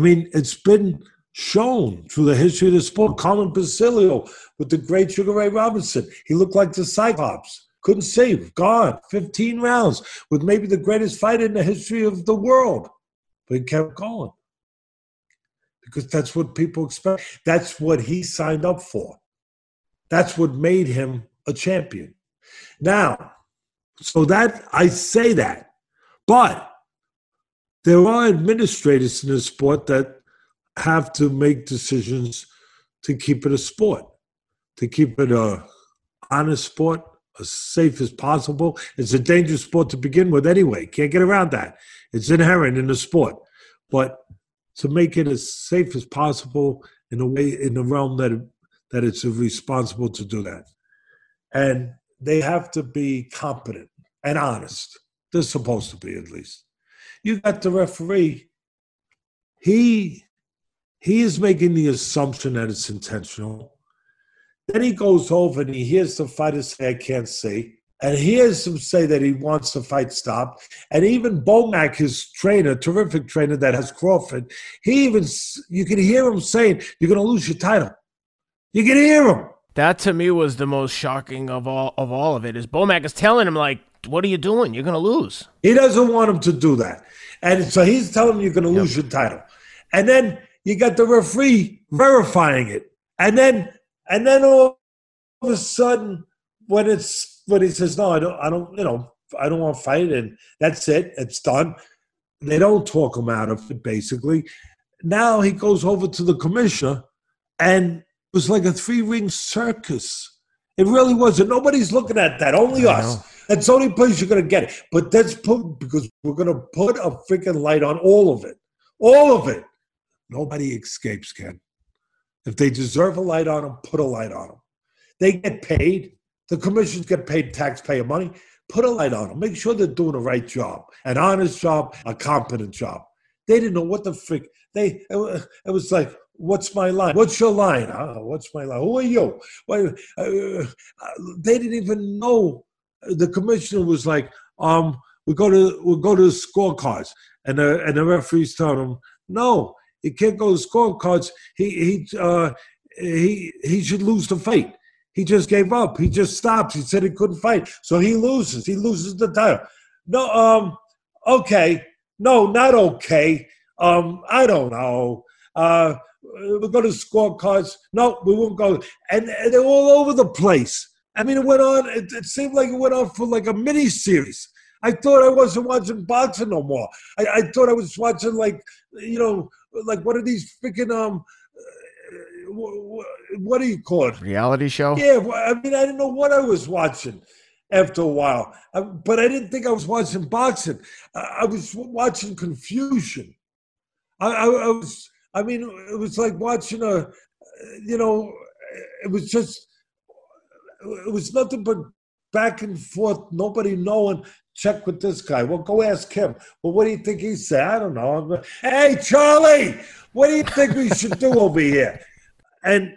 I mean, it's been shown through the history of the sport. Carmen Basilio with the great Sugar Ray Robinson. He looked like the Cyclops. Couldn't save, gone. 15 rounds with maybe the greatest fight in the history of the world. But he kept going. Because that's what people expect. That's what he signed up for. That's what made him a champion. Now, so that I say that, but there are administrators in the sport that have to make decisions to keep it a sport, to keep it a honest sport, as safe as possible. It's a dangerous sport to begin with anyway. Can't get around that. It's inherent in the sport. But to make it as safe as possible in a way in the realm that that it's responsible to do that. And they have to be competent and honest. They're supposed to be at least. You got the referee. He he is making the assumption that it's intentional. Then he goes over and he hears the fighter say, I can't see. And hears him say that he wants the fight stopped. And even Bomac, his trainer, terrific trainer that has Crawford, he even, you can hear him saying, You're going to lose your title. You can hear him. That to me was the most shocking of all of all of it. Is Bomac is telling him like, "What are you doing? You're going to lose." He doesn't want him to do that, and so he's telling him you're going to lose your title. And then you got the referee verifying it, and then and then all of a sudden, when it's when he says, "No, I don't, I don't, you know, I don't want to fight," and that's it, it's done. They don't talk him out of it. Basically, now he goes over to the commissioner, and it was like a three ring circus. It really was, and nobody's looking at that. Only I us. know. That's the only place you're gonna get it. But that's put because we're gonna put a freaking light on all of it, all of it. Nobody escapes, Ken. If they deserve a light on them, put a light on them. They get paid. The commissions get paid taxpayer money. Put a light on them. Make sure they're doing the right job, an honest job, a competent job. They didn't know what the frick. They it was like, what's my line? What's your line? Huh? What's my line? Who are you? Why, uh, they didn't even know. The commissioner was like, um, we go to we go to the scorecards, and the and the referees told him, no, he can't go to scorecards. He he uh, he he should lose the fight. He just gave up. He just stops. He said he couldn't fight, so he loses. He loses the title. No, um, okay, no, not okay. Um, I don't know. Uh, we'll go to scorecards. No, we won't go. And, and they're all over the place. I mean, it went on. It, it seemed like it went on for like a mini series. I thought I wasn't watching boxing no more. I, I thought I was watching like you know, like what are these freaking um, uh, wh- wh- what do you call it? Reality show. Yeah, I mean, I didn't know what I was watching after a while, I, but I didn't think I was watching boxing. I, I was watching confusion. I, I, I was, I mean, it was like watching a, you know, it was just, it was nothing but back and forth, nobody knowing. Check with this guy. Well, go ask him. Well, what do you think he said? I don't know. Hey, Charlie, what do you think we should do over here? And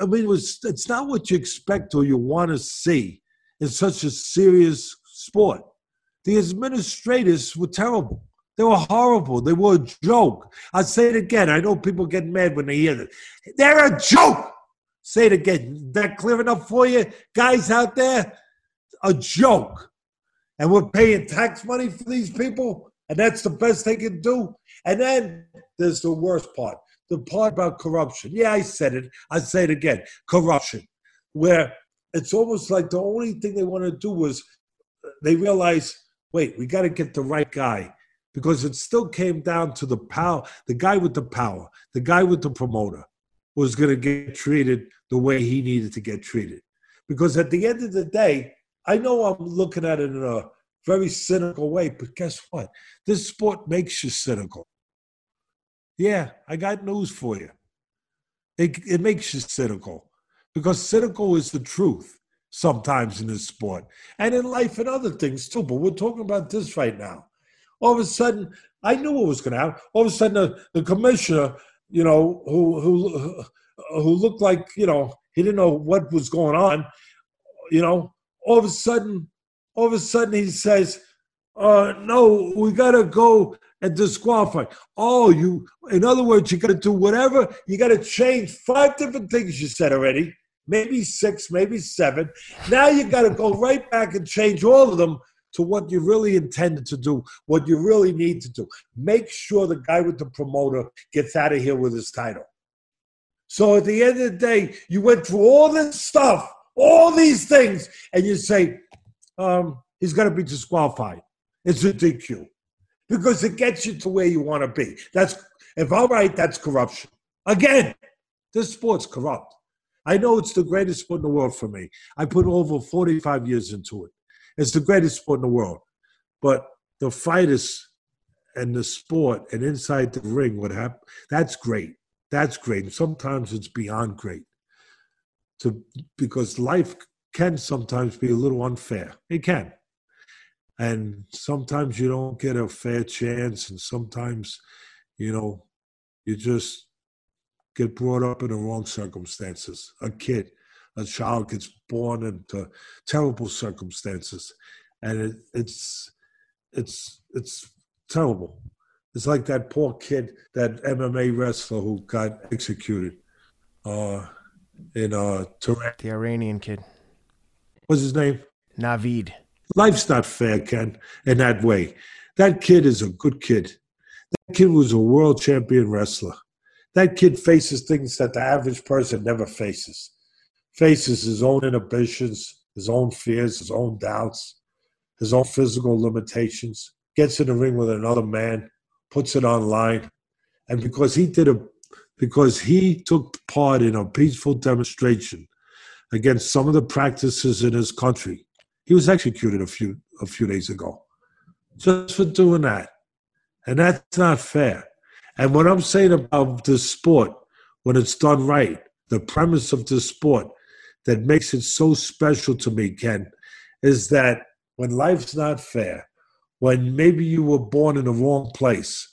I mean, it was it's not what you expect or you want to see in such a serious sport. The administrators were terrible. They were horrible. They were a joke. I'll say it again. I know people get mad when they hear this. They're a joke. Say it again. Is that clear enough for you, guys out there? A joke. And we're paying tax money for these people, and that's the best they can do. And then there's the worst part the part about corruption. Yeah, I said it. I say it again corruption, where it's almost like the only thing they want to do was they realize, wait, we got to get the right guy because it still came down to the power, the guy with the power, the guy with the promoter was going to get treated the way he needed to get treated. Because at the end of the day, I know I'm looking at it in a very cynical way, but guess what? This sport makes you cynical. Yeah, I got news for you. It, it makes you cynical because cynical is the truth sometimes in this sport and in life and other things too. But we're talking about this right now. All of a sudden, I knew what was going to happen. All of a sudden, the, the commissioner, you know, who who who looked like you know he didn't know what was going on, you know, all of a sudden, all of a sudden he says, uh, "No, we got to go and disqualify." Oh, you. In other words, you got to do whatever. You got to change five different things you said already, maybe six, maybe seven. Now you got to go right back and change all of them to what you really intended to do, what you really need to do. Make sure the guy with the promoter gets out of here with his title. So at the end of the day, you went through all this stuff, all these things, and you say um, he's going to be disqualified. It's a DQ because it gets you to where you want to be. That's if I'm right, that's corruption. Again, this sport's corrupt. I know it's the greatest sport in the world for me. I put over 45 years into it. It's the greatest sport in the world. But the fighters and the sport and inside the ring, what happened, that's great. That's great. And sometimes it's beyond great. To because life can sometimes be a little unfair. It can. And sometimes you don't get a fair chance, and sometimes, you know, you just get brought up in the wrong circumstances. A kid, a child gets born into terrible circumstances, and it, it's it's it's terrible. It's like that poor kid, that MMA wrestler who got executed uh, in uh, Tehran. The Iranian kid. What's his name? Navid. Life's not fair, Ken, in that way. That kid is a good kid. That kid was a world champion wrestler. That kid faces things that the average person never faces. Faces his own inhibitions, his own fears, his own doubts, his own physical limitations, gets in the ring with another man, puts it online. And because he did a because he took part in a peaceful demonstration against some of the practices in his country, he was executed a few a few days ago, just for doing that, and that's not fair. And what I'm saying about this sport, when it's done right, the premise of this sport that makes it so special to me, Ken, is that when life's not fair, when maybe you were born in the wrong place,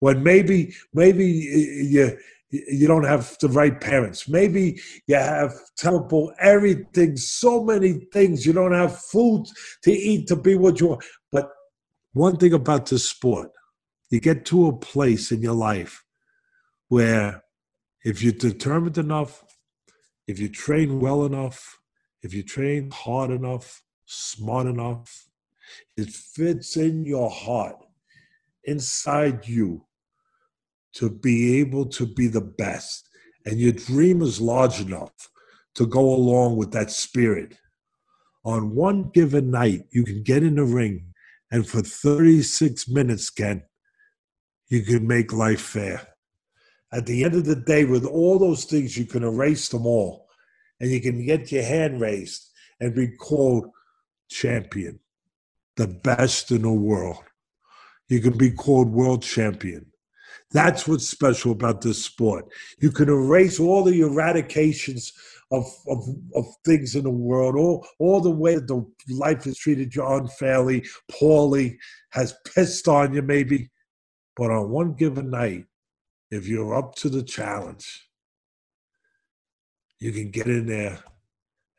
when maybe maybe you you don't have the right parents. Maybe you have terrible everything, so many things. You don't have food to eat to be what you want. But one thing about this sport, you get to a place in your life where if you're determined enough, if you train well enough, if you train hard enough, smart enough, it fits in your heart, inside you to be able to be the best. And your dream is large enough to go along with that spirit. On one given night, you can get in the ring, and for 36 minutes, Ken, you can make life fair. At the end of the day, with all those things, you can erase them all. And you can get your hand raised and be called champion, the best in the world. You can be called world champion. That's what's special about this sport. You can erase all the eradications of, of, of things in the world, all, all the way that the life has treated you unfairly, poorly, has pissed on you maybe. But on one given night, if you're up to the challenge, you can get in there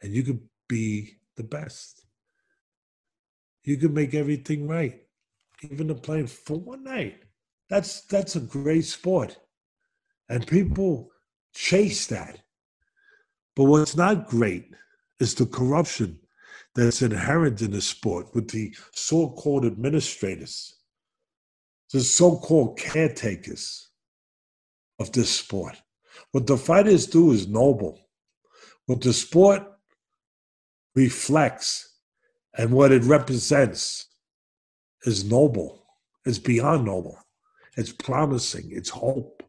and you can be the best. You can make everything right, even the playing for one night. That's that's a great sport. And people chase that. But what's not great is the corruption that's inherent in the sport with the so-called administrators, the so-called caretakers of this sport. What the fighters do is noble. What the sport reflects and what it represents is noble, is beyond noble. It's promising. It's hope.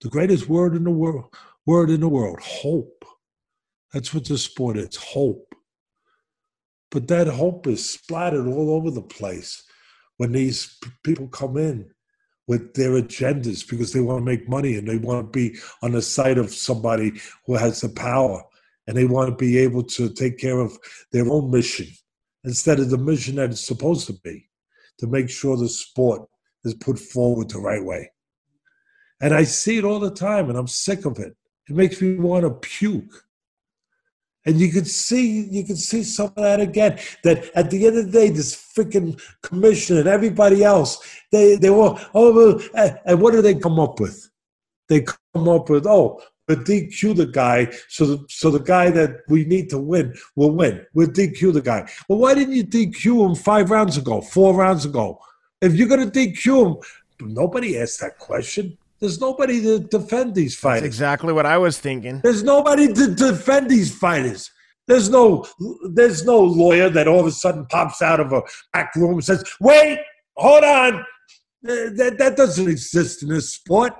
The greatest word in the world, word in the world, hope. That's what the sport is, hope. But that hope is splattered all over the place when these people come in with their agendas because they want to make money and they want to be on the side of somebody who has the power and they want to be able to take care of their own mission instead of the mission that it's supposed to be to make sure the sport is put forward the right way. And I see it all the time, and I'm sick of it. It makes me want to puke. And you could see, you could see some of that again. That at the end of the day, this freaking commission and everybody else, they they were oh, and what do they come up with? They come up with oh, we DQ the guy, so the, so the guy that we need to win will win. We'll DQ the guy. Well, why didn't you DQ him five rounds ago, four rounds ago? If you're going to DQ him, nobody asked that question. There's nobody to defend these fighters. That's exactly what I was thinking. There's nobody to defend these fighters. There's no there's no lawyer that all of a sudden pops out of a back room and says, "Wait, hold on." That that doesn't exist in this sport.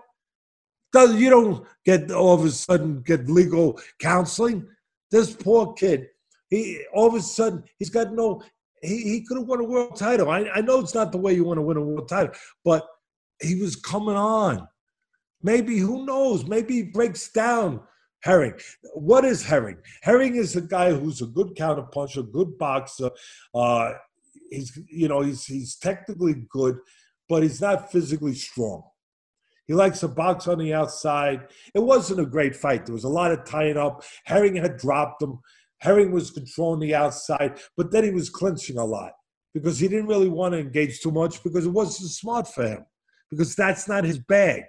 Does you don't get all of a sudden get legal counseling. This poor kid, he all of a sudden he's got no. He, he could have won a world title. I, I know it's not the way you want to win a world title, but he was coming on. Maybe who knows? Maybe he breaks down Herring. What is Herring? Herring is a guy who's a good counterpuncher, good boxer. Uh, he's you know he's he's technically good, but he's not physically strong. He likes to box on the outside. It wasn't a great fight. There was a lot of tying up. Herring had dropped him. Herring was controlling the outside, but then he was clinching a lot because he didn't really want to engage too much because it wasn't smart for him because that's not his bag.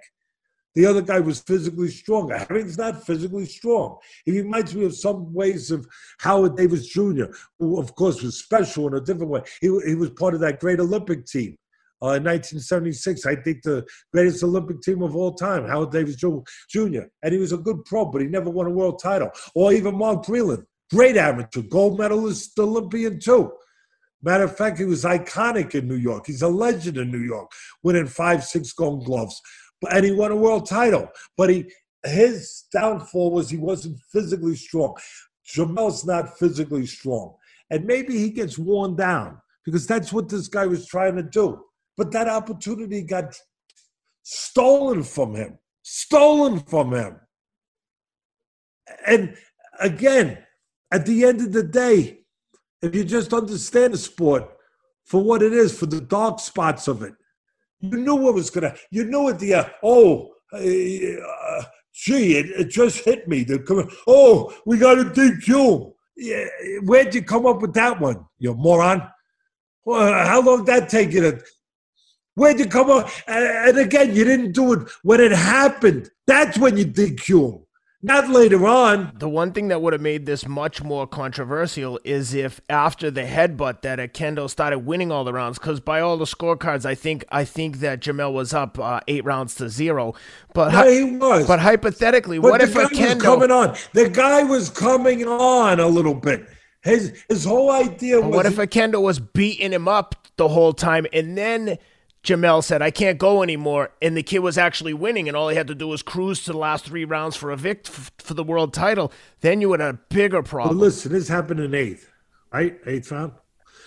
The other guy was physically stronger. Herring's not physically strong. He reminds me of some ways of Howard Davis Jr., who, of course, was special in a different way. He, he was part of that great Olympic team uh, in 1976. I think the greatest Olympic team of all time, Howard Davis Jr. And he was a good pro, but he never won a world title. Or even Mark Breland, great amateur, gold medalist, Olympian too. Matter of fact, he was iconic in New York. He's a legend in New York, winning five, six gold gloves. And he won a world title. But he his downfall was he wasn't physically strong. Jamel's not physically strong. And maybe he gets worn down because that's what this guy was trying to do. But that opportunity got stolen from him. Stolen from him. And again, at the end of the day, if you just understand the sport for what it is, for the dark spots of it, you knew what was gonna. You knew at the uh, oh, uh, gee, it, it, just hit me. The, oh, we got a DQ. Yeah, where'd you come up with that one, you moron? Well, how long did that take you to? Where'd you come up? And again, you didn't do it when it happened. That's when you DQ. Not later on. The one thing that would have made this much more controversial is if after the headbutt that Oquendo started winning all the rounds. Because by all the scorecards, I think I think that Jamel was up uh, eight rounds to zero. But yeah, he was. But hypothetically, but what if was coming on? The guy was coming on a little bit. His his whole idea was. What if Oquendo was beating him up the whole time, and then Jamel said, I can't go anymore. And the kid was actually winning, and all he had to do was cruise to the last three rounds for a vict for the world title. Then you would have a bigger problem. Well, listen, this happened in eighth, right? Eighth round?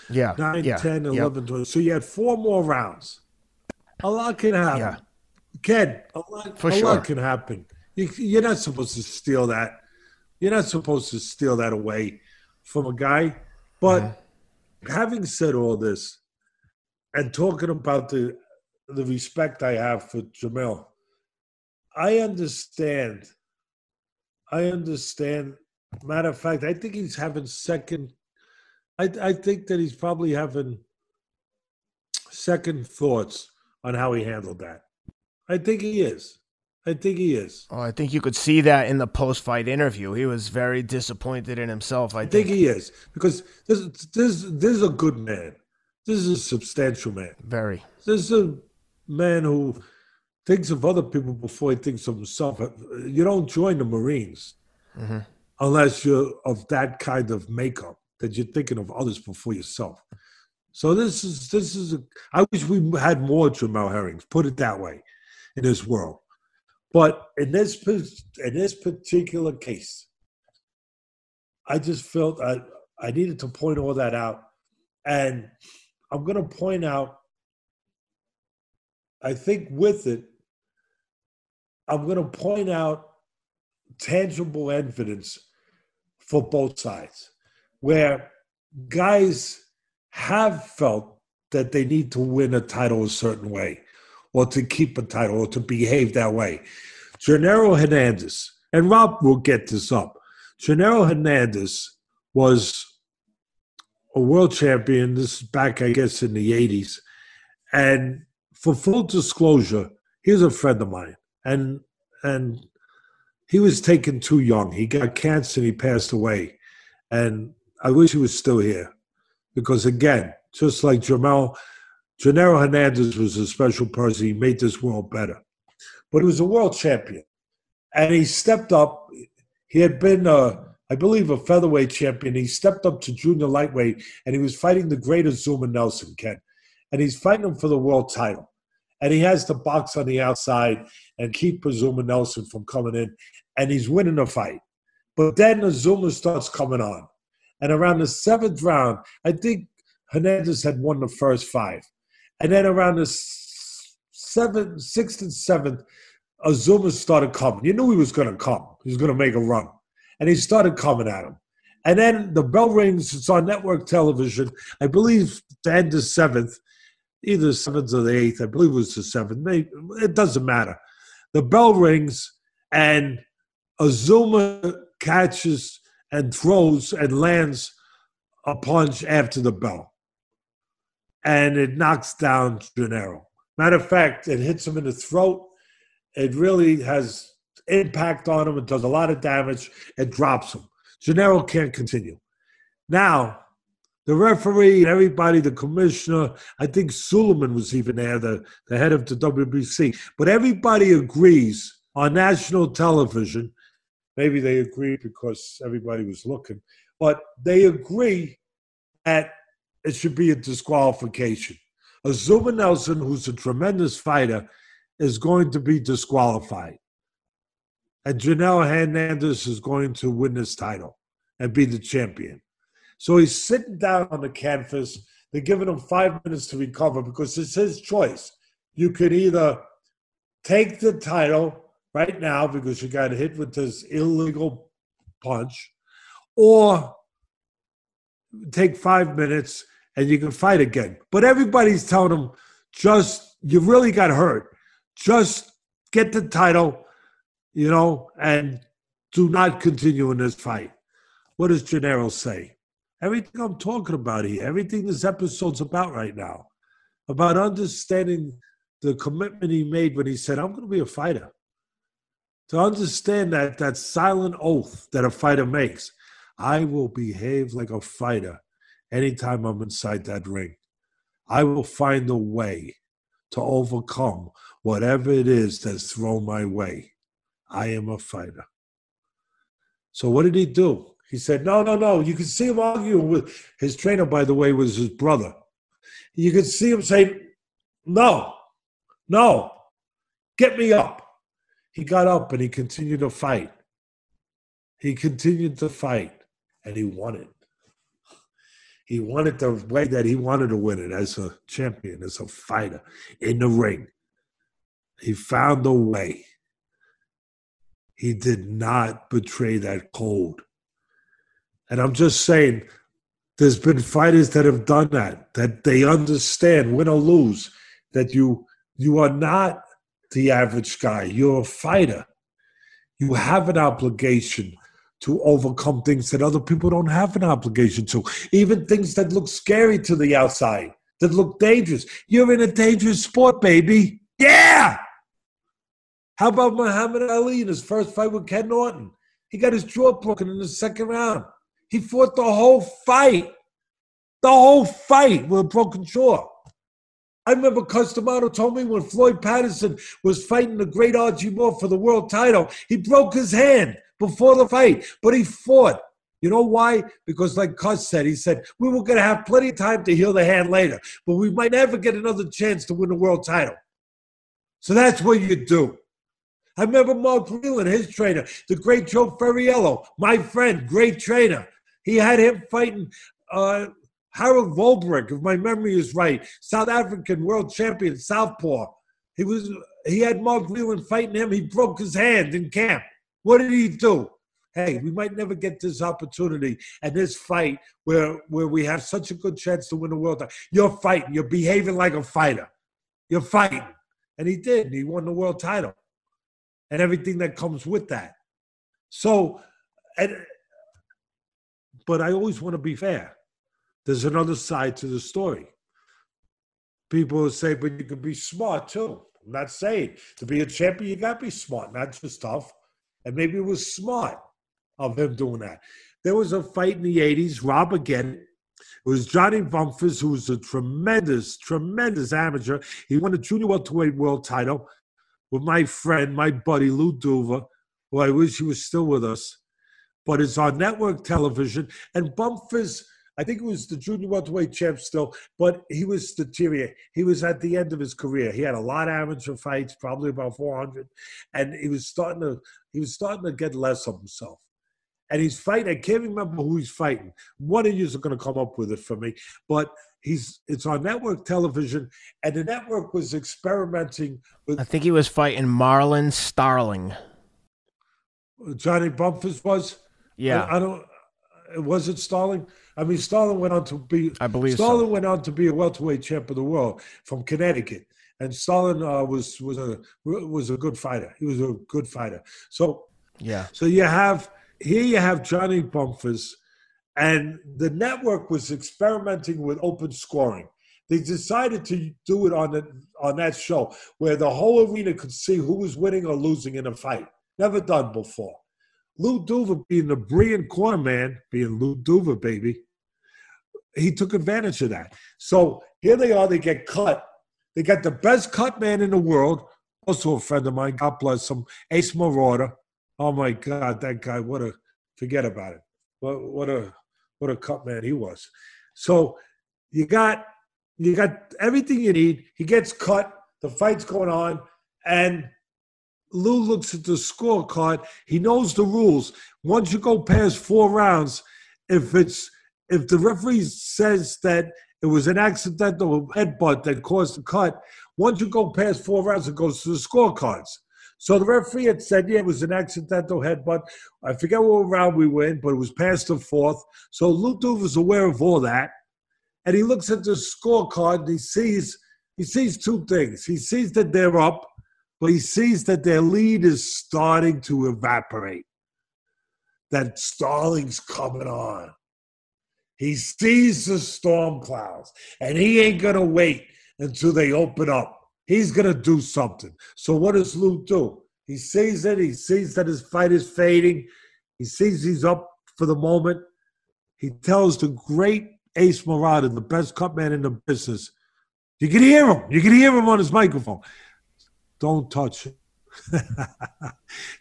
Yeah. 9, yeah. 10, 11, yeah. 12. So you had four more rounds. A lot can happen. Yeah. Ken, a lot, for a sure. lot can happen. You, you're not supposed to steal that. You're not supposed to steal that away from a guy. But mm-hmm. having said all this, and talking about the the respect I have for Jamel, I understand. I understand. Matter of fact, I think he's having second. I I think that he's probably having second thoughts on how he handled that. I think he is. I think he is. Oh, I think you could see that in the post-fight interview. He was very disappointed in himself. I, I think. think. he is because this this this is a good man. This is a substantial man. Very. This is a man who thinks of other people before he thinks of himself. You don't join the Marines mm-hmm. unless you're of that kind of makeup that you're thinking of others before yourself. So this is this is. A, I wish we had more Jamel Herrings. Put it that way, in this world. But in this in this particular case, I just felt I I needed to point all that out, and I'm going to point out, I think with it, I'm going to point out tangible evidence for both sides where guys have felt that they need to win a title a certain way or to keep a title or to behave that way. Genaro Hernandez, and Rob will get this up. Genaro Hernandez was a world champion. This is back, I guess, in the 80s. And for full disclosure, he was a friend of mine. And and he was taken too young. He got cancer and he passed away. And I wish he was still here. Because again, just like Jamel, Genaro Hernandez was a special person. He made this world better. But he was a world champion. And he stepped up. He had been a, I believe, a featherweight champion. He stepped up to junior lightweight and he was fighting the great Azuma Nelson, Ken. And he's fighting him for the world title. And he has to box on the outside and keep Azuma Nelson from coming in. And he's winning the fight. But then Azuma starts coming on. And around the seventh round, I think Hernandez had won the first five. And then around the seventh, sixth, and seventh, Azuma started coming. You knew he was going to come. He was going to make a run. And he started coming at him. And then the bell rings. It's on network television. I believe the end of seventh, either the seventh or the eighth. I believe it was the seventh. Maybe, it doesn't matter. The bell rings, and Azuma catches and throws and lands a punch after the bell. And it knocks down Genaro. Matter of fact, it hits him in the throat. It really has impact on him. It does a lot of damage. It drops him. Genaro can't continue. Now, the referee and everybody, the commissioner, I think Sulaiman was even there, the, the head of the WBC, but everybody agrees on national television. Maybe they agree because everybody was looking, but they agree that it should be a disqualification. Azuma Nelson, who's a tremendous fighter, is going to be disqualified. And Genaro Hernandez is going to win this title and be the champion. So he's sitting down on the canvas. They're giving him five minutes to recover because it's his choice. You could either take the title right now because you got hit with this illegal punch, or take five minutes and you can fight again. But everybody's telling him, just, you really got hurt. Just get the title, you know, and do not continue in this fight. What does Genaro say? Everything I'm talking about here, everything this episode's about right now, about understanding the commitment he made when he said, I'm going to be a fighter. To understand that that silent oath that a fighter makes, I will behave like a fighter anytime I'm inside that ring. I will find a way to overcome whatever it is that's thrown my way. I am a fighter. So what did he do? He said, No, no, no. You can see him arguing with his trainer, by the way, was his brother. You could see him say, No, no, get me up. He got up and he continued to fight. He continued to fight and he won it. He won it the way that he wanted to win it as a champion, as a fighter in the ring. He found a way. He did not betray that code. And I'm just saying, there's been fighters that have done that, that they understand, win or lose, that you you are not the average guy. You're a fighter. You have an obligation to overcome things that other people don't have an obligation to, even things that look scary to the outside, that look dangerous. You're in a dangerous sport, baby. Yeah. How about Muhammad Ali in his first fight with Ken Norton? He got his jaw broken in the second round. He fought the whole fight, the whole fight with a broken jaw. I remember Cus D'Amato told me when Floyd Patterson was fighting the great Archie Moore for the world title, he broke his hand before the fight, but he fought. You know why? Because, like Cus said, he said, we were going to have plenty of time to heal the hand later, but we might never get another chance to win the world title. So that's what you do. I remember Mark Breland, his trainer, the great Joe Fariello, my friend, great trainer. He had him fighting uh, Harold Volbrecht, if my memory is right, South African world champion, Southpaw. He was he had Mark Breland fighting him. He broke his hand in camp. What did he do? Hey, we might never get this opportunity and this fight where where we have such a good chance to win the world. Title. You're fighting. You're behaving like a fighter. You're fighting, and he did. And he won the world title, and everything that comes with that. So, and but I always want to be fair. There's another side to the story. People say, but you can be smart too. I'm not saying to be a champion, you got to be smart, not just tough. And maybe it was smart of him doing that. There was a fight in the 80s, Rob again. It was Johnny Bumphus, who was a tremendous, tremendous amateur. He won the junior welterweight world title with my friend, my buddy Lou Duva, who I wish he was still with us. but it's on network television. And Bumphus, I think it was the junior welterweight champ still, but he was deteriorating. He was at the end of his career. He had a lot of amateur fights, probably about 400, and he was starting to he was starting to get less of himself. And he's fighting. I can't remember who he's fighting. One of you are going to come up with it for me, but he's it's on network television, and the network was experimenting with. I think he was fighting Marlon Starling. Johnny Bumphus was. Yeah, I, I don't. It Was it Starling? I mean, Starling went on to be. I believe Starling so. went on to be a welterweight champ of the world from Connecticut, and Starling uh, was was a was a good fighter. He was a good fighter. So yeah. So you have here you have Johnny Bumphus, and the network was experimenting with open scoring. They decided to do it on the, on that show where the whole arena could see who was winning or losing in a fight. Never done before. Lou Duva, being the brilliant corner man, being Lou Duva, baby, he took advantage of that. So here they are, they get cut. They got the best cut man in the world, also a friend of mine, God bless him, Ace Marotta. Oh my God, that guy, what a, forget about it. What, what a, what a cut man he was. So you got, you got everything you need. He gets cut, the fight's going on, and Lou looks at the scorecard. He knows the rules. Once you go past four rounds, if it's if the referee says that it was an accidental headbutt that caused the cut, once you go past four rounds, it goes to the scorecards. So the referee had said, yeah, it was an accidental headbutt. I forget what round we went, but it was past the fourth. So Duva was aware of all that. And he looks at the scorecard and he sees he sees two things. He sees that they're up but he sees that their lead is starting to evaporate. That Starling's coming on. He sees the storm clouds, and he ain't gonna wait until they open up. He's gonna do something. So what does Lou do? He sees it. He sees that his fight is fading. He sees he's up for the moment. He tells the great Ace Marotta, the best cut man in the business. You can hear him. You can hear him on his microphone. Don't touch it. [LAUGHS]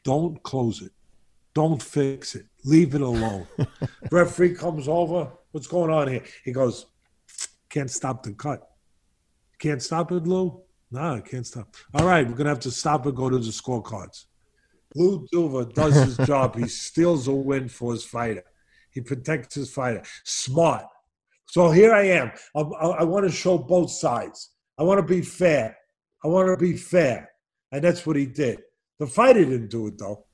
Don't close it. Don't fix it. Leave it alone. [LAUGHS] Referee comes over. What's going on here? He goes, Can't stop the cut. Can't stop it, Lou? No, I can't stop. All right, we're going to have to stop and go to the scorecards. Lou Duva does his [LAUGHS] job. He steals a win for his fighter. He protects his fighter. Smart. So here I am. I, I, I want to show both sides. I want to be fair. I want to be fair. And that's what he did. The fighter didn't do it, though.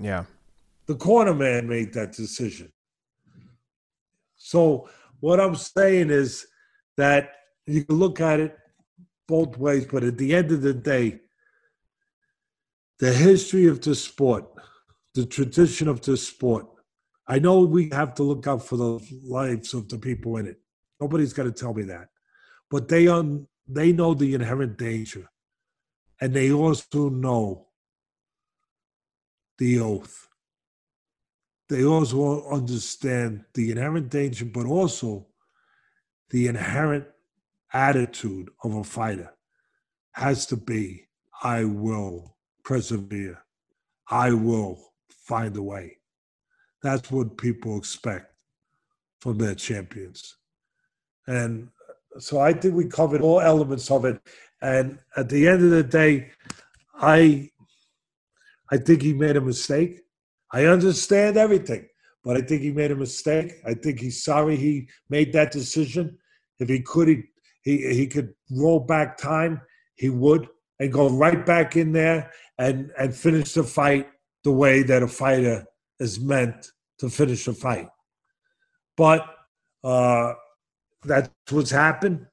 Yeah. The corner man made that decision. So, what I'm saying is that you can look at it both ways, but at the end of the day, the history of the sport, the tradition of the sport, I know we have to look out for the lives of the people in it. Nobody's going to tell me that. But they, un, they know the inherent danger and they also know the oath. They also understand the inherent danger, but also the inherent attitude of a fighter has to be I will persevere, I will find a way. That's what people expect from their champions. And so I think we covered all elements of it. And at the end of the day, I I think he made a mistake. I understand everything, but I think he made a mistake. I think he's sorry he made that decision. If he could, he he, he could roll back time, he would, and go right back in there and and finish the fight the way that a fighter is meant to finish a fight. But uh, that's what's happened.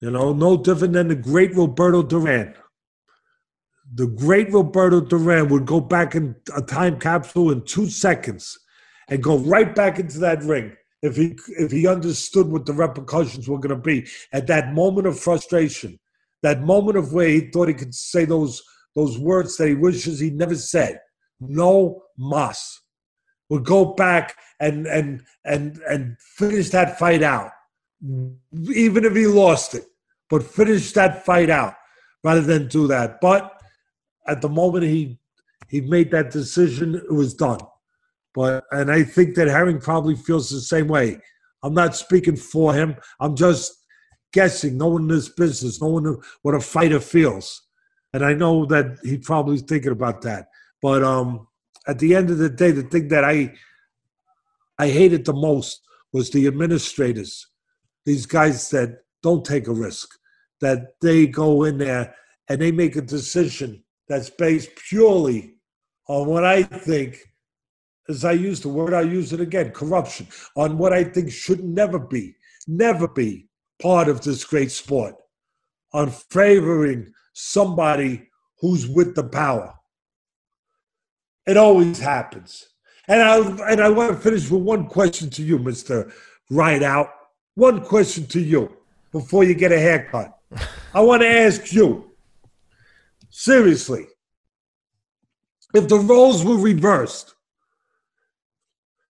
You know, no different than the great Roberto Duran. The great Roberto Duran would go back in a time capsule in two seconds and go right back into that ring if he if he understood what the repercussions were going to be at that moment of frustration, that moment of where he thought he could say those those words that he wishes he never said. No mas would go back and and and and finish that fight out, even if he lost it but finish that fight out rather than do that. But at the moment he he made that decision, it was done. But and I think that Herring probably feels the same way. I'm not speaking for him. I'm just guessing, knowing this business, knowing what a fighter feels. And I know that he's probably thinking about that. But um, at the end of the day, the thing that I I hated the most was the administrators, these guys that don't take a risk, that they go in there and they make a decision that's based purely on what I think, as I use the word, I use it again, corruption, on what I think should never be, never be part of this great sport, on favoring somebody who's with the power. It always happens. And I and I want to finish with one question to you, Mr. Rideout. One question to you before you get a haircut. [LAUGHS] I want to ask you, seriously, if the roles were reversed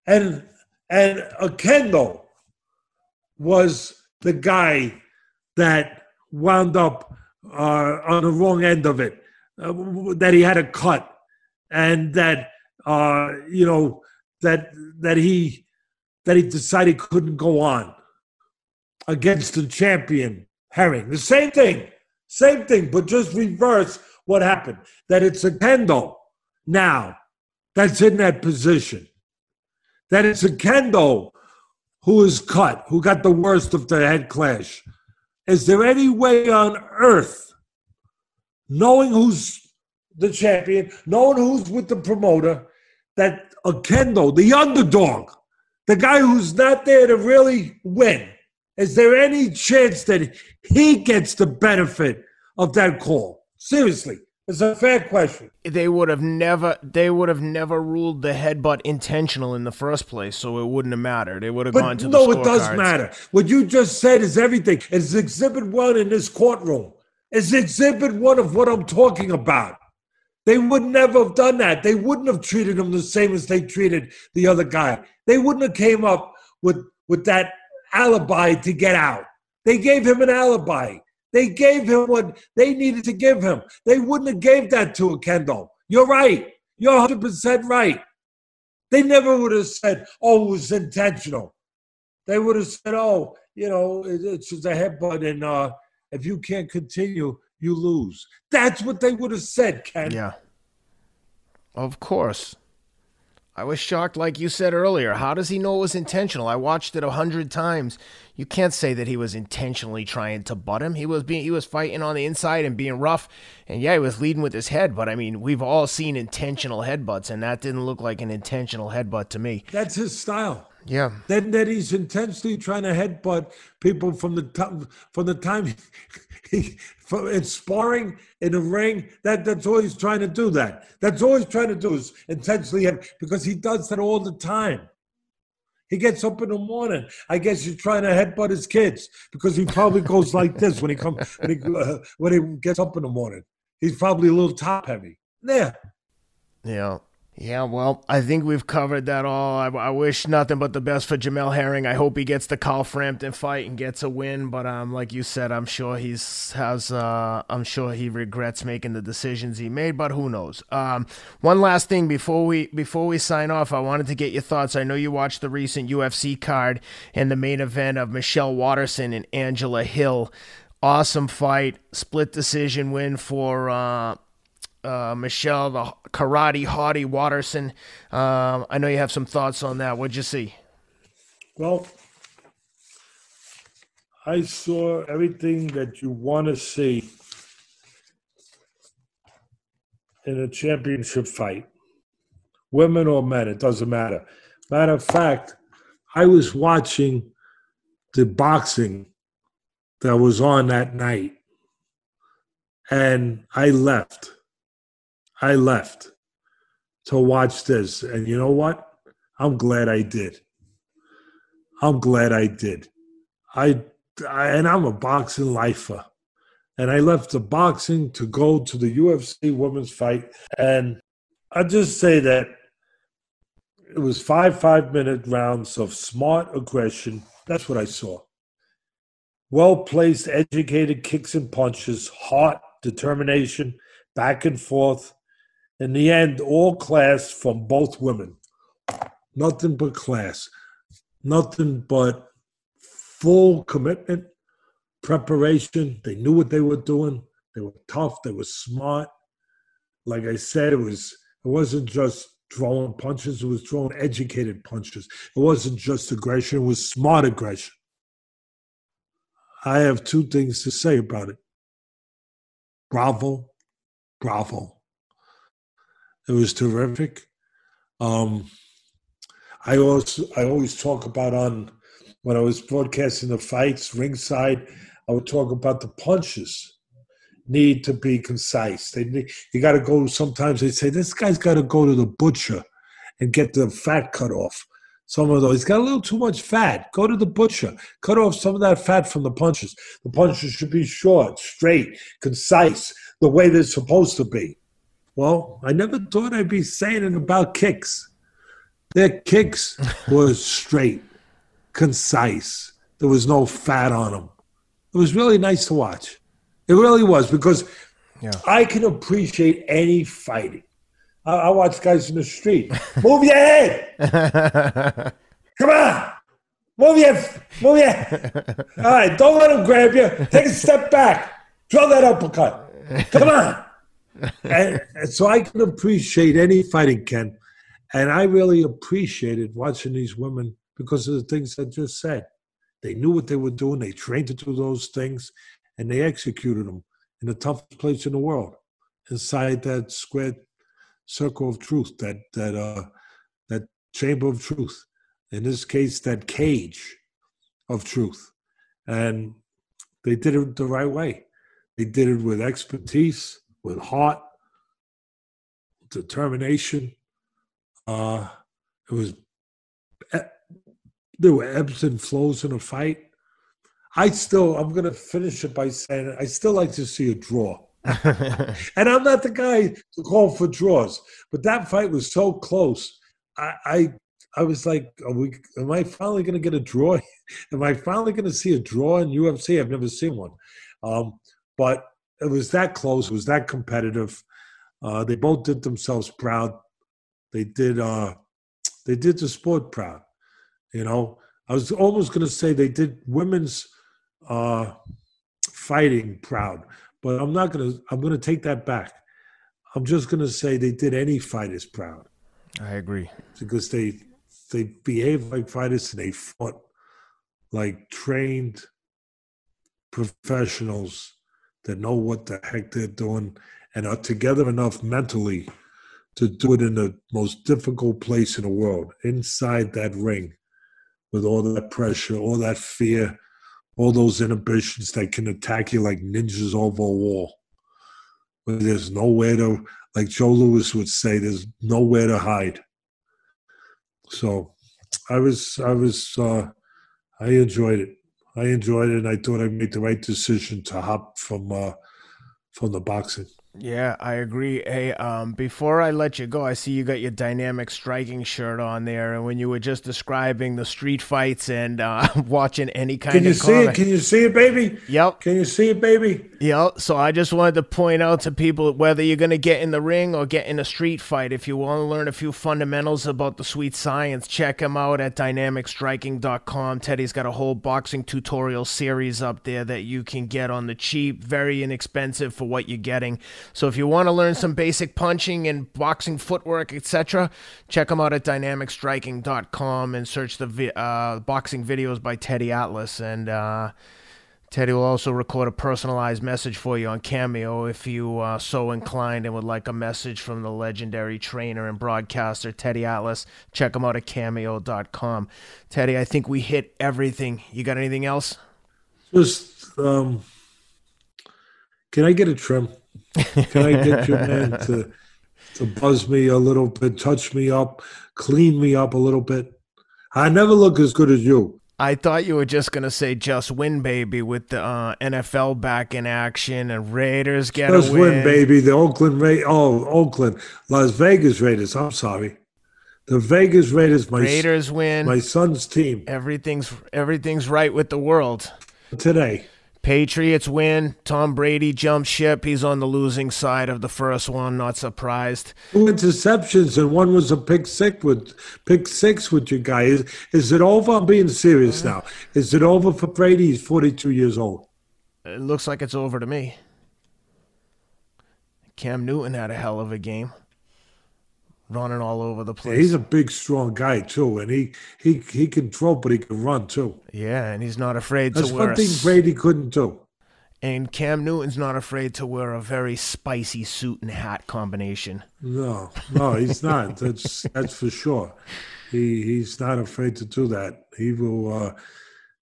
and and Oquendo was the guy that wound up uh, on the wrong end of it, uh, that he had a cut, and that uh, you know that that he that he decided couldn't go on against the champion Herring. The same thing, same thing, but just reverse what happened. That it's a Oquendo now that's in that position. That it's Oquendo who is cut, who got the worst of the head clash. Is there any way on earth, knowing who's the champion, knowing who's with the promoter, that Oquendo, the underdog, the guy who's not there to really win, is there any chance that he gets the benefit of that call? Seriously. It's a fair question. They would have never they would have never ruled the headbutt intentional in the first place, so it wouldn't have mattered. It would have but gone to no, the No, it does cards. matter. What you just said is everything. It's exhibit one in this courtroom. It's exhibit one of what I'm talking about. They would never have done that. They wouldn't have treated him the same as they treated the other guy. They wouldn't have came up with with that alibi to get out. They gave him an alibi. They gave him what they needed to give him. They wouldn't have gave that to a Oquendo. You're right. You're 100% right. They never would have said, oh, it was intentional. They would have said, oh, you know, it's just a headbutt, and uh, if you can't continue, you lose. That's what they would have said, Ken. Yeah. Of course. I was shocked, like you said earlier. How does he know it was intentional? I watched it a hundred times. You can't say that he was intentionally trying to butt him. He was being he was fighting on the inside and being rough, and yeah, he was leading with his head. But I mean, we've all seen intentional headbutts, and that didn't look like an intentional headbutt to me. That's his style. Yeah. Then that he's intentionally trying to headbutt people from the time from the time he, in sparring in the ring. That that's all he's trying to do. That that's all he's trying to do is intentionally because he does that all the time. He gets up in the morning. I guess he's trying to headbutt his kids because he probably goes [LAUGHS] like this when he comes when he, uh, when he gets up in the morning. He's probably a little top heavy. There. Yeah. Yeah, well, I think we've covered that all. I, I, wish nothing but the best for Jamel Herring. I hope he gets the Carl Frampton fight and gets a win. But um, like you said, I'm sure he's has. Uh, I'm sure he regrets making the decisions he made. But who knows? Um, one last thing before we before we sign off, I wanted to get your thoughts. I know you watched the recent UFC card and the main event of Michelle Waterson and Angela Hill. Awesome fight, split decision win for. Uh, uh, Michelle, the karate hottie Waterson. Um, I know you have some thoughts on that. What'd you see? Well, I saw everything that you want to see in a championship fight, women or men, it doesn't matter. Matter of fact, I was watching the boxing that was on that night, and I left I left to watch this. And you know what? I'm glad I did. I'm glad I did. I, I and I'm a boxing lifer. And I left the boxing to go to the UFC women's fight. And I just say that it was five five minute rounds of smart aggression. That's what I saw. Well placed, educated kicks and punches, heart, determination, back and forth in the end, all class from both women, nothing but class, nothing but full commitment, preparation. They knew what they were doing. They were tough. They were smart. Like I said, it was it wasn't just throwing punches. It was throwing educated punches. It wasn't just aggression. It was smart aggression. I have two things to say about it. Bravo, bravo. It was terrific. Um, I also I always talk about on when I was broadcasting the fights ringside. I would talk about the punches need to be concise. They need, you got to go. Sometimes they say this guy's got to go to the butcher and get the fat cut off. Some of those he's got a little too much fat. Go to the butcher, cut off some of that fat from the punches. The punches should be short, straight, concise, the way they're supposed to be. Well, I never thought I'd be saying it about kicks. Their kicks [LAUGHS] were straight, concise. There was no fat on them. It was really nice to watch. It really was because yeah. I can appreciate any fighting. I, I watch guys in the street. Move your head. [LAUGHS] Come on. Move your, move your. [LAUGHS] All right, don't let him grab you. Take a step back. Throw that uppercut. Come on [LAUGHS] and, and so I can appreciate any fighting, Ken. And I really appreciated watching these women because of the things I just said. They knew what they were doing. They trained to do those things, and they executed them in the toughest place in the world, inside that square circle of truth, that that uh, that chamber of truth. In this case, that cage of truth, and they did it the right way. They did it with expertise with heart, determination. Uh, it was there were ebbs and flows in a fight. I still, I'm going to finish it by saying I still like to see a draw. [LAUGHS] and I'm not the guy to call for draws, but that fight was so close. I, I, I was like, are we, am I finally going to get a draw? [LAUGHS] am I finally going to see a draw in UFC? I've never seen one. Um, but it was that close. It was that competitive. Uh, they both did themselves proud. They did. Uh, they did the sport proud. You know, I was almost going to say they did women's uh, fighting proud, but I'm not going to. I'm going to take that back. I'm just going to say they did any fighters proud. I agree because they they behaved like fighters and they fought like trained professionals that know what the heck they're doing and are together enough mentally to do it in the most difficult place in the world, inside that ring, with all that pressure, all that fear, all those inhibitions that can attack you like ninjas over a wall. But there's nowhere to, like Joe Louis would say, there's nowhere to hide. So I was, I was, uh, I enjoyed it. I enjoyed it, and I thought I made the right decision to hop from uh, from the boxing. Yeah, I agree. Hey, um, before I let you go, I see you got your dynamic striking shirt on there, and when you were just describing the street fights and uh, [LAUGHS] watching any kind of Can you of see it? Can you see it, baby? Yep. Can you see it, baby? Yep. So I just wanted to point out to people whether you're going to get in the ring or get in a street fight, if you want to learn a few fundamentals about the sweet science, check him out at dynamicstriking.com. Teddy's got a whole boxing tutorial series up there that you can get on the cheap, very inexpensive for what you're getting. So if you want to learn some basic punching and boxing footwork, etc., check them out at dynamicstriking.com and search the vi- uh, boxing videos by Teddy Atlas. And uh, Teddy will also record a personalized message for you on Cameo if you are so inclined and would like a message from the legendary trainer and broadcaster Teddy Atlas. Check him out at cameo.com. Teddy, I think we hit everything. You got anything else? Just, um, can I get a trim? Can I get your [LAUGHS] man to to buzz me a little bit, touch me up, clean me up a little bit? I never look as good as you. I thought you were just gonna say "just win, baby" with the uh, NFL back in action and Raiders get just a win. win, baby. The Oakland Ra- oh Oakland, Las Vegas Raiders. I'm sorry, the Vegas Raiders. My Raiders win. My son's team. Everything's everything's right with the world today. Patriots win. Tom Brady jumps ship. He's on the losing side of the first one. Not surprised. Two interceptions and one was a pick six with pick six with your guy. Is, is it over? I'm being serious uh-huh. now. Is it over for Brady? He's 42 years old. It looks like it's over to me. Cam Newton had a hell of a game running all over the place. Yeah, he's a big, strong guy too, and he he he can throw, but he can run too. Yeah, and he's not afraid That's to wear. one thing Brady couldn't do. And Cam Newton's not afraid to wear a very spicy suit and hat combination. No, no, he's not. [LAUGHS] that's that's for sure. He he's not afraid to do that. He will. Uh,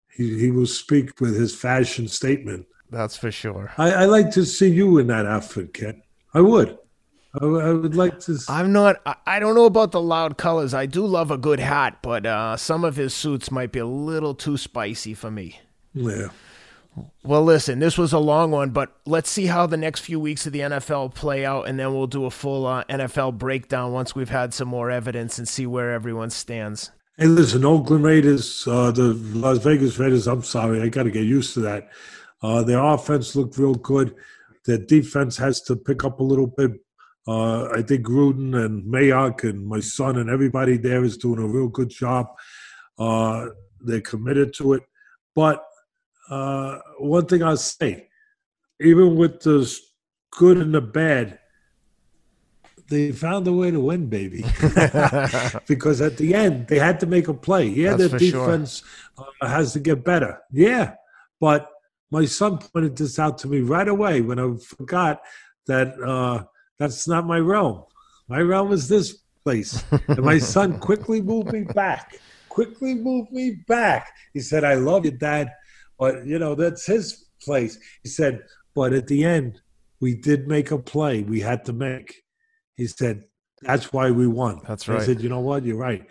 he he will speak with his fashion statement. That's for sure. I, I like to see you in that outfit, Ken. I would. I, I would like to. I'm not. I don't know about the loud colors. I do love a good hat, but uh, some of his suits might be a little too spicy for me. Yeah. Well, listen, this was a long one, but let's see how the next few weeks of the NFL play out, and then we'll do a full uh, NFL breakdown once we've had some more evidence and see where everyone stands. Hey, listen, Oakland Raiders, uh, the Las Vegas Raiders. I'm sorry, I got to get used to that. Uh, their offense looked real good. Their defense has to pick up a little bit. Uh, I think Gruden and Mayock and my son and everybody there is doing a real good job. Uh, they're committed to it. But uh, one thing I'll say, even with the good and the bad, they found a way to win, baby. [LAUGHS] because at the end, they had to make a play. Yeah, That's their for sure. defense uh, has to get better. Yeah, but my son pointed this out to me right away when I forgot that uh, that's not my realm. My realm is this place. And my son [LAUGHS] quickly moved me back. Quickly moved me back. He said, I love you, Dad. But, you know, that's his place. He said, but at the end, we did make a play we had to make. He said, that's why we won. That's right. I right. said, you know what? You're right.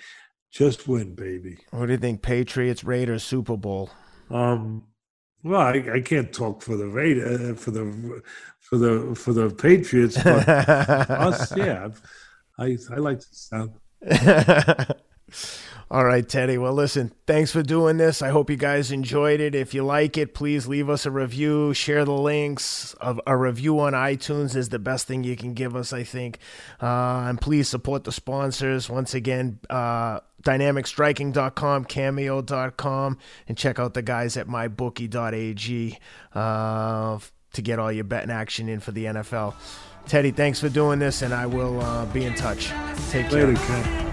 Just win, baby. What do you think, Patriots Raiders Super Bowl? Um, well, I, I can't talk for the Raider, uh, for the for the for the Patriots, but us, [LAUGHS] yeah, I I like to sound. [LAUGHS] All right, Teddy. Well, listen, thanks for doing this. I hope you guys enjoyed it. If you like it, please leave us a review, share the links. A, a review on iTunes is the best thing you can give us, I think. Uh, and please support the sponsors. Once again, uh, dynamicstriking.com, cameo.com, and check out the guys at mybookie.ag uh, to get all your betting action in for the NFL. Teddy, thanks for doing this, and I will uh, be in touch. Take care. Later.